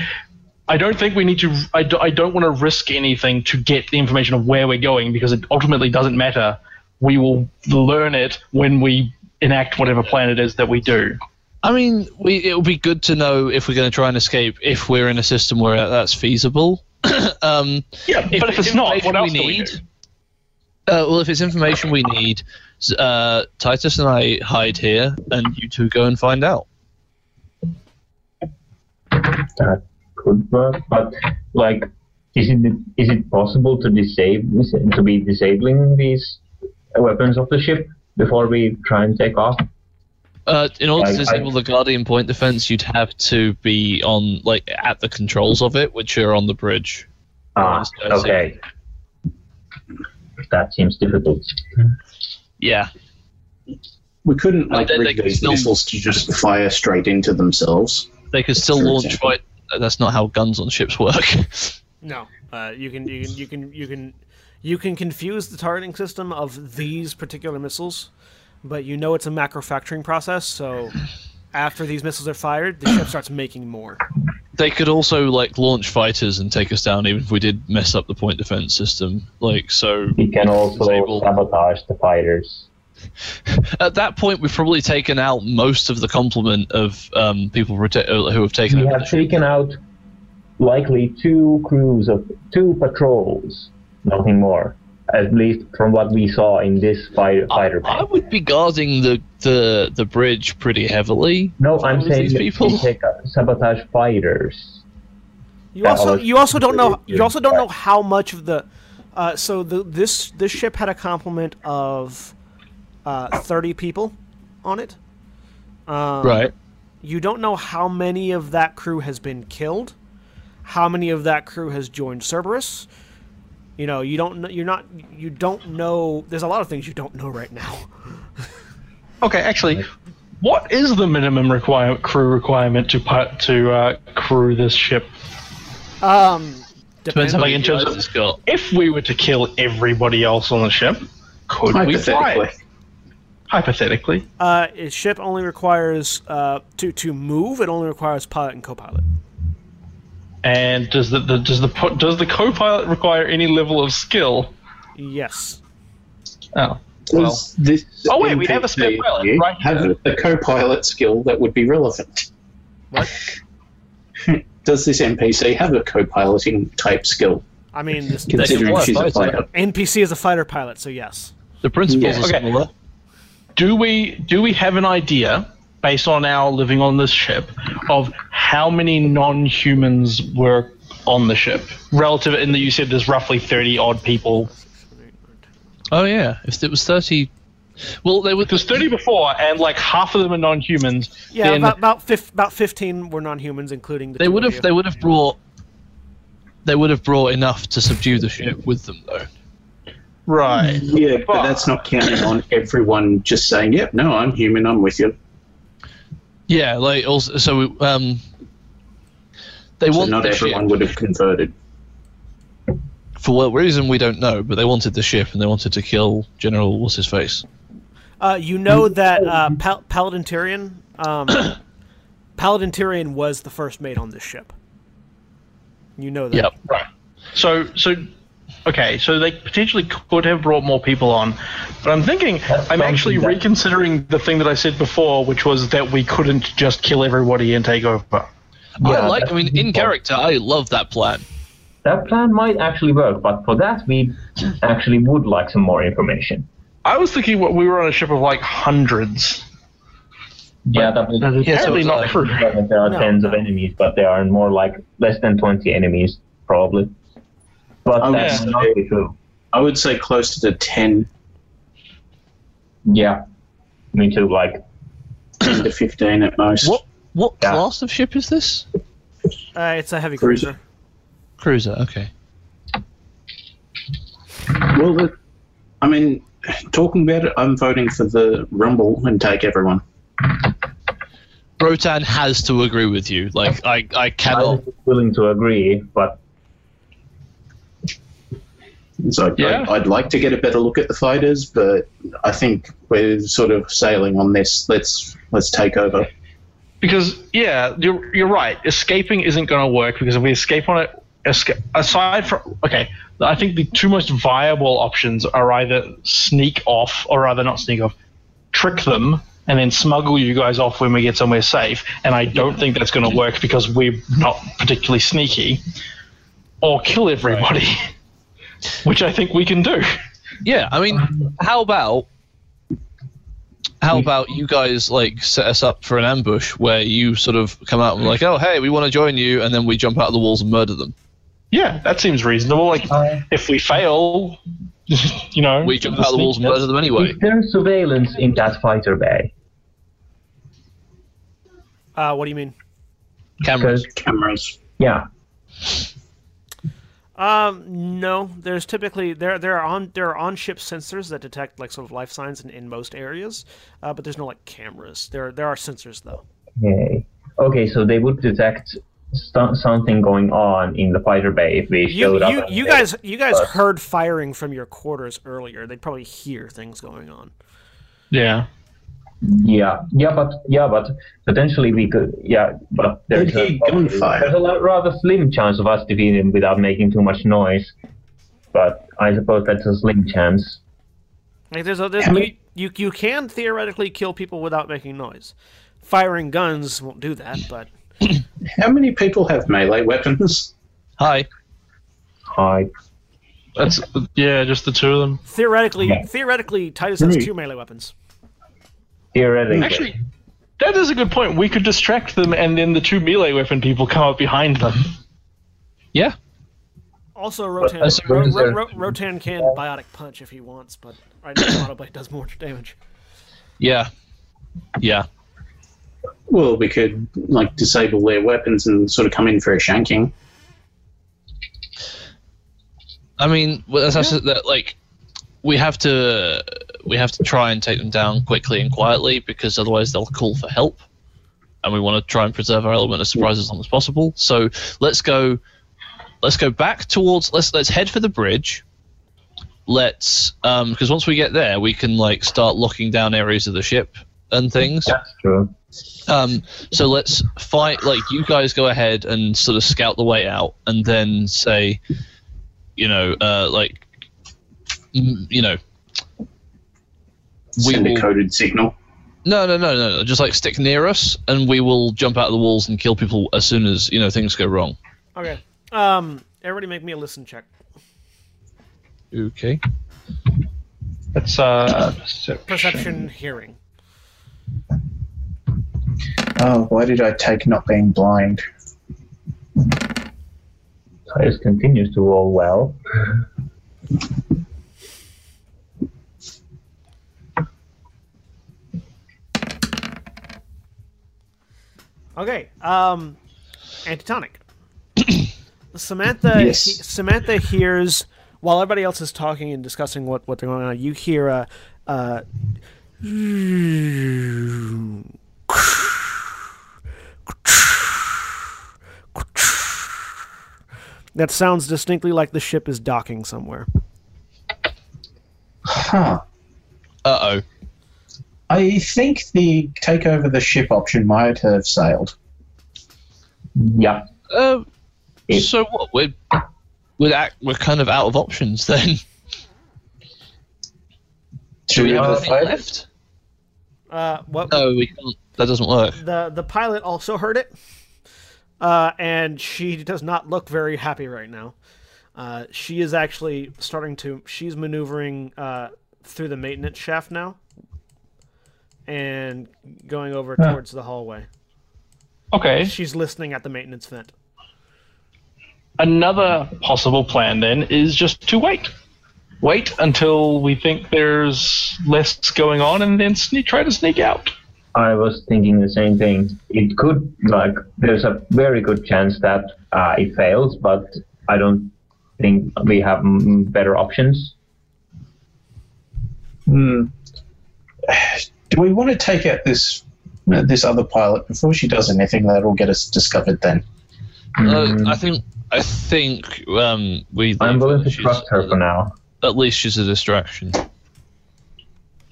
I don't think we need to. I, do, I don't want to risk anything to get the information of where we're going because it ultimately doesn't matter. We will learn it when we enact whatever plan it is that we do. I mean, we, it would be good to know if we're going to try and escape if we're in a system where that's feasible. um, Yeah, but if it's not, what else we do we need? do? Uh, well, if it's information we need, uh, Titus and I hide here, and you two go and find out. that could work, but like, is it is it possible to disable to be disabling these weapons of the ship before we try and take off? Uh, in order I- to disable the Guardian point defense, you'd have to be on like at the controls of it, which are on the bridge. Ah, I okay. That seems difficult. Yeah, We couldn't Well, like then they rig could these still- missiles to just fire straight into themselves. they could still launch example. right. That's not how guns on ships work. No, uh, you can you can you can you can you can confuse the targeting system of these particular missiles, but you know it's a macrofacturing process. So after these missiles are fired, the ship starts making more. They could also like launch fighters and take us down, even if we did mess up the point defense system. Like so, We can also Disable. sabotage the fighters. at that point, we've probably taken out most of the complement of um, people prote- uh, who have taken We have taken out likely two crews of two patrols, nothing more. At least from what we saw in this fighter fighter I pack. would be guarding the, the, the bridge pretty heavily. No, I'm saying these people. we take sabotage fighters. You also you also don't know you also don't know how much of the uh, so the this this ship had a complement of uh, thirty people on it. Um, Right. You don't know how many of that crew has been killed, how many of that crew has joined Cerberus. You know, you don't know. You're not. You don't know. There's a lot of things you don't know right now. Okay, actually, what is the minimum require, crew requirement to pi- to uh, crew this ship? Um, Depends depends. Like many in terms of- it's. If we were to kill everybody else on the ship, could we fly? Hypothetically. Hypothetically, Uh, a ship only requires uh, to to move. It only requires pilot and co-pilot. And does the, the does the does the co-pilot require any level of skill? Yes. Oh, Does this Oh, wait, we have a spare pilot, here right Have here. a co-pilot skill that would be relevant. What? Does this NPC have a co-piloting type skill? I mean, this, Considering she's a fighter. fighter. NPC is a fighter pilot, so yes. The principles Yeah. are Okay. similar. do we do we have an idea based on our living on this ship of how many non-humans were on the ship relative in that you said there's roughly 30 odd people Oh yeah, if it was thirty, well there would. there's 30 before and like half of them are non-humans Yeah, then about about, fif- about fifteen were non-humans, including the They would have. They would have brought. They would have brought enough to subdue the ship with them, though. right Yeah, but that's not counting on everyone just saying, "Yep, no, I'm human. I'm with you." Yeah, like also. So um, they So want not the everyone ship would have converted. for what reason we don't know, but they wanted the ship and they wanted to kill General what's his face. Uh, you know that uh, Pal- Paladin Tyrion, um, Paladin Tyrion was the first mate on this ship. You know that. Yep. right so so okay so they potentially could have brought more people on but i'm thinking i'm actually that- reconsidering the thing that i said before which was that we couldn't just kill everybody and take over I Yeah, like. I mean, in character, I love that plan. That plan might actually work, but for that we actually would like some more information. i was thinking what we were on a ship of like hundreds Yeah, that would That's Yeah, apparently it's not like- true. there are No, tens of enemies, but there are more like less than twenty enemies probably. But Oh, that's yeah. not true. I would say closer to 10, Yeah, me too. Like 10 to 15 at most. What what Yeah. class of ship is this? Uh, it's a heavy Cruiser. cruiser. Cruiser. Okay. Well, the, I mean, talking about it, I'm voting for the Rumble and take everyone. Brotan has to agree with you. Like I, I I cannot. willing to agree, but So Yeah. I'd, I'd like to get a better look at the fighters, but I think we're sort of sailing on this. Let's let's take over. Because yeah, you're you're right. Escaping isn't going to work because if we escape on it, escape, aside from okay, I think the two most viable options are either sneak off or rather not sneak off, trick them and then smuggle you guys off when we get somewhere safe. And I don't think that's going to work because we're not particularly sneaky, or kill everybody, which I think we can do. Yeah. I mean, how about how about you guys like set us up for an ambush where you sort of come out and like, oh hey, we want to join you, and then we jump out of the walls and murder them. Yeah, that seems reasonable. Like if we fail, you know, We jump out of the walls and murder them anyway. is there surveillance in that fighter bay? Uh, what do you mean? Cameras. Cameras. yeah, Um, no. There's typically there there are on there are on ship sensors that detect like sort of life signs in, in most areas, uh, but there's no like cameras. There there are sensors though. okay, okay. So they would detect st- something going on in the fighter bay if we You showed up. you, and you guys you guys But- heard firing from your quarters earlier. They'd probably hear things going on. yeah. Yeah, yeah, but yeah, but potentially we could. Yeah, but there's a, hear gunfire. there's a la- rather slim chance of us defeating him without making too much noise. But I suppose that's a slim chance. Like there's a there's, How you, you you can theoretically kill people without making noise. Firing guns won't do that, but How many people have melee weapons? Hi. Hi. That's yeah, just the two of them. theoretically Yeah. theoretically Titus has two melee weapons. Theoretically. Actually, that is a good point. We could distract them, and then the two melee weapon people come up behind them. Yeah. Also, Rotan, I suppose Ro- Ro- Ro- Rotan can biotic punch if he wants, but right now Autoblade does more damage. Yeah. Yeah. Well, we could like disable their weapons and sort of come in for a shanking. I mean, well, that's that's that like we have to we have to try and take them down quickly and quietly because otherwise they'll call for help, and we want to try and preserve our element of surprise as long as possible. So let's go let's go back towards let's let's head for the bridge. Let's um because once we get there, we can like start locking down areas of the ship and things. That's true. Um, so let's fight. Like you guys go ahead and sort of scout the way out, and then say, you know, uh, like, you know, we Send a will. coded signal. No, no, no, no, no. Just like stick near us, and we will jump out of the walls and kill people as soon as you know things go wrong. Okay. Um, everybody, make me a listen check. Okay. That's uh, Perception, hearing. Oh, why did I take not being blind? Titus continues to roll well. Okay. Um, antitonic. Samantha. Yes. he- Samantha hears while everybody else is talking and discussing what what they're going on. You hear a. Uh, that sounds distinctly like the ship is docking somewhere. Huh. Uh oh. I think the take over the ship option might have sailed. Yeah. Uh, It- so what? We're we're act, we're kind of out of options then. Should we have have a anything fight? left? Uh, what? No, we can't. That doesn't work. the the pilot also heard it, uh, and she does not look very happy right now. Uh, she is actually starting to. She's maneuvering uh, through the maintenance shaft now, and going over Huh. towards the hallway. okay. She's listening at the maintenance vent. Another possible plan then is just to wait. Wait until we think there's less going on, and then sneak, try to sneak out. I was thinking the same thing. It could, like, there's a very good chance that uh, it fails, but I don't think we have better options. Hmm. Do we want to take out this uh, this other pilot before she does anything that'll get us discovered? Then Mm, Uh, I think I think um, we. I'm willing to trust her for now. At least she's a distraction.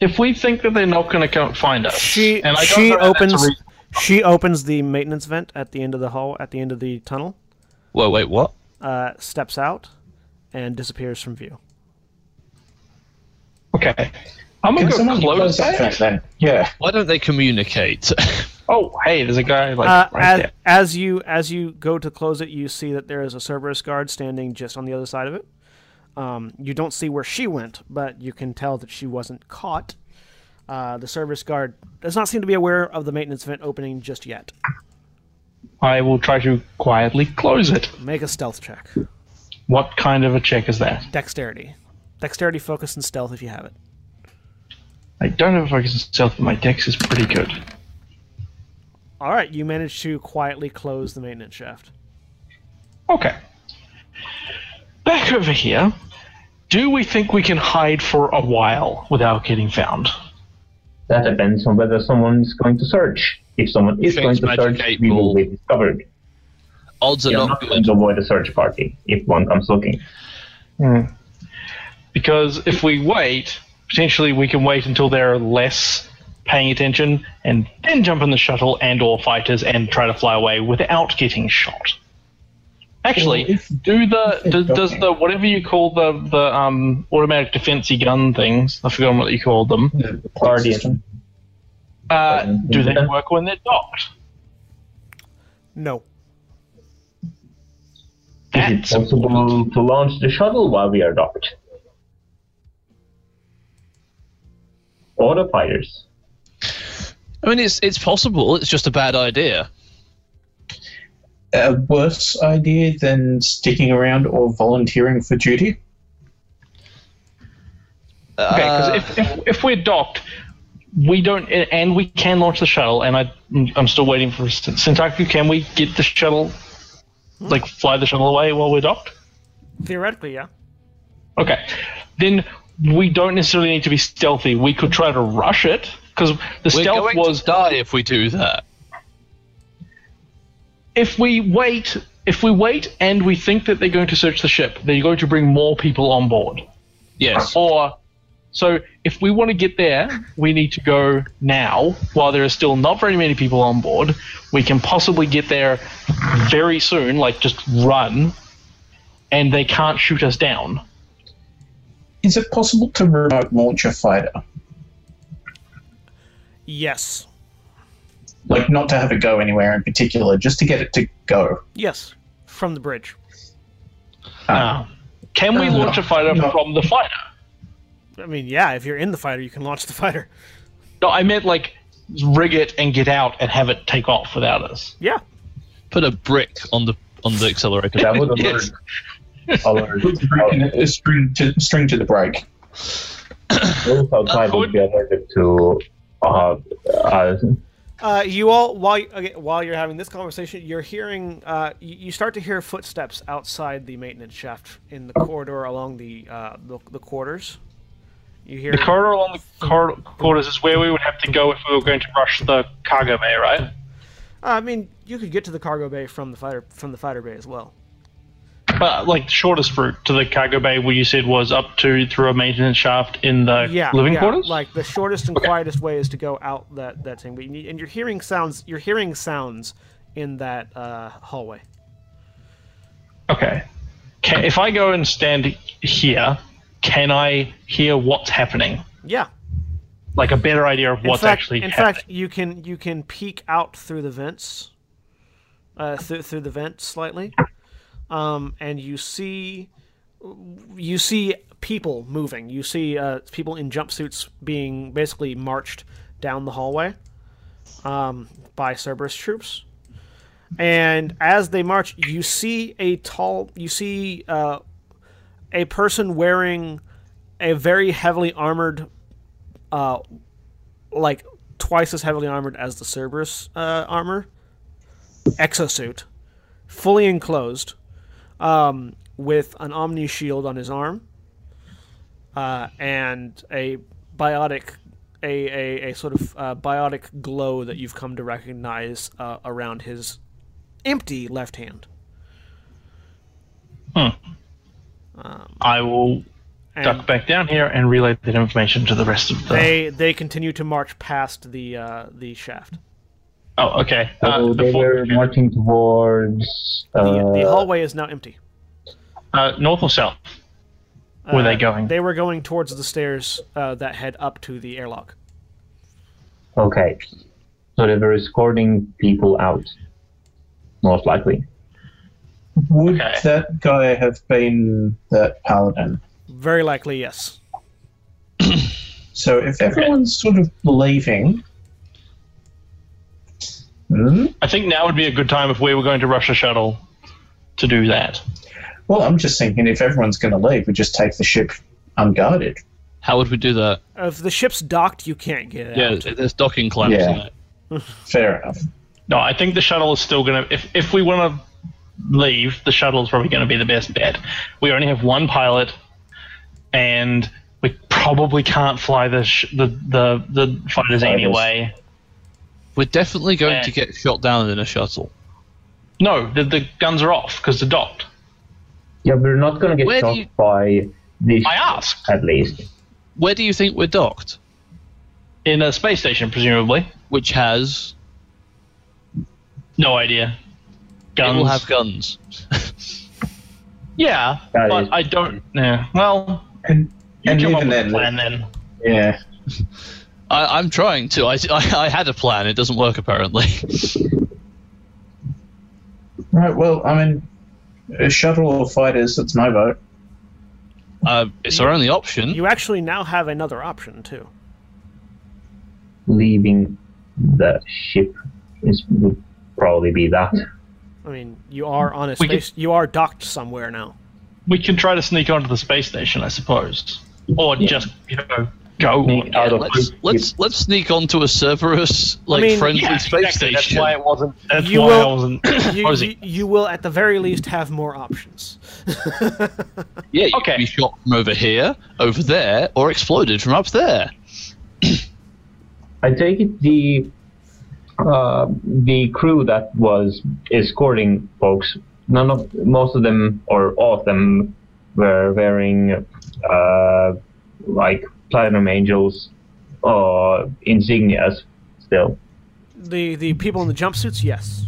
If we think that they're not going to come find us, She and I she know that that's a opens she opens the maintenance vent at the end of the hall at the end of the tunnel. Whoa, wait, what? Uh, steps out, and disappears from view. Okay. I'm can gonna go someone close close that vent that. then? Yeah. Why don't they communicate? Oh, hey, there's a guy like Uh, right as, there. as you as you go to close it, you see that there is a Cerberus guard standing just on the other side of it. Um, you don't see where she went, but you can tell that she wasn't caught. Uh, the Cerberus guard does not seem to be aware of the maintenance vent opening just yet. I will try to quietly close it. Make a stealth check. What kind of a check is that? Dexterity. Dexterity, focus, and stealth if you have it. I don't know if I can stealth, but my dex is pretty good. All right, you managed to quietly close the maintenance shaft. Okay. Back over here. Do we think we can hide for a while without getting found? That depends on whether someone is going to search. If someone is going to search, eight we will be discovered. Odds are You're not not going to avoid a search party if one comes looking. Hmm. Because if we wait, potentially we can wait until they're less paying attention and then jump in the shuttle and or fighters and try to fly away without getting shot. Actually, do the if do, does the whatever you call the the um automatic defensey gun things? I forgot what you called them. Guardian. Uh, do they work when they're docked? No. Is it possible to launch the shuttle while we are docked? Autofighters. I mean, it's it's possible. It's just a bad idea. A worse idea than sticking around or volunteering for duty? Okay, because Uh, if, if if we're docked, we don't, and we can launch the shuttle. And I, I'm still waiting for Syntaku. Can we get the shuttle, like fly the shuttle away while we're docked? Theoretically, yeah. Okay, then we don't necessarily need to be stealthy. We could try to rush it because the we're stealth going was to die if we do that. if we wait. If we wait and we think that they're going to search the ship, they're going to bring more people on board. Yes. Or So if we want to get there, we need to go now while there are still not very many people on board. We can possibly get there very soon, like just run, and they can't shoot us down. Is it possible to remote launch a fighter? Yes. Like, not to have it go anywhere in particular, just to get it to go. Yes. From the bridge. Uh, can we Uh, launch a fighter no. from the fighter? I mean, yeah, if you're in the fighter, you can launch the fighter. No, I meant like rig it and get out and have it take off without us. Yeah. Put a brick on the on the accelerator. That would Yes. Alert. alert Put the brake a string to, string to the brake. those outside would be alerted to. Uh, uh, Uh, you all, while okay, while you're having this conversation, you're hearing. Uh, you, you start to hear footsteps outside the maintenance shaft in the corridor along the uh, the, the quarters. You hear. The corridor along the cor- quarters is where we would have to go if we were going to rush the cargo bay, right? Uh, I mean, you could get to the cargo bay from the fighter from the fighter bay as well. But like the shortest route to the cargo bay, where you said was up to through a maintenance shaft in the Yeah, living yeah, quarters. Like the shortest and quietest way is to go out that that thing. But you need, and you're hearing sounds. You're hearing sounds in that uh, hallway. Okay. Can, if I go and stand here, can I hear what's happening? Yeah. Like a better idea of In what's fact, actually in happening. fact, you can you can peek out through the vents, uh, through through the vent slightly, um, and you see you see people moving. You see uh, people in jumpsuits being basically marched down the hallway um, by Cerberus troops. And as they march, you see a tall, you see uh, a person wearing a very heavily armored uh, like twice as heavily armored as the Cerberus uh, armor, exosuit, fully enclosed, um, with an Omni shield on his arm, uh, and a biotic, a, a, a sort of uh, biotic glow that you've come to recognize uh, around his empty left hand. Hmm. I will duck back down here and relay that information to the rest of the. they they continue to march past the uh, the shaft. Oh, okay. Uh, so the they four- were marching towards. Uh, The, the hallway is now empty. uh, north or south? Where are they Uh, going? They were going towards the stairs uh, that head up to the airlock. Okay. So they were escorting people out. Most likely. Would Okay. that guy have been that paladin? Very likely, yes. So if everyone's sort of leaving, Hmm? I think now would be a good time if we were going to rush a shuttle to do that. well, I'm just thinking if everyone's going to leave, we just take the ship unguarded. How would we do that? If the ship's docked, you can't get it Yeah, out. there's docking clamps Yeah. in it. Fair enough. No, I think the shuttle is still going to. If if we want to leave, the shuttle is probably going to be the best bet. We only have one pilot, and we probably can't fly the sh- the, the the fighters Fighters. anyway. We're definitely going Yeah. to get shot down in a shuttle. No, the, the guns are off because they're docked. Yeah, we're not gonna get Where do shot you- by this I asked at least. Where do you think we're docked? in a space station, presumably. Which has No idea. it Guns. will have guns. yeah, That but is- I don't. Yeah. Well, And, you and even then, plan then. yeah. I, I'm trying to. I, I, I had a plan. It doesn't work apparently. Right. Well, I mean, a shuttle or fighters. That's my vote. Uh, it's our only option. You actually now have another option too. Leaving the ship is would probably be that. I mean, you are on a We could- space. You are docked somewhere now. We can try to sneak onto the space station, I suppose, or just you know go. Sneak out of Let's let's let's sneak onto a Cerberus like mean, friendly yeah, space exactly. That's why it wasn't. That's You why will- I wasn't You, you, you will, at the very least, have more options. Yeah, you Okay. can be shot from over here, over there, or exploded from up there. I take it the uh, the crew that was escorting folks. None of most of them or all of them were wearing uh, like Platinum Angels uh, insignias still. The the people in the jumpsuits, yes.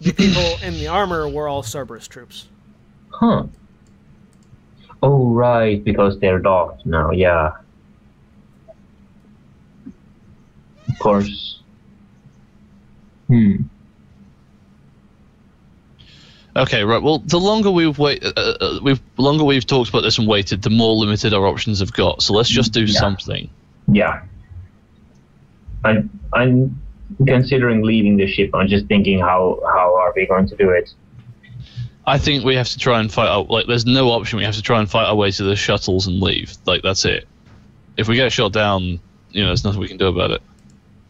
The people in the armor were all Cerberus troops. Huh. Oh, right, because they're docked now, yeah. Of course. Hmm. Okay, right. Well, the longer we've wait, uh, uh, we've longer we've talked about this and waited, the more limited our options have got. So let's just do Yeah. something. Yeah. I'm, I'm considering leaving the ship. I'm just thinking how, how are we going to do it? I think we have to try and fight. Like, there's no option. We have to try and fight our way to the shuttles and leave. Like, that's it. If we get shot down, you know, there's nothing we can do about it.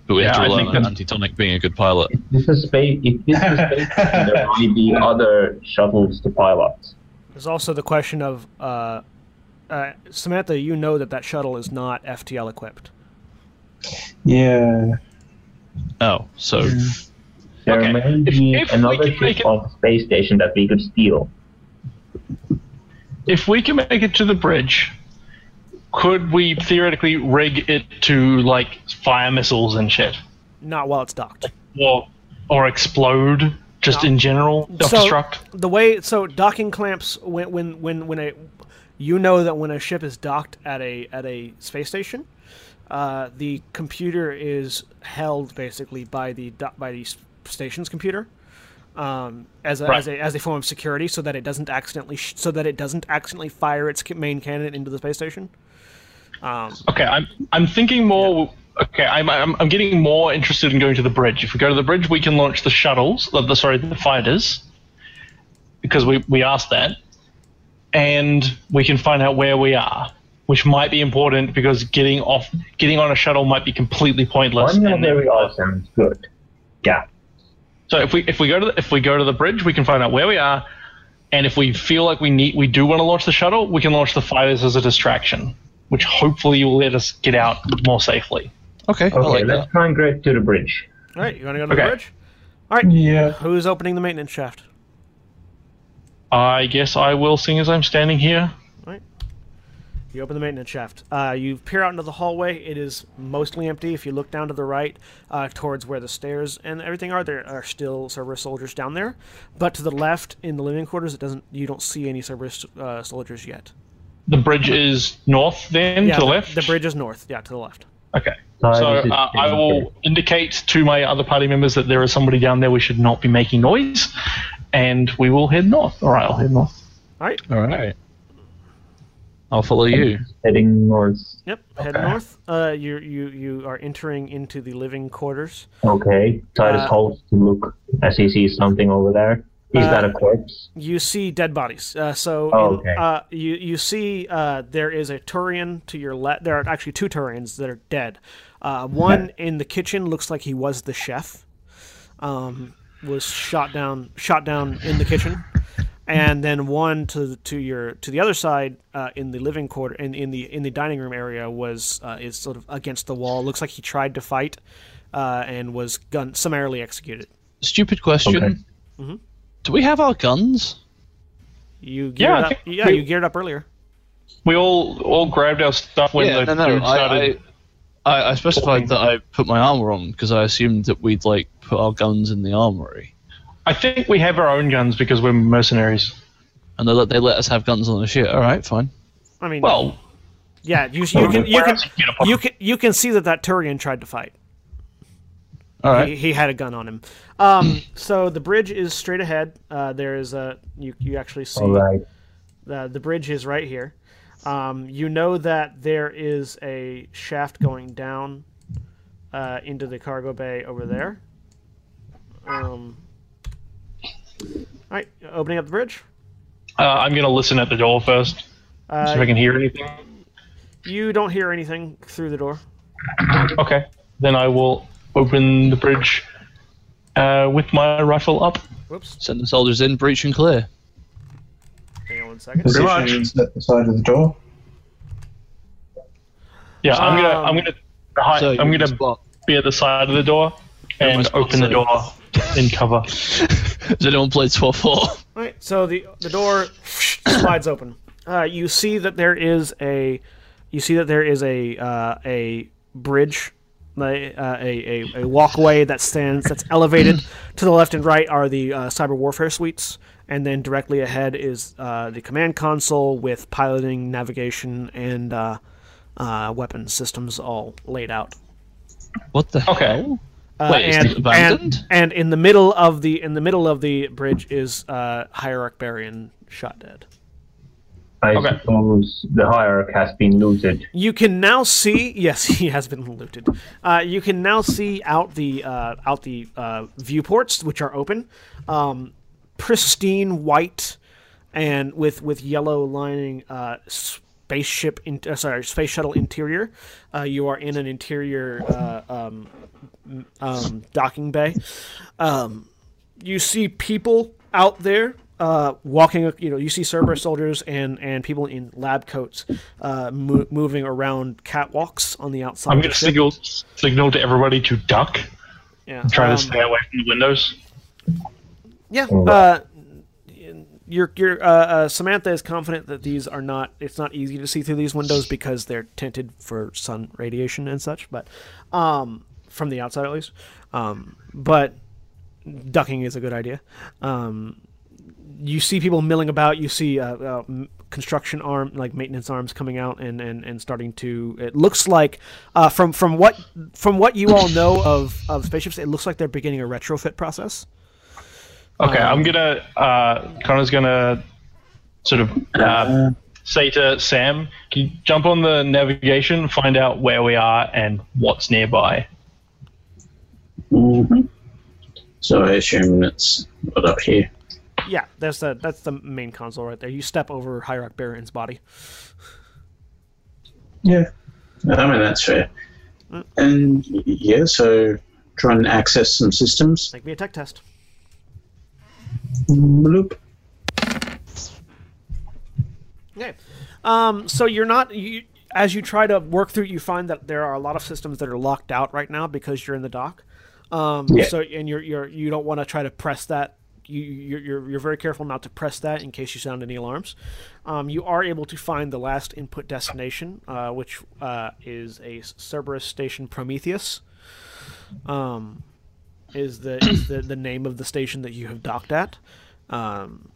But we have Yeah, to rely on that's- Antitonic being a good pilot. This is space. If this is space, there might be other shuttles to pilot. There's also the question of uh, uh, Samantha. You know that that shuttle is not FTL equipped. Yeah. Oh, so There Okay, may be if we another can make ship it- off the space station that we could steal. if we can make it to the bridge, could we theoretically rig it to like fire missiles and shit, Not while it's docked. or or explode just No. in general, So- self-destruct? The way so docking clamps when when when when a you know that when a ship is docked at a at a space station, uh, the computer is held basically by the do- by the station's computer. Um, as, a, Right. as a as a form of security, so that it doesn't accidentally sh- so that it doesn't accidentally fire its main cannon into the space station. Um, Okay, I'm I'm thinking more. Okay, I'm, I'm I'm getting more interested in going to the bridge. If we go to the bridge, we can launch the shuttles. The, the sorry, the fighters, because we we asked that, and we can find out where we are, which might be important because getting off getting on a shuttle might be completely pointless. One and there we then- are sounds good. Yeah. So if we if we go to the, if we go to the bridge, we can find out where we are, and if we feel like we need we do want to launch the shuttle, we can launch the fighters as a distraction, which hopefully will let us get out more safely. okay, I Okay, like let's that. try and get to the bridge. all right, you want to go to Okay. the bridge? All right, Yeah. who's opening the maintenance shaft? I guess I will sing as I'm standing here. All right. You open the maintenance shaft. Uh, you peer out into the hallway. It is mostly empty. If you look down to the right, uh, towards where the stairs and everything are, there are still Cerberus soldiers down there. But to the left, in the living quarters, it doesn't. You don't see any Cerberus uh, soldiers yet. The bridge is north, then yeah, to the, the, left. the bridge is north. Yeah, to the left. Okay. Side So uh, I will indicate to my other party members that there is somebody down there. We should not be making noise, and we will head north. All right, I'll head north. All right. All right. I'll follow you. heading north. Yep. Head north. Uh, you you you are entering into the living quarters. Okay. Titus Uh, halts to look as he sees something over there. Is Uh, that a corpse? you see dead bodies. Uh, so Oh, in- okay. uh, you you see uh, there is a Turian to your left. There are actually two Turians that are dead. Uh, one in the kitchen looks like he was the chef. Um, was shot down shot down in the kitchen, and then one to to your to the other side uh, in the living quarter in, in the in the dining room area was uh, is sort of against the wall. Looks like he tried to fight uh, and was gun summarily executed. Stupid question. Okay. Mm-hmm. Do we have our guns? You geared Yeah, up. Yeah, we- you geared up earlier. We all all grabbed our stuff when yeah, the no, no. dude started. I, I, I, I specified that I put my armor on because I assumed that we'd like put our guns in the armory, I think we have our own guns because we're mercenaries. and they let they let us have guns on the ship. All right, fine. I mean, Well, yeah, you, you can you can you get you can you can see that that Turian tried to fight. All He, he had a gun on him. Um, so the bridge is straight ahead. Uh, there is a you you actually see All right. the the bridge is right here. Um, you know that there is a shaft going down uh, into the cargo bay over there. Um, all right, opening up the bridge. uh, I'm gonna listen at the door first, see if I Uh, can hear anything. you don't hear anything through the door. Okay, then I will open the bridge uh, with my rifle up. Whoops. Send the soldiers in, breach and clear. Hang on one second. Pretty much. At the side of the door. Yeah, I'm gonna Um, I'm gonna hi, So I'm gonna spot. be at the side of the door and my open the door in cover. Has anyone played SWAT 4? All right, so the the door slides open. uh, you see that there is a you see that there is a uh, a bridge a, uh, a, a, a walkway that stands that's elevated to the left and right are the uh, cyber warfare suites and then directly ahead is uh, the command console with piloting navigation and uh, uh, weapon systems all laid out What the Okay. hell? uh, Wait, is and, this abandoned? and and in the middle of the in the middle of the bridge is uh, Hierarch Barian shot dead I Okay. suppose the hierarch has been looted. You can now see. Yes, he has been looted. Uh, you can now see out the uh, out the uh, viewports, which are open, um, pristine white, and with with yellow lining. Uh, spaceship, in, uh, sorry, space shuttle interior. Uh, you are in an interior uh, um, um, docking bay. Um, you see people out there uh, walking. You know, you see Cerberus soldiers and and people in lab coats uh, mo- moving around catwalks on the outside. I'm going to ship. signal signal to everybody to duck. Yeah, Try um, to stay away from the windows. Yeah. Uh, your your uh, uh, Samantha is confident that these are not. It's not easy to see through these windows because they're tinted for sun radiation and such. But um, from the outside at least. Um, but ducking is a good idea. Um, you see people milling about. You see uh, uh, construction arm, like maintenance arms, coming out and, and, and starting to. It looks like uh, from from what from what you all know of of spaceships, it looks like they're beginning a retrofit process. Okay, um, I'm gonna. Uh, Connor's gonna sort of uh, say to Sam, "Can you jump on the navigation, find out where we are and what's nearby?" hmm So I assume it's what up here. Yeah, that's the that's the main console right there. You step over Hierarch Barian's body. Yeah. I mean, that's fair. And yeah, so try and access some systems. Make me a tech test. Bloop. Okay. Um, so you're not you as you try to work through, you find that there are a lot of systems that are locked out right now because you're in the dock. Um, Yeah. So and you're you're you don't want to try to press that. You you're, you're very careful not to press that in case you sound any alarms. Um, you are able to find the last input destination, uh, which uh, is a Cerberus station Prometheus. Um, is the is the, the name of the station that you have docked at. Um,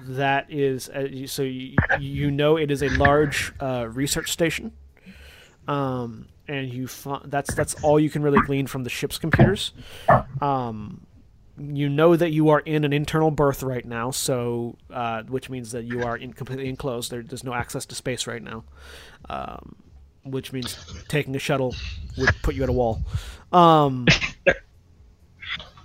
that is uh, so you, you know it is a large uh, research station um, and you fi- that's that's all you can really glean from the ship's computers um, you know that you are in an internal berth right now so uh, which means that you are in completely enclosed there, there's no access to space right now um, which means taking a shuttle would put you at a wall um,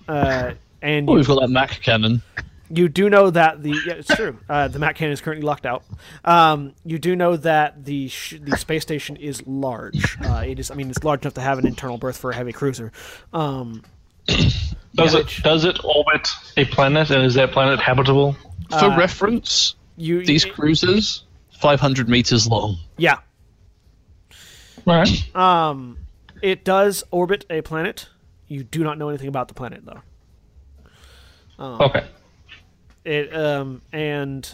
uh, and Oh, you- we've got that Mac cannon. you do know that the yeah, it's true. Uh, the Mac cannon is currently locked out. Um, you do know that the sh- the space station is large. Uh, it is. I mean, it's large enough to have an internal berth for a heavy cruiser. Um, Does Yeah. it does it orbit a planet, and is that planet habitable? For Uh, reference, you these cruisers, 500 meters long. yeah. Right. Um, it does orbit a planet. You do not know anything about the planet though. Okay. It um and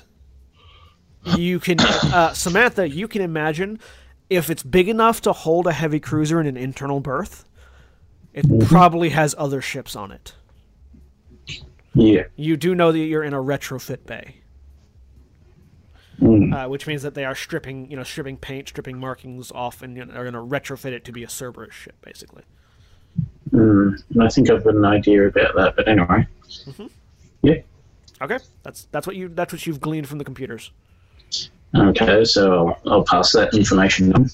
you can uh, Samantha, you can imagine if it's big enough to hold a heavy cruiser in an internal berth, it probably has other ships on it. Yeah. You do know that you're in a retrofit bay, Mm. uh, which means that they are stripping, you know, stripping paint, stripping markings off, and you know, are going to retrofit it to be a Cerberus ship, basically. Mm. I think I've got an idea about that, but anyway. Yeah. Okay, that's that's what you that's what you've gleaned from the computers. Okay, so I'll, I'll pass that information on.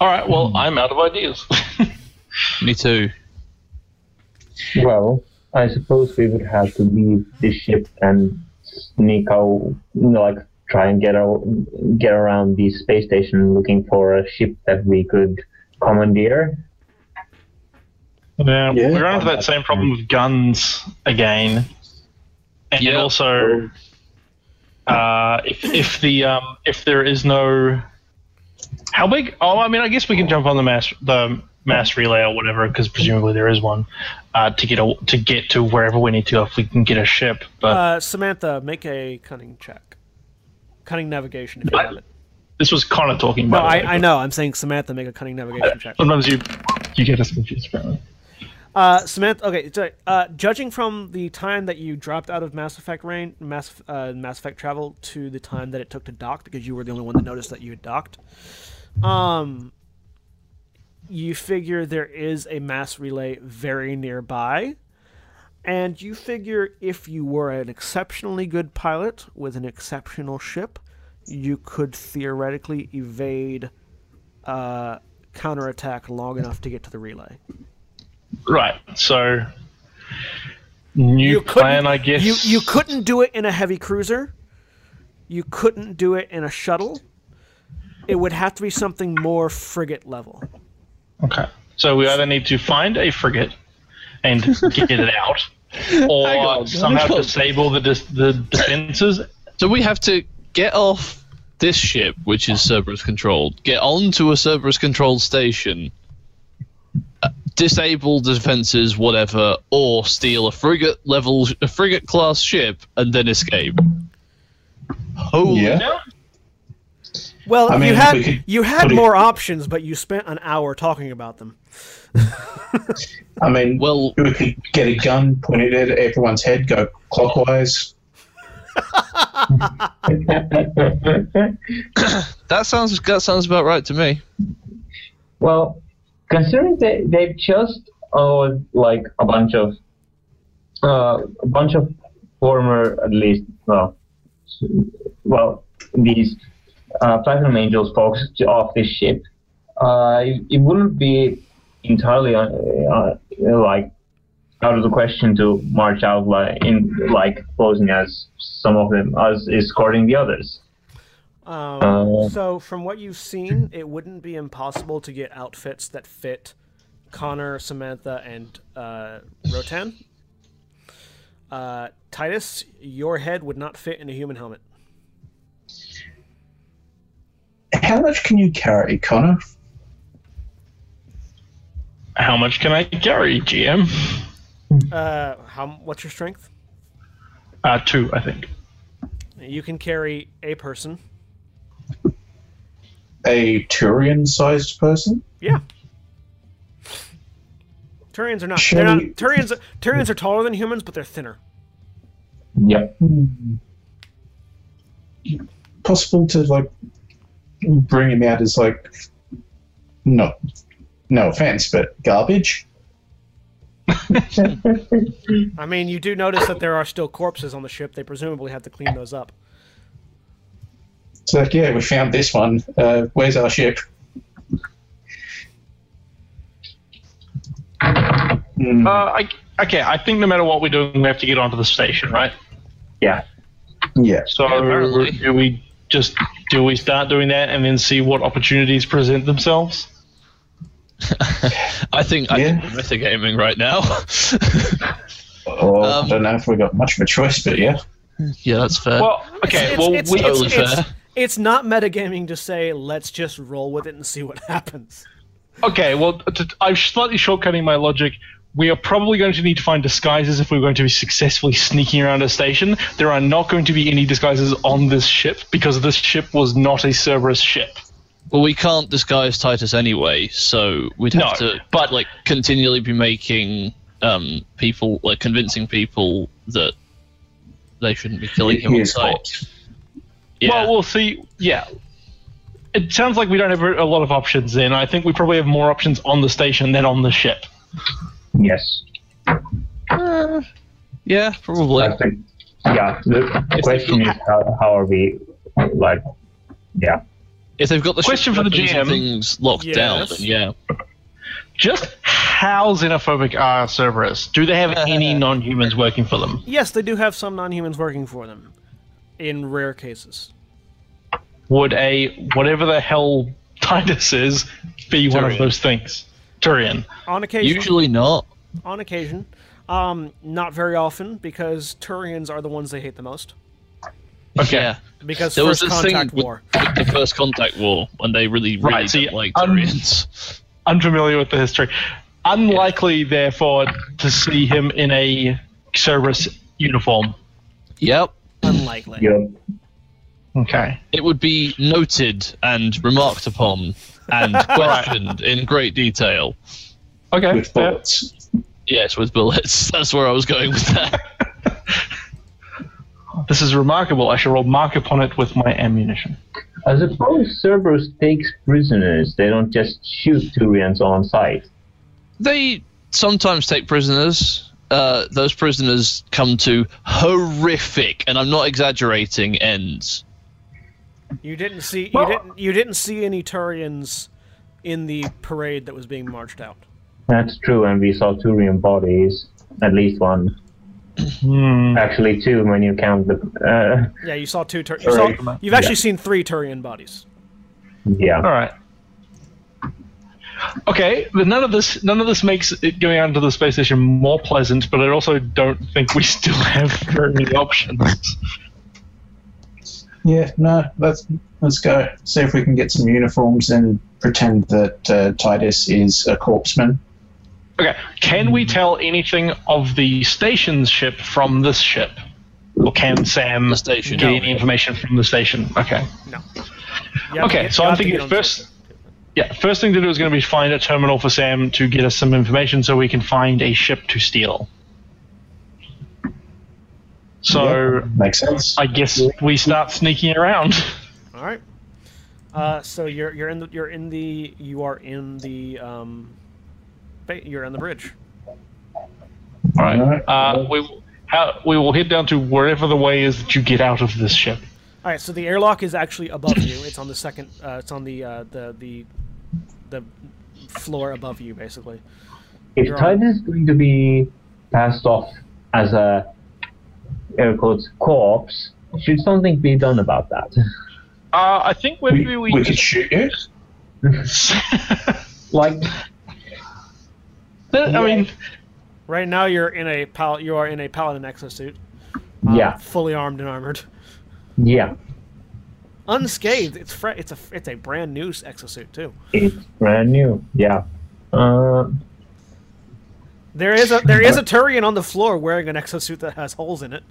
All right. Well, I'm out of ideas. Me too. Well, I suppose we would have to leave the ship and sneak out, you know, like try and get out, get around the space station looking for a ship that we could commandeer. Yeah, Yeah. we run into that same problem with guns again, and Yeah. also uh, if if the um, if there is no how big? Oh, I mean, I guess we can jump on the mass the mass relay or whatever because presumably there is one uh, to get a, to get to wherever we need to go if we can get a ship. But Uh, Samantha, make a cunning check. cunning navigation if you I- have it. This was Connor talking No, about. I, I know. I'm saying Samantha make a cunning navigation check. Sometimes you you get us confused apparently. Uh, Samantha. Okay, uh, judging from the time that you dropped out of Mass Effect rain, Mass uh, Mass Effect travel to the time that it took to dock, because you were the only one that noticed that you had docked. Um, you figure there is a mass relay very nearby, and you figure if you were an exceptionally good pilot with an exceptional ship, you could theoretically evade uh, counterattack long enough to get to the relay. Right. So new You plan, I guess. You you couldn't do it in a heavy cruiser. You couldn't do it in a shuttle. It would have to be something more frigate level. Okay. So we either need to find a frigate and get it out, or on, somehow disable the dis- the defenses. So we have to get off this ship, which is Cerberus controlled, get onto a Cerberus controlled station, uh, disable the defenses, whatever, or steal a frigate level, a frigate class ship, and then escape. Holy Yeah. Well, I you had we you had put it- more options, but you spent an hour talking about them. I mean, Well, we could get a gun, pointed at everyone's head, go clockwise. that sounds that sounds about right to me. Well, considering they they've just uh, like a bunch of uh, a bunch of former at least well well these uh, platinum angels folks off this ship, uh, it, it wouldn't be entirely uh, uh, like out of the question to march out like in like posing as some of them as escorting the others. Um, Uh, so, from what you've seen, it wouldn't be impossible to get outfits that fit Connor, Samantha, and uh, Rotan. Uh, Titus, your head would not fit in a human helmet. How much can you carry, Connor? How much can I carry, GM? Uh, how? What's your strength? Uh, two, I think. You can carry a person. A Turian-sized person? Yeah. Turians are not. Shall They're not. we- Turians. Turians are taller than humans, but they're thinner. Yep. Possible to like bring him out as like no, no offense, but garbage. I mean, you do notice that there are still corpses on the ship. They presumably have to clean those up. It's like, yeah, we found this one. Uh, where's our ship? Hmm, Uh, I, okay, I think no matter what we're doing, we have to get onto the station, right? Yeah. yeah. So Yeah, do we just do we start doing that and then see what opportunities present themselves? I think I Yeah. think we're metagaming right now. Oh, Um, I don't know if we've got much of a choice, but yeah. yeah, that's fair. Well, okay, It's, well it's, we it's, Totally it's, fair. it's not metagaming to say let's just roll with it and see what happens. Okay, well, t- I'm slightly shortcutting my logic. We are probably going to need to find disguises if we're going to be successfully sneaking around a station. There are not going to be any disguises on this ship because this ship was not a Cerberus ship. Well, we can't disguise Titus anyway, so we'd have No, to, but- like, continually be making um, people, like, convincing people that they shouldn't be killing him on Here's sight. Yeah, Well, we'll see. Yeah. It sounds like we don't have a lot of options then. I think we probably have more options on the station than on the ship. Yes. Uh, yeah, probably. That's the, yeah. The question is how, how are we like? Yeah. If they've got the Question for the weapons GM. things locked down, Yes. then yeah. Just how xenophobic are Cerberus? Do they have any non humans working for them? Yes, they do have some non-humans working for them, in rare cases. Would a whatever the hell Titus is be one of those things? Turian. On occasion, Usually not. On occasion, um, not very often because Turians are the ones they hate the most. Okay. Yeah. Because There was first this contact thing war. with the first contact war when they really, really Right, so didn't you- like Turians. Unfamiliar with the history. Unlikely, therefore, to see him in a Cerberus uniform. Yep. Unlikely. Yep. Okay. It would be noted and remarked upon and questioned in great detail. Okay. with fair. Bullets. Yes, with bullets. That's where I was going with that. This is remarkable. I shall roll mark upon it with my ammunition. I suppose Cerberus takes prisoners. They don't just shoot Turians on sight. they sometimes take prisoners. Uh, those prisoners come to horrific, and I'm not exaggerating, ends. You didn't see you Well- didn't you didn't see any Turians in the parade that was being marched out. That's true, and we saw two Turian bodies. At least one. Hmm. Actually, two when you count the. Uh, Yeah, you saw two. Tur- you saw, you've actually seen three Turian bodies. yeah. All right. Okay, but none of this none of this makes it going out into the space station more pleasant. But I also don't think we still have very many options. Yeah, no, let's let's go. See if we can get some uniforms and pretend that uh, Titus is a corpseman. Okay, can we tell anything of the station's ship from this ship, or can Sam The station. get No. any information from the station? Okay. No. You Okay, get- so I'm thinking get on the first- Yeah, first thing to do is going to be find a terminal for Sam to get us some information so we can find a ship to steal. So Makes sense. I guess we start sneaking around. All right. Uh, so you're you're in the you're in the you are in the um, ba- you're on the bridge. All right. Alright. Uh, we will- how, we will head down to wherever the way is that you get out of this ship. All right. So the airlock is actually above you. It's on the second. Uh, it's on the uh, the the the floor above you, basically. If You're on. Titus is going to be passed off as a air quotes corpse, should something be done about that? Uh, I think We, maybe we, we could shoot you. like, I mean, Right now, you're in a pal- You are in a paladin exosuit. uh, yeah, Fully armed and armored. yeah, Unscathed. It's fre- It's a. It's a brand new exosuit too. it's brand new. Yeah. Uh, There is a there is a Turian on the floor wearing an exosuit that has holes in it.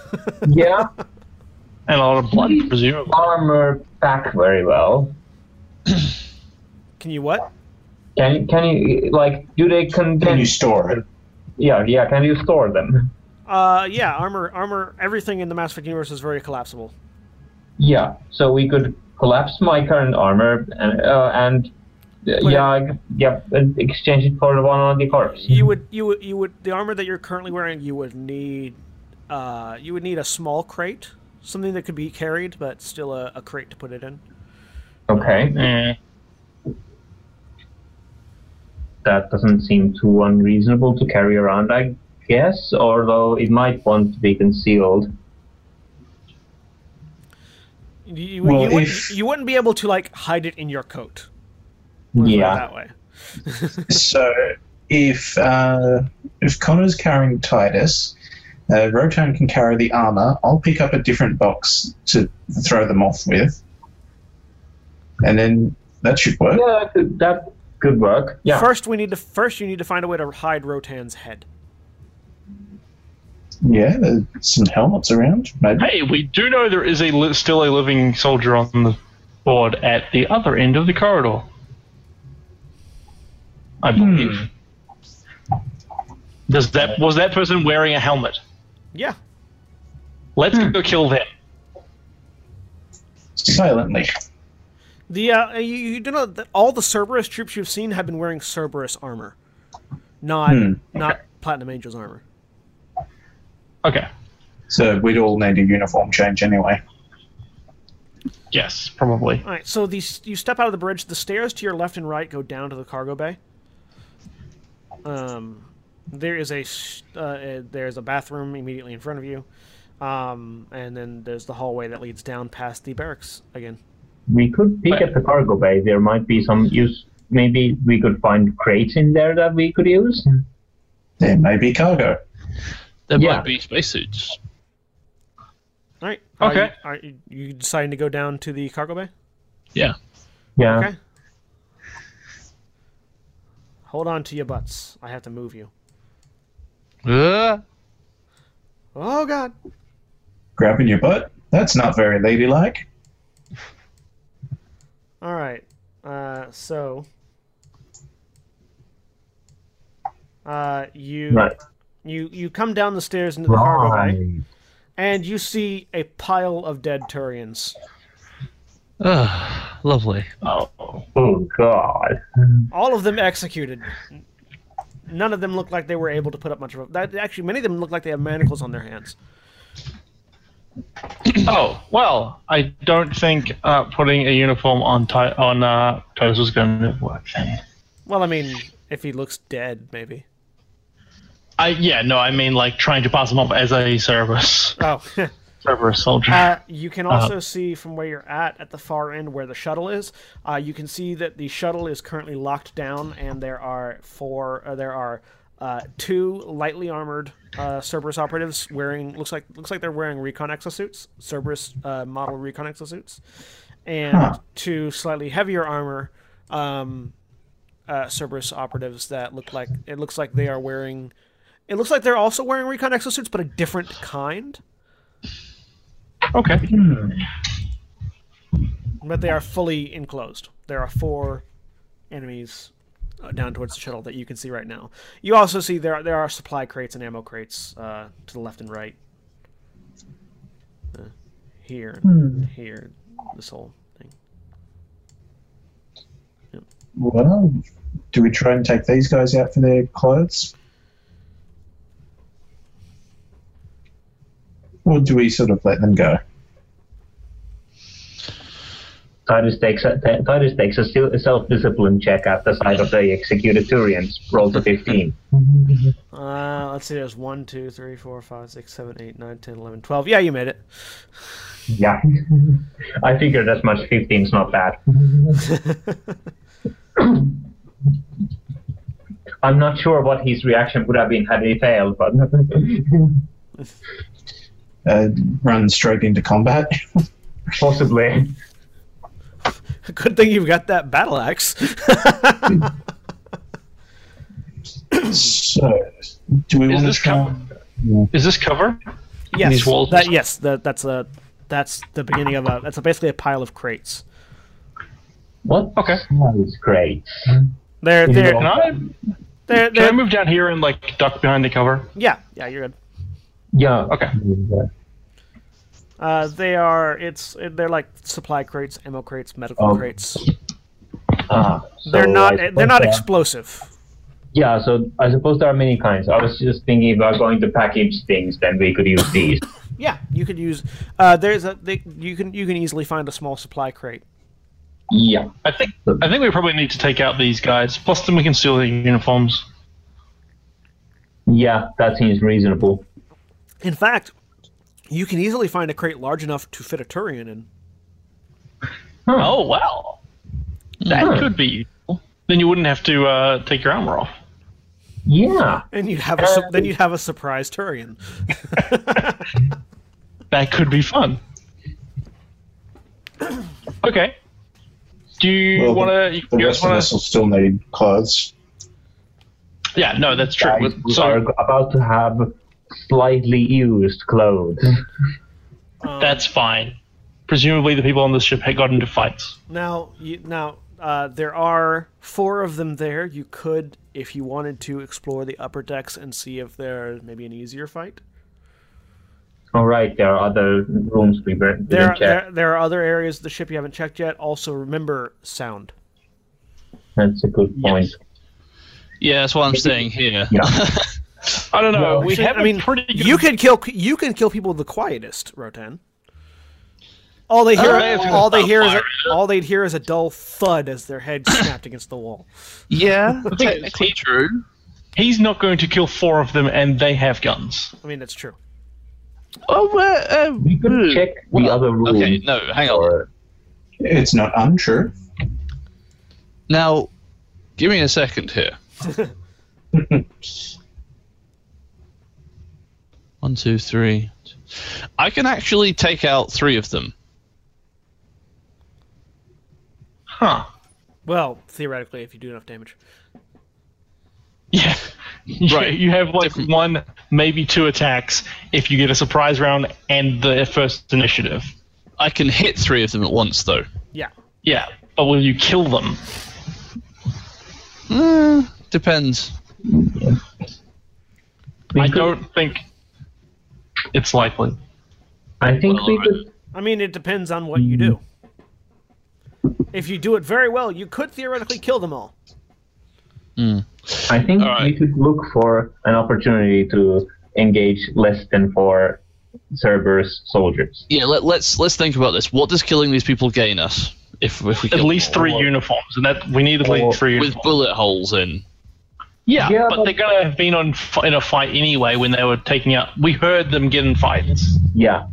yeah, and a lot of blood, presumably. armor back very well. Can you what? Can can you like do they Can condense? you store it? Yeah, yeah. Can you store them? Uh, yeah, armor, armor. Everything in the Mass Effect universe is very collapsible. Yeah. So we could collapse my current armor and uh, and uh, Put it- yeah, yeah, and exchange it for the one on the corpse. You would, you would, you would. The armor that you're currently wearing, you would need, uh, you would need a small crate, something that could be carried, but still a, a crate to put it in. Okay. Eh. That doesn't seem too unreasonable to carry around, I guess, although it might want to be concealed. You, you, Well, you, wouldn't, if- you wouldn't be able to like hide it in your coat. Let's put it Yeah. that way. So if uh, if Connor's carrying Titus, uh, Rotan can carry the armor. I'll pick up a different box to throw them off with, and then that should work. Yeah, that could, that could work. Yeah. First, we need to first you need to find a way to hide Rotan's head. Yeah, there's some helmets around. Maybe. Hey, we do know there is a li- still a living soldier on the board at the other end of the corridor. I hmm. believe. Does that was that person wearing a helmet? Yeah. Let's hmm. go kill them. Silently. The uh, you, you do know that all the Cerberus troops you've seen have been wearing Cerberus armor, not Hmm. not Platinum Angels armor. Okay. So we'd all need a uniform change anyway. Yes, probably. All right, so these you step out of the bridge. The stairs to your left and right go down to the cargo bay. Um, there is a uh, uh, there's a bathroom immediately in front of you, um, and then there's the hallway that leads down past the barracks again. We could peek at the cargo bay. There might be some use. Maybe we could find crates in there that we could use. There may be cargo. There Yeah. might be spacesuits. All right. Are Okay. you, are you, you deciding to go down to the cargo bay? Yeah. Yeah. Okay. Hold on to your butts. I have to move you. Uh, Oh God. Grabbing your butt? That's not very ladylike. All right. Uh, so, uh, you Right. you you come down the stairs into the cargo bay, and you see a pile of dead Turians. Ah, lovely. Oh. Oh God. All of them executed. None of them look like they were able to put up much of a. That, actually, many of them look like they have manacles on their hands. Oh well, I don't think uh, putting a uniform on Ti- on uh, Titus was going to work. Then. Well, I mean, if he looks dead, maybe. I yeah no, I mean like trying to pass him off as a Cerberus Oh. Cerberus soldier. Uh, you can also see from where you're at, at the far end where the shuttle is. Uh, you can see that the shuttle is currently locked down, and there are four. Uh, there are uh, two lightly armored uh, Cerberus operatives wearing looks like looks like they're wearing recon exosuits, Cerberus uh, model recon exosuits, and Huh. two slightly heavier armor um, uh, Cerberus operatives that look like it looks like they are wearing. It looks like they're also wearing recon exosuits, but a different kind. okay. but they are fully enclosed. There are four enemies down towards the shuttle that you can see right now. You also see there are, there are supply crates and ammo crates uh, to the left and right. Uh, here and here, this whole thing. Well, do we try and take these guys out for their clothes? Or do we sort of let them go? Titus takes a, Titus takes a self-discipline check at the sight of the executed Turians. Rolls a 15. Uh, let's see, there's 1, 2, 3, 4, 5, 6, 7, 8, 9, 10, 11, 12. Yeah, you made it. Yeah. I figured as much 15's not bad. I'm not sure what his reaction would have been had he failed, but Uh, run straight into combat? possibly. Good thing you've got that battle axe. so, do we Is want to this try? cover? Is this cover? yes, These walls- that, yes, that, that's a that's the beginning of a that's a, basically a pile of crates. What? Okay. Sounds great. They're they're know- Can I they're, can I they're move down here and like duck behind the cover? yeah yeah you're good. Yeah. Okay. Uh, they are. It's. They're like supply crates, ammo crates, medical Oh. crates. Ah, so They're not. They're not there- explosive. Yeah, so I suppose there are many kinds. I was just thinking about going to package things, then we could use these. Yeah, you could use. Uh, there's a. They, you can. You can easily find a small supply crate. yeah. I think I think we probably need to take out these guys. Plus, then we can steal their uniforms. Yeah, that seems reasonable. In fact, you can easily find a crate large enough to fit a Turian in. Huh. Oh well, that Hmm. could be. Then you wouldn't have to uh, take your armor off. Yeah. And you'd have a. su- then you'd have a surprise Turian. That could be fun. okay. Do you Well, want to? The You guys rest of want us to? will still need clothes. Yeah, no, that's true. Guys, we So are about to have slightly used clothes. Um, that's fine. Presumably, the people on the ship had got into fights. Now, you, now uh, there are four of them there. You could, if you wanted to, explore the upper decks and see if there's maybe an easier fight. All right, there are other rooms we were- didn't There, check. there, there are other areas of the ship you haven't checked yet. Also, remember sound. That's a good point. Yeah, that's why I'm staying here. Yeah. I don't know. Well, we have I mean, pretty good. you can kill you can kill people the quietest, Rotan. All they hear, Uh, all they hear is a, all they'd hear is a dull thud as their head snapped against the wall. Yeah, technically true. He's not going to kill four of them, and they have guns. I mean, that's true. Oh, uh, uh, We could hmm. check the Well, other room. Okay, no, hang on. It's not untrue. Now, give me a second here. One, two, three. I can actually take out three of them. Huh. Well, theoretically, if you do enough damage. Yeah. You- Right. You have like Different. one, maybe two attacks if you get a surprise round and the first initiative. I can hit three of them at once, though. Yeah. Yeah. but will you kill them? Mm, depends. We I don't think it's likely. I think Well, we could. I mean, it depends on what you do. Hmm. If you do it very well, you could theoretically kill them all. Hmm. I think Alright. we could look for an opportunity to engage less than four Cerberus soldiers. Yeah, let, let's let's think about this. What does killing these people gain us? If if we At least three uniforms, and that we need at Or- least three uniforms. with bullet holes in. Yeah, Yeah, but, but- they're gonna have been on in a fight anyway when they were taking out. We heard them get in fights. Yeah,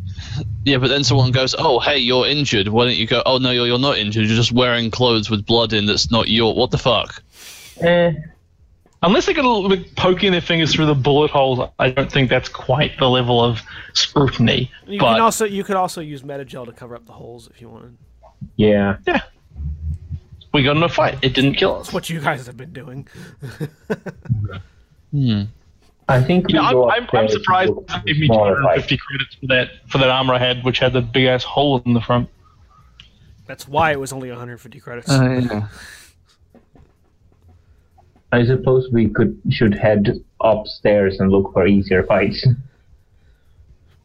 Yeah, but then someone goes, "Oh, hey, you're injured. Why don't you go? Oh no, you're, you're not injured. You're just wearing clothes with blood in. That's not your. What the fuck? eh, Unless they get a little bit poking their fingers through the bullet holes, I don't think that's quite the level of scrutiny. You but can also you could also use metagel to cover up the holes if you wanted. Yeah. Yeah. We got in a fight. It didn't kill us. That's what you guys have been doing. Hmm. I think we Yeah, I'm, go I'm, I'm surprised they gave me smaller 250 credits for that for that armor I had, which had the big ass hole in the front. That's why it was only 150 credits. yeah. I suppose we could should head upstairs and look for easier fights.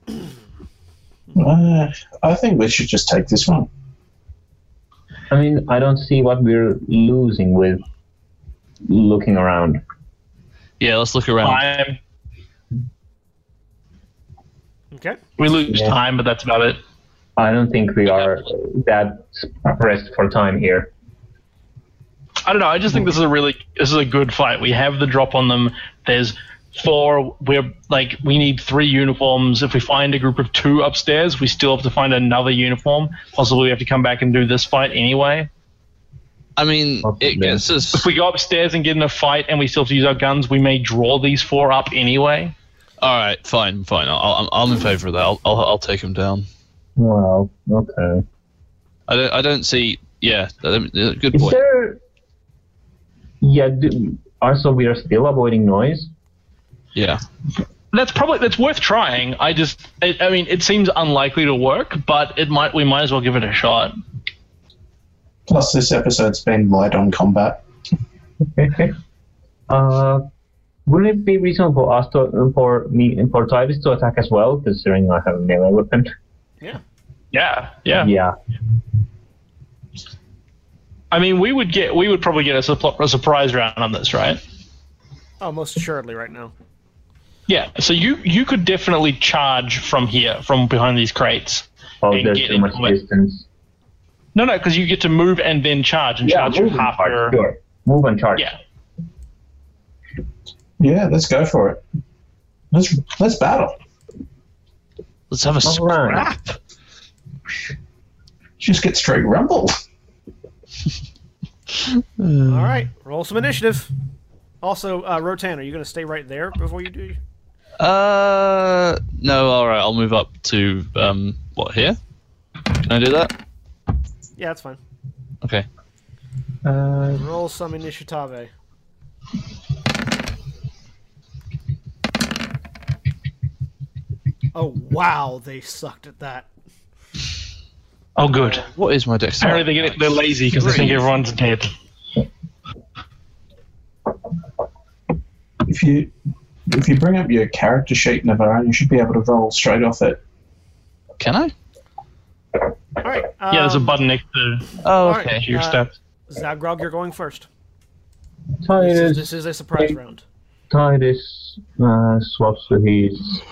Uh, I think we should just take this one. I mean, I don't see what we're losing with looking around. Yeah, let's look around. Time. Okay. We lose Yeah. time, but that's about it. I don't think we are that pressed for time here. I don't know. I just think this is a really this is a good fight. We have the drop on them. There's four. We're like we need three uniforms. If we find a group of two upstairs, we still have to find another uniform. Possibly we have to come back and do this fight anyway. I mean, it Possibly. gets us. If we go upstairs and get in a fight and we still have to use our guns, we may draw these four up anyway. All right, fine, fine. I'll, I'm, I'm in favor of that. I'll, I'll, I'll take him down. Well, okay. I don't, I don't see. Yeah, that- that- good Is there? Yeah. Do, also, we are still avoiding noise. Yeah. That's probably that's worth trying. I just, I, I mean, it seems unlikely to work, but it might. We might as well give it a shot. Plus, this episode's been light on combat. Okay. uh, wouldn't it be reasonable for us to, for me, for Titus to attack as well, considering I have a melee weapon? Yeah. Yeah, yeah. Yeah. I mean, we would get, we would probably get a, suppl- a surprise round on this, right? Oh, most assuredly right now. Yeah. So you you could definitely charge from here, from behind these crates. Oh, there's too much into it. distance. No, no, because you get to move and then charge and Yeah, charge your move and half charge. your. Sure. Move and charge. Yeah. Yeah, let's go for it. Let's let's battle. Let's have a All right. scrap. Just get straight rumble. All right, roll some initiative. Also, uh, Rotan, are you going to stay right there before you do? Uh, no. All right, I'll move up to um, what here? Can I do that? Yeah, that's fine. Okay. Uh, Roll some initiative. Oh wow, they sucked at that. Oh, good. What is my dexterity? Apparently they get they're lazy because they think everyone's dead. If you if you bring up your character sheet, Navarran, you should be able to roll straight off it. Can I? All right. Um, Yeah, there's a button next to Oh, all right. okay. your Uh, stats. Zaghrog, you're going first. This is, Titus, this is a surprise round. Titus uh, swaps with his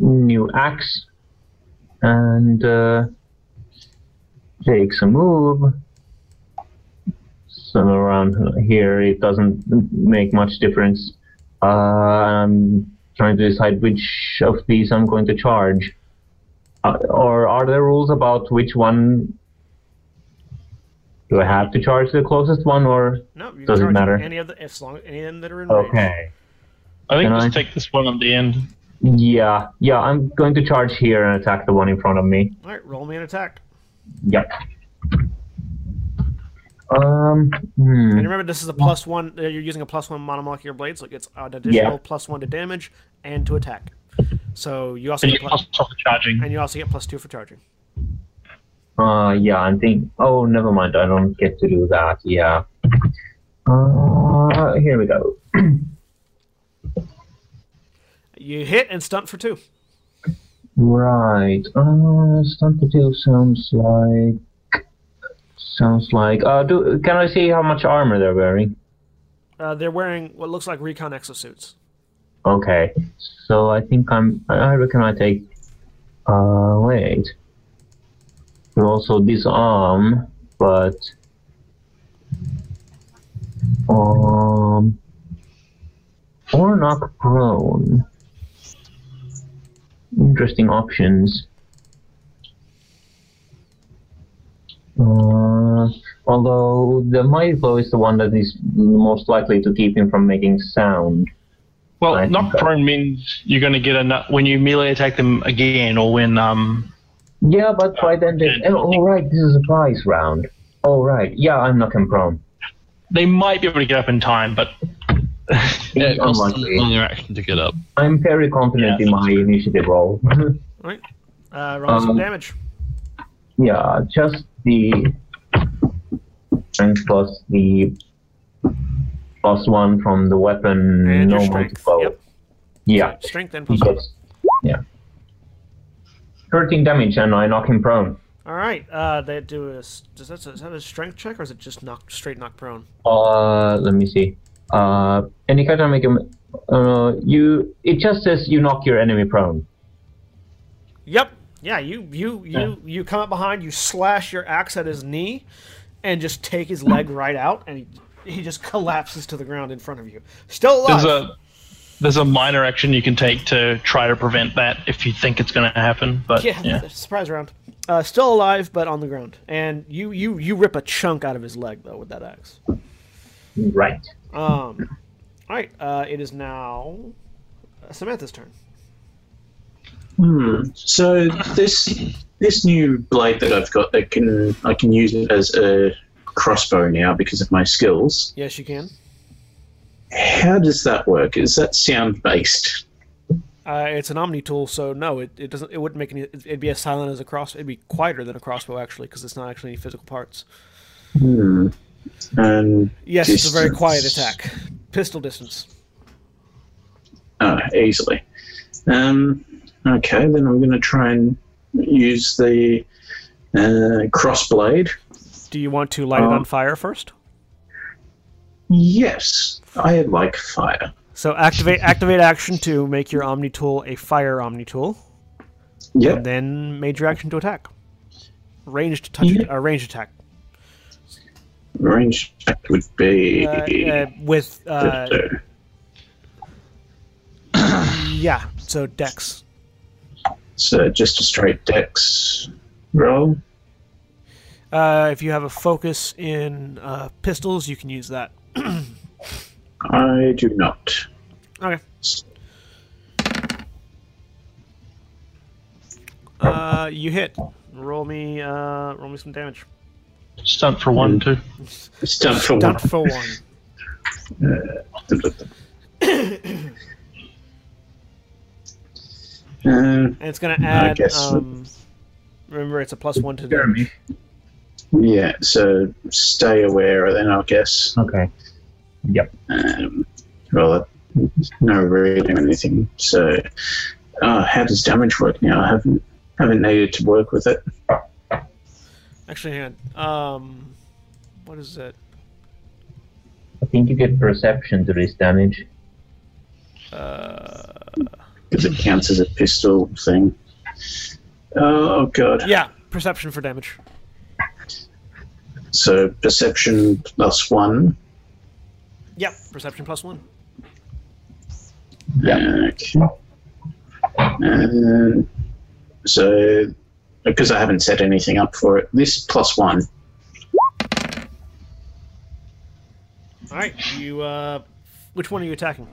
new axe and uh, takes a move. So around here, it doesn't make much difference. Uh, I'm trying to decide which of these I'm going to charge. Uh, or are there rules about which one? Do I have to charge the closest one, or No, you Doesn't charge matter. Any of the, as long any of them that are in range. okay? I think can just I- take this one on the end. Yeah, yeah, I'm going to charge here and attack the one in front of me. All right, roll me an attack. Yep. Um, hmm. And remember, this is a plus one. Uh, you're using a plus one monomolecular blade, so it gets an additional Yeah. plus one to damage and to attack. So you also And get you plus, plus off the charging. and you also get plus two for charging. Uh, yeah, I think. Oh, never mind. I don't get to do that. Yeah. Uh, here we go. You hit and stunt for two. Right. Uh, stunt to do sounds like. Sounds like. Uh, do can I see how much armor they're wearing? Uh, they're wearing what looks like recon exosuits. Okay. So I think I'm. I reckon I take. Uh, wait. Also disarm, but. Um. Or knock prone. Interesting options. Uh, although the mighty blow is the one that is most likely to keep him from making sound. Well, I knock prone means you're going to get a when you melee attack them again, or when um. Yeah, but by then they. Yeah. Oh, right, this is a prize round. Oh, right. Yeah, I'm knocking prone. They might be able to get up in time, but Yeah, Unlikely. on your action to get up. I'm very confident Yeah. in my initiative roll. All right. Uh, roll some Um, damage. yeah, just the strength plus the plus one from the weapon. And your no strength. multiple. Yep. Yeah, Strength and plus gets. Yeah. 13 damage and I knock him prone. All right. Uh, they do a. Does that, is that a strength check or is it just knock straight knock prone? Uh, let me see. Uh, anytime I make him, uh, you, it just says you knock your enemy prone. Yep. Yeah. You you you you come up behind. You slash your axe at his knee, and just take his leg right out, and he he just collapses to the ground in front of you. Still alive. there's a there's a minor action you can take to try to prevent that if you think it's going to happen. But yeah, yeah, surprise round. Uh, still alive, but on the ground. And you you you rip a chunk out of his leg though with that axe. Right. Um. All right. Uh, it is now uh, Samantha's turn. Hmm. So this this new blade that I've got, I can I can use it as a crossbow now because of my skills. Yes, you can. How does that work? Is that sound based? Uh, it's an omni tool, so no, it, it doesn't. It wouldn't make any. It'd be as silent as a cross. It'd be quieter than a crossbow actually, because it's not actually any physical parts. Hmm. And Yes, it's a very quiet attack. Pistol distance. oh, easily. Um. Okay, then I'm going to try and use the uh, crossblade. Do you want to light it on fire first? Yes, I like fire. So activate activate action to make your omni tool a fire omni tool, Yep. and then major action to attack. Ranged touch, Yeah. uh, range attack. Range attack would be. Uh, uh, with uh, yeah, so dex. So just a straight dex roll. Uh, if you have a focus in uh, pistols, you can use that. I do not. Okay. Uh, you hit. Roll me, uh, roll me some damage. stunt for one too. It's done for Done one. for one. Uh, And it's gonna add. guess- Um, remember, it's a plus one to Jeremy. damage. yeah, so stay aware of then, I guess. Okay. Yep. Um, well, no reading or anything. So, uh, how does damage work now? I haven't haven't needed to work with it. Actually, hang on. Um, what is it? I think you get perception to this damage. Uh, because it counts as a pistol thing. Oh god! yeah, perception for damage. So perception plus one. Yep, perception plus one. Okay. Uh, so because I haven't set anything up for it, this plus one. All right, you. Uh, which one are you attacking?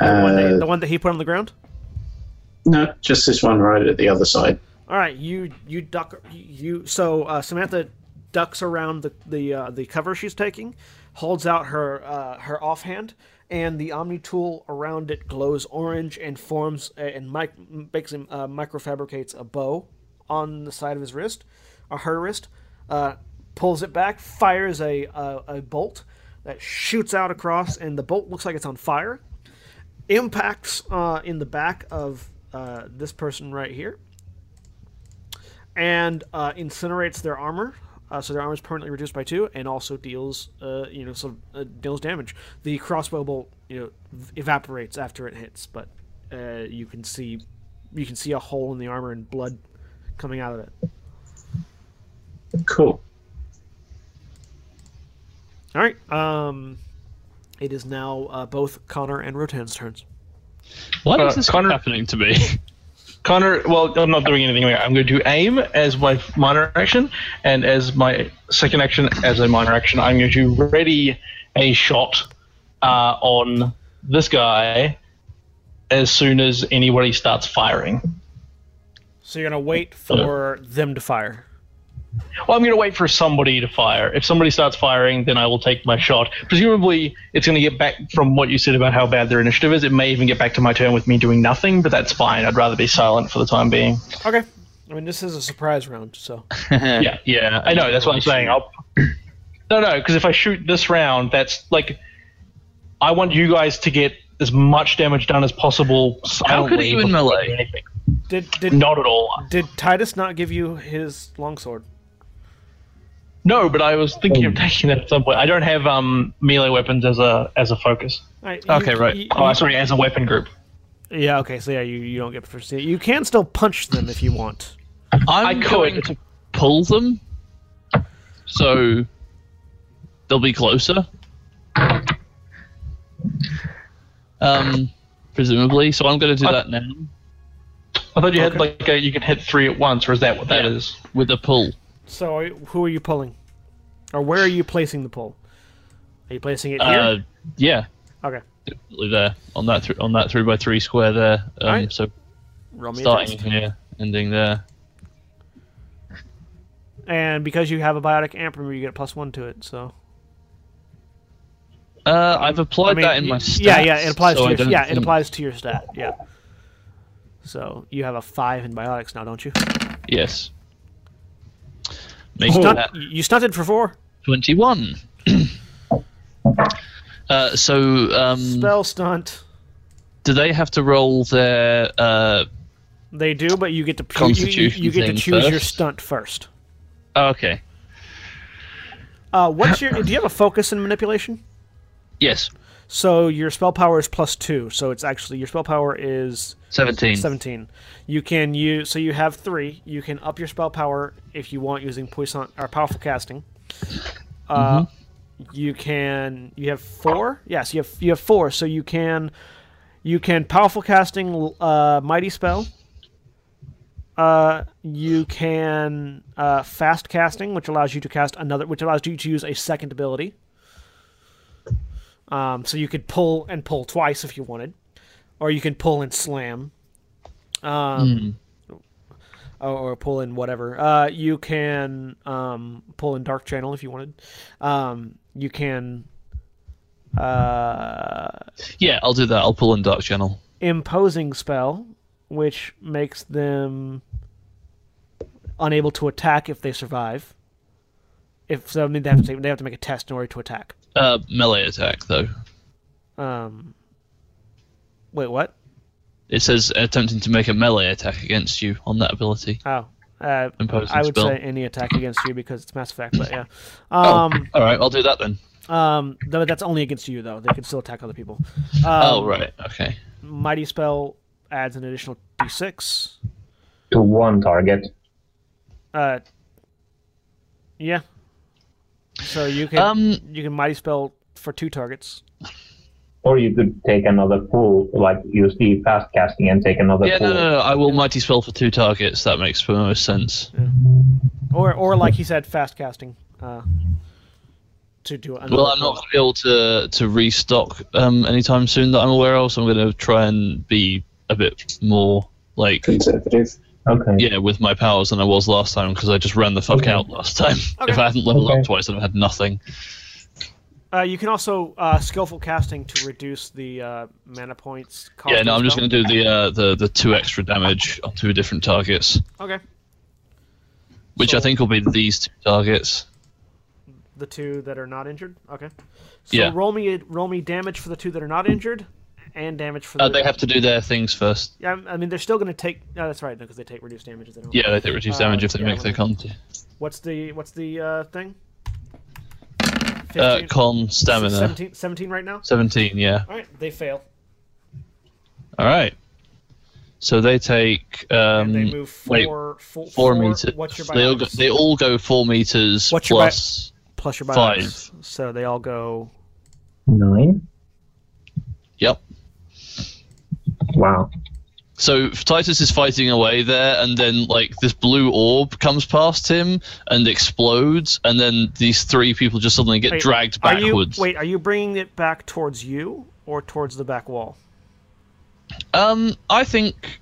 The, one that, Uh, the one that he put on the ground. no, just this one right at the other side. All right, you you duck you. So uh, Samantha ducks around the the uh, the cover she's taking, holds out her uh, her offhand, and the Omni tool around it glows orange and forms and mic- makes him uh, microfabricates a bow on the side of his wrist. a her wrist, uh, pulls it back, fires a, a a bolt that shoots out across, and the bolt looks like it's on fire. Impacts uh, in the back of uh, this person right here, and uh, incinerates their armor. Uh, so their armor is permanently reduced by two, and also deals, uh, you know, so uh, deals damage. The crossbow bolt, you know, v- evaporates after it hits, but uh, you can see, you can see a hole in the armor and blood coming out of it. Cool. All right. Um, it is now uh, both Connor and Rotan's turns. Why Uh, is this Connor- happening to me? Connor, well, I'm not doing anything. I'm going to aim as my minor action, and as my second action, as a minor action, I'm going to ready a shot uh, on this guy as soon as anybody starts firing. So you're gonna wait for them to fire. Well, I'm going to wait for somebody to fire. If somebody starts firing, then I will take my shot. Presumably, it's going to get back from what you said about how bad their initiative is. It may even get back to my turn with me doing nothing, but that's fine. I'd rather be silent for the time being. Okay. I mean, this is a surprise round, so yeah, yeah, I know. That's what I'm saying. I'll. No, no, because if I shoot this round, that's like, I want you guys to get as much damage done as possible. How could it even melee? I do anything. did did Not at all. did Titus not give you his longsword? No, but I was thinking of taking that at some point. I don't have um melee weapons as a as a focus. All right, you- Okay, right. you- Oh, sorry, as a weapon group. yeah. Okay. So yeah, you, you don't get first. You can still punch them if you want. I'm I could. going to pull them, so they'll be closer. Um, presumably. So I'm going to do I- that now I thought you had like a, you could hit three at once, or is that what that Yeah. is? with a pull. So are, who are you pulling, or where are you placing the pull? Are you placing it here? Uh, yeah, okay. definitely there on that th- on that three by three square there. Um, Alright. So Roll starting here, ending there. And because you have a biotic amp, remember you get a plus one to it. So Uh, I've applied I mean, that in my y- stats. yeah, yeah, it applies so to your don't yeah, it applies to your stat. Yeah. So you have a five in biotics now, don't you? Yes. Make Stunt, that you stunted for four. twenty-one. uh, so, um, Spell stunt. do they have to roll their? Uh, They do, but you get to pu- you- you, you get to thing choose your stunt first. oh, okay. Uh, what's your? do you have a focus in manipulation? Yes. So your spell power is plus two. So it's actually your spell power is Seventeen. seventeen. You can use so you have three. You can up your spell power if you want using puissant or powerful casting. Uh, you can you have four. Yes, you have you have four. So you can you can powerful casting uh, mighty spell. Uh, you can uh, fast casting, which allows you to cast another, which allows you to use a second ability. Um, so you could pull and pull twice if you wanted, or you can pull and slam, um, or, or pull in whatever. Uh, you can um, pull in dark channel if you wanted. Um, you can uh, Yeah, I'll do that. I'll pull in Dark Channel. imposing spell, which makes them unable to attack if they survive. If so, I mean, they have to take, they have to make a test in order to attack. Uh, melee attack though. Um, wait, what? It says attempting to make a melee attack against you on that ability. Oh, uh, I would spell. say any attack against you because it's Mass Effect, but yeah. Oh, Um, all right. I'll do that then. um, though that's only against you though. They can still attack other people. Um, oh, right. Okay. Mighty spell adds an additional d6. To one target. Uh, yeah. So you can Um, you can mighty spell for two targets. Or you could take another pool, like use the fast casting and take another Yeah, pull. no, no, no. I will mighty spell for two targets. That makes the most sense. Or or like he said, fast casting. Uh, to do another. Well, I'm not going to be able to to restock um, anytime soon that I'm aware of. So I'm going to try and be a bit more like Conservative. Okay. yeah with my powers than I was last time because I just ran the fuck Okay. out last time. Okay. If I hadn't leveled Okay. up twice, I'd have had nothing. Uh, you can also uh, skillful casting to reduce the uh, mana points. Cost Yeah, no, I'm just going to do the uh, the the two extra damage on two different targets. Okay. which So- I think will be these two targets. The two that are not injured. Okay. So Yeah. roll me roll me damage for the two that are not injured, and damage for the. Uh, they have to do their things first. Yeah, I mean they're still going to take. No, that's right, because they take reduced damage. They don't. Yeah, they take reduced Uh, damage if they yeah, make their let con, What's the what's the uh, thing? uh, con stamina. 17, 17 right now. 17, yeah. All right, they fail, All right. So they take um, and they move four, wait, four, four, four meters. What's your they, all go, they all go four meters What's your plus. plus your five. So they all go. Nine. Yep. Wow. So Titus is fighting away there, and then like this blue orb comes past him and explodes, and then these three people just suddenly get Wait, dragged Are you backwards. wait? Are you bringing it back towards you or towards the back wall? Um, I think,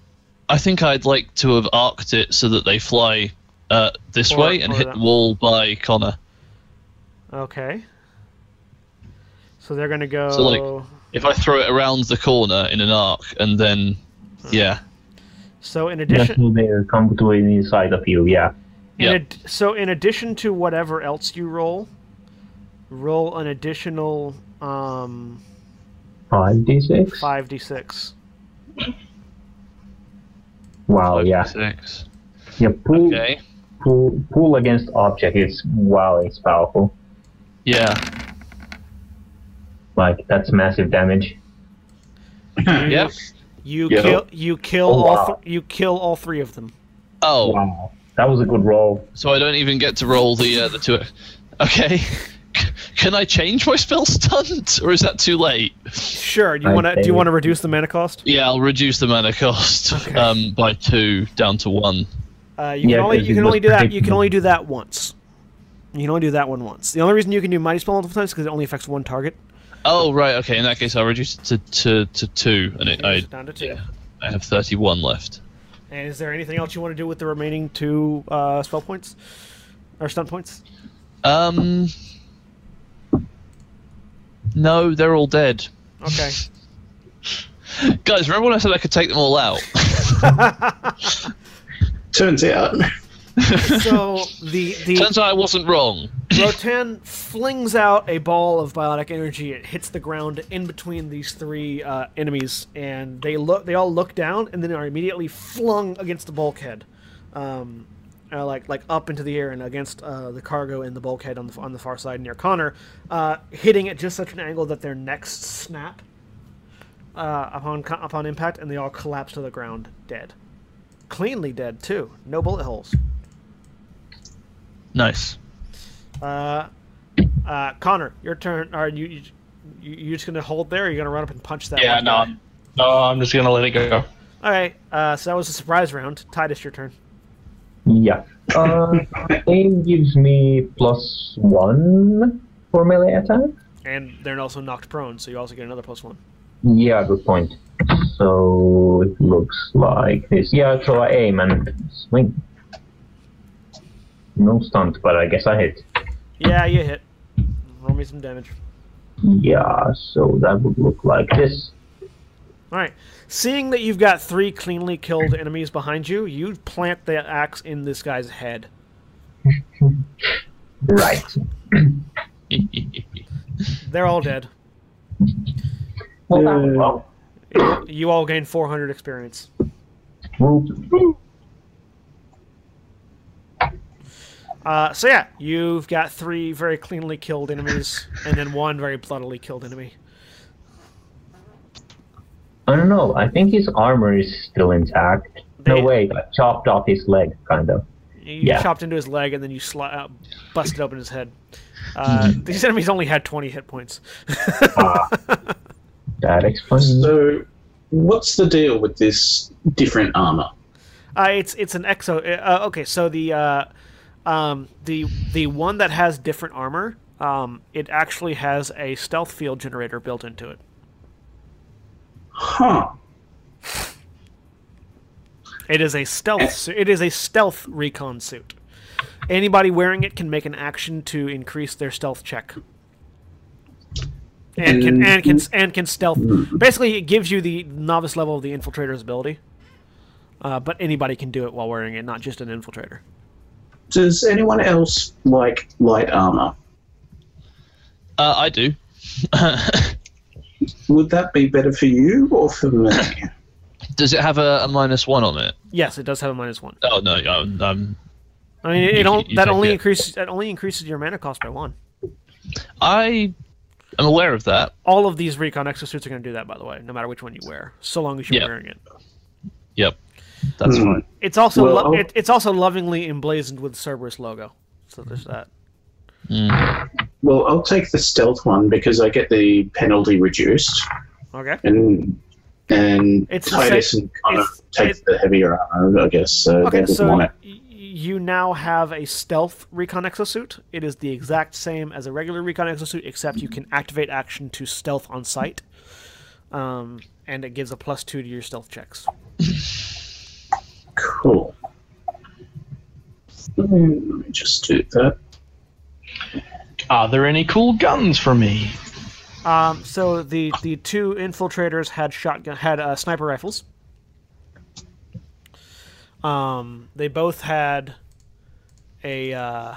I think I'd like to have arced it so that they fly uh, this Or- way and hit that- the wall by Connor. Okay. So they're gonna go. So, like, If I throw it around the corner in an arc, and then, yeah, So in Yeah, addition, so they come to inside of you. Yeah. in Yep. ad- so in addition to whatever else you roll, roll an additional um, Five d six. five d six. Wow. five, Yeah. six. Yeah. Pull, Okay, pull, pull against object. It's wow. It's powerful. yeah, Like that's massive damage. yeah. You Yeah. kill. You kill Oh, all. wow. Th- you kill all three of them. Oh, Wow. That was a good roll. so I don't even get to roll the uh, the two. Okay. Can I change my spell stunt, or is that too late? Sure. Do you want to? Do you want to reduce the mana cost? Yeah, I'll reduce the mana cost Okay. um, by two down to one. Uh, you Yeah, can only 'cause you can only do that. You can only do that once. You can only do that one once. The only reason you can do mighty spell multiple times is because it only affects one target. Oh right, okay. In that case, I'll reduce it to to, to two, and it, I down to two. yeah, I have thirty-one left. And is there anything else you want to do with the remaining two uh, spell points or stunt points? Um, no, they're all dead. Okay. Guys, remember when I said I could take them all out? Turns out, so the the Turns out I wasn't wrong. Rotan flings out a ball of biotic energy. It hits the ground in between these three uh, enemies, and they look. They all look down, and then are immediately flung against the bulkhead, um, uh, like like up into the air and against uh, the cargo in the bulkhead on the on the far side near Connor, uh, hitting at just such an angle that their necks snap uh, upon upon impact, and they all collapse to the ground, dead, cleanly dead too. No bullet holes. Nice. Uh, uh, Connor, your turn. Are you, you you you just gonna hold there? Or are you gonna run up and punch that? Yeah, no, guy? I'm- no, I'm just gonna let it go. All right. Uh, so that was a surprise round. Titus, your turn. Yeah. Uh, aim gives me plus one for melee attack. And they're also knocked prone, so you also get another plus one. Yeah, good point. So it looks like this. Yeah, so I aim and swing. No stunt, but I guess I hit. Yeah, you hit. Roll me some damage. Yeah, so that would look like this. All right. Seeing that you've got three cleanly killed enemies behind you, you plant the axe in this guy's head. Right. They're all dead. Oh, well, that. You all gain 400 experience. Whoop. Uh, so yeah, you've got three very cleanly killed enemies, and then one very bloodily killed enemy. I don't know. I think his armor is still intact. They- No way. I chopped off his leg, kind of. You Yeah. chopped into his leg, and then you sli- uh, busted open his head. Uh, these enemies only had 20 hit points. Ah. That explains. so what's the deal with this different armor? Uh, it's it's an exo. Uh, okay, so the uh, um, the the one that has different armor, um, it actually has a stealth field generator built into it. Huh. It is a stealth. It is a stealth recon suit. Anybody wearing it can make an action to increase their stealth check. And can and can and can stealth. Basically, it gives you the novice level of the infiltrator's ability. Uh, but anybody can do it while wearing it, not just an infiltrator. Does anyone else like light armor? Uh, I do. Would that be better for you or for me? Does it have a, a minus one on it? Yes, it does have a minus one. Oh no, um, um, I mean, it, You- it don't, you that take only it. increases that only increases your mana cost by one. I am aware of that. All of these recon exosuits are going to do that, by the way, no matter which one you wear, so long as you're Yeah. wearing it. Yep, that's Hmm. fine. It's also Well, lo- it, it's also lovingly emblazoned with Cerberus logo. So there's that. Mm. Well, I'll take the stealth one because I get the penalty reduced, Okay. and and It's Titus same- and kind it's- takes it- the heavier armor, I guess. So Okay, they so want it. you now have a stealth recon exosuit. It is the exact same as a regular recon exosuit, except you can activate action to stealth on sight, um, and it gives a plus two to your stealth checks. Cool. Hmm, Let me just do that. Are there any cool guns for me? Um, so the the two infiltrators had shotgun had uh, sniper rifles. Um, they both had a uh,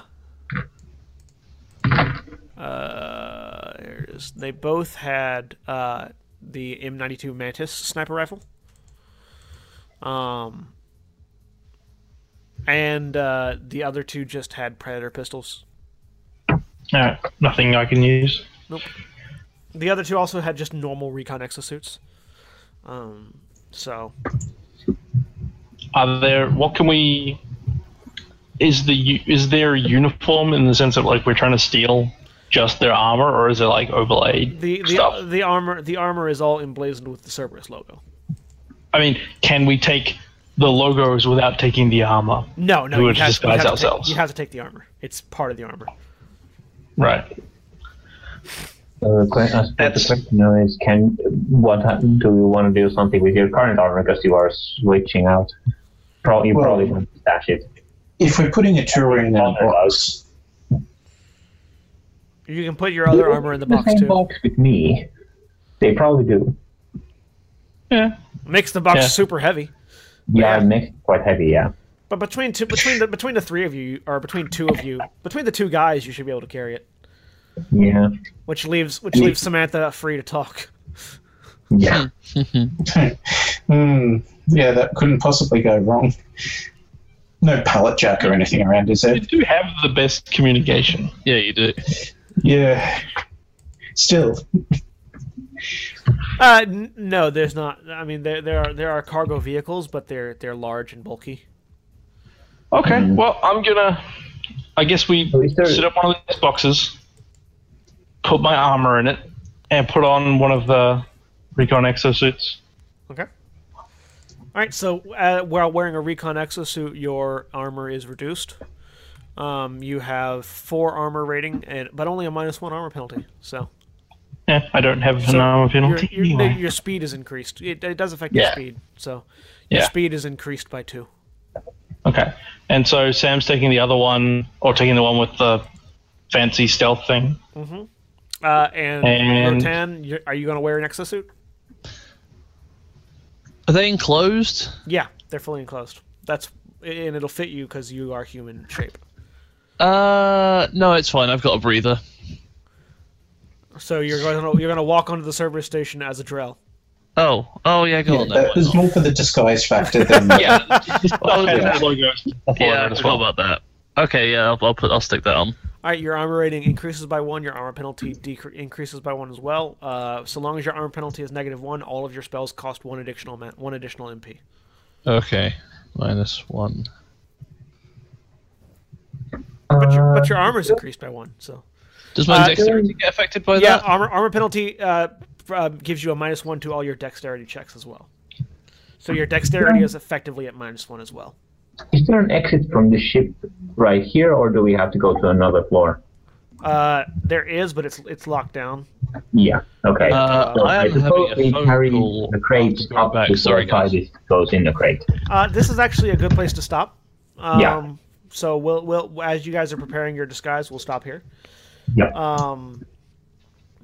uh. They both had uh, the M92 Mantis sniper rifle. Um, and uh, the other two just had Predator pistols. No, nothing I can use. Nope. The other two also had just normal recon exosuits. Um, so Are there? What can we? Is the is there a uniform in the sense of like we're trying to steal just their armor, or is it like overlaid the the, stuff? the armor the armor is all emblazoned with the Cerberus logo. I mean, can we take the logos without taking the armor? No, no, We you would have, disguise have to ourselves. take, you have to take the armor. It's part of the armor. Right. Uh, que- I suppose That's- the question now is, can what ha- do you want to do something with your current armor because you are switching out? Pro- you Well- probably want to stash it. If we're putting a Turian in a box, You can put your other armor in the box same too. box with me. They probably do. Yeah. Makes the box Yeah. super heavy. Yeah, Yeah. it quite heavy. Yeah. But between two, between the between the three of you, or between two of you, between the two guys, you should be able to carry it. Yeah. Which leaves which leaves Samantha free to talk. Yeah. hmm, yeah, that couldn't possibly go wrong. No pallet jack or anything around, is there? You do have the best communication. Yeah, you do. Yeah. Still, Uh, n- no, there's not. I mean, there there are there are cargo vehicles, but they're they're large and bulky. Okay. Well, I'm gonna. I guess we So is there- set up one of these boxes, put my armor in it, and put on one of the recon exosuits. Okay. All right. So uh, while wearing a recon exosuit, your armor is reduced. Um, you have four armor rating, and but only a minus one armor penalty. So Yeah, I don't have an So armor your, penalty. your, no, anyway. your speed is increased. It, it does affect your Yeah. speed. So your Yeah. speed is increased by two. Okay. And so Sam's taking the other one, or taking the one with the fancy stealth thing. Uh, and, And- Rotan, you're, are you going to wear an exosuit? Are they enclosed? Yeah, they're fully enclosed. That's and it'll fit you because you are human shape. Uh, no, it's fine. I've got a breather. So you're going to you're going to walk onto the service station as a Drell. Oh, oh yeah, go yeah, on that why was more for the disguise factor than Yeah, Oh, yeah, the yeah, I that forgot well. about that. Okay, yeah, I'll, I'll put, I'll stick that on. All right, your armor rating increases by one. Your armor penalty decre- increases by one as well. Uh, so long as your armor penalty is negative one, all of your spells cost one additional ma- one additional MP. Okay, minus one. But your Uh, but your armor is increased by one. So Does my Uh, dexterity get affected by yeah, that? armor armor penalty uh, uh, gives you a minus one to all your dexterity checks as well. So your dexterity is effectively at minus one as well. Is there an exit from the ship right here, or do we have to go to another floor? Uh, there is, but it's it's locked down. Yeah. Okay. Uh, so I I suppose we carry call. the crate I'll go up back. before Sorry, guys. Titus goes in the crate. Uh, this is actually a good place to stop. Um, Yeah. So we'll we'll as you guys are preparing your disguise, we'll stop here. Yep. Um,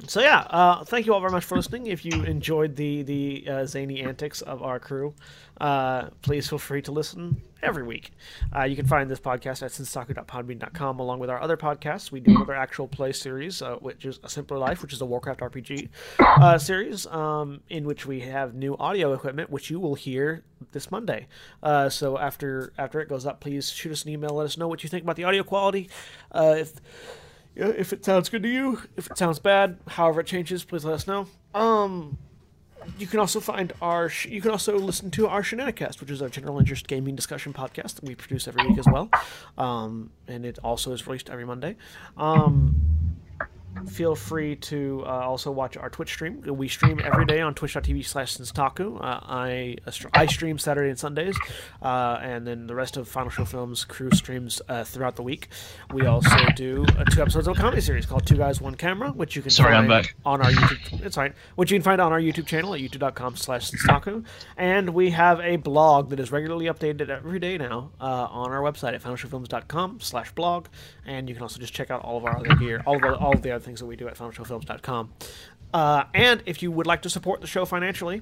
So yeah, uh, thank you all very much for listening. If you enjoyed the the uh, zany antics of our crew, uh, please feel free to listen every week. Uh, you can find this podcast at sinsaku.podbean.com along with our other podcasts. We do another actual play series, uh, which is A Simpler Life, which is a Warcraft RPG uh, series um, in which we have new audio equipment, which you will hear this Monday. So after after it goes up, please shoot us an email. Let us know what you think about the audio quality. If yeah, if it sounds good to you, if it sounds bad, however it changes, please let us know. Um, you can also find our. Sh- you can also listen to our Shenanigans, which is our general interest gaming discussion podcast that we produce every week as well, um, and it also is released every Monday. Um, feel free to uh, also watch our Twitch stream. We stream every day on twitch.tv slash Senstaku. Uh, I, I stream Saturday and Sundays, uh, and then the rest of Final Show Films crew streams uh, throughout the week. We also do uh, two episodes of a comedy series called Two Guys, One Camera, which you can Sorry, find on our YouTube. It's fine. Which you can find on our YouTube channel at youtube.com slash Senstaku. And we have a blog that is regularly updated every day now uh, on our website at finalshowfilms.com slash blog. And you can also just check out all of our other gear, all of, the, all of the other things that we do at finalshowfilms.com. Uh, and if you would like to support the show financially,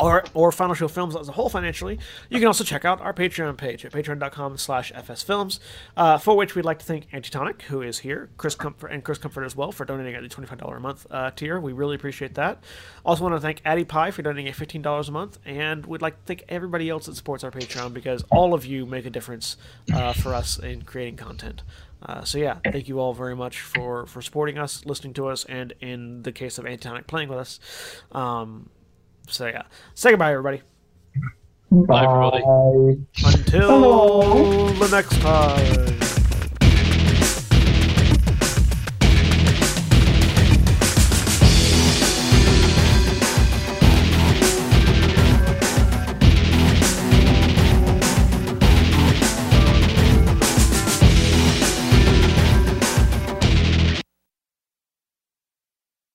or, or Final Show Films as a whole financially, you can also check out our Patreon page at patreon.com slash fsfilms, uh, for which we'd like to thank Antitonic, who is here, Chris Comfort, and Chris Comfort as well for donating at the $25 a month uh, tier. We really appreciate that. Also want to thank Addie Pie for donating at $15 a month, and we'd like to thank everybody else that supports our Patreon because all of you make a difference uh, for us in creating content. Uh, so yeah, thank you all very much for, for supporting us, listening to us, and in the case of Antitonic, playing with us. Um, so yeah, say goodbye, everybody. Bye, everybody. Bye. Until the next time.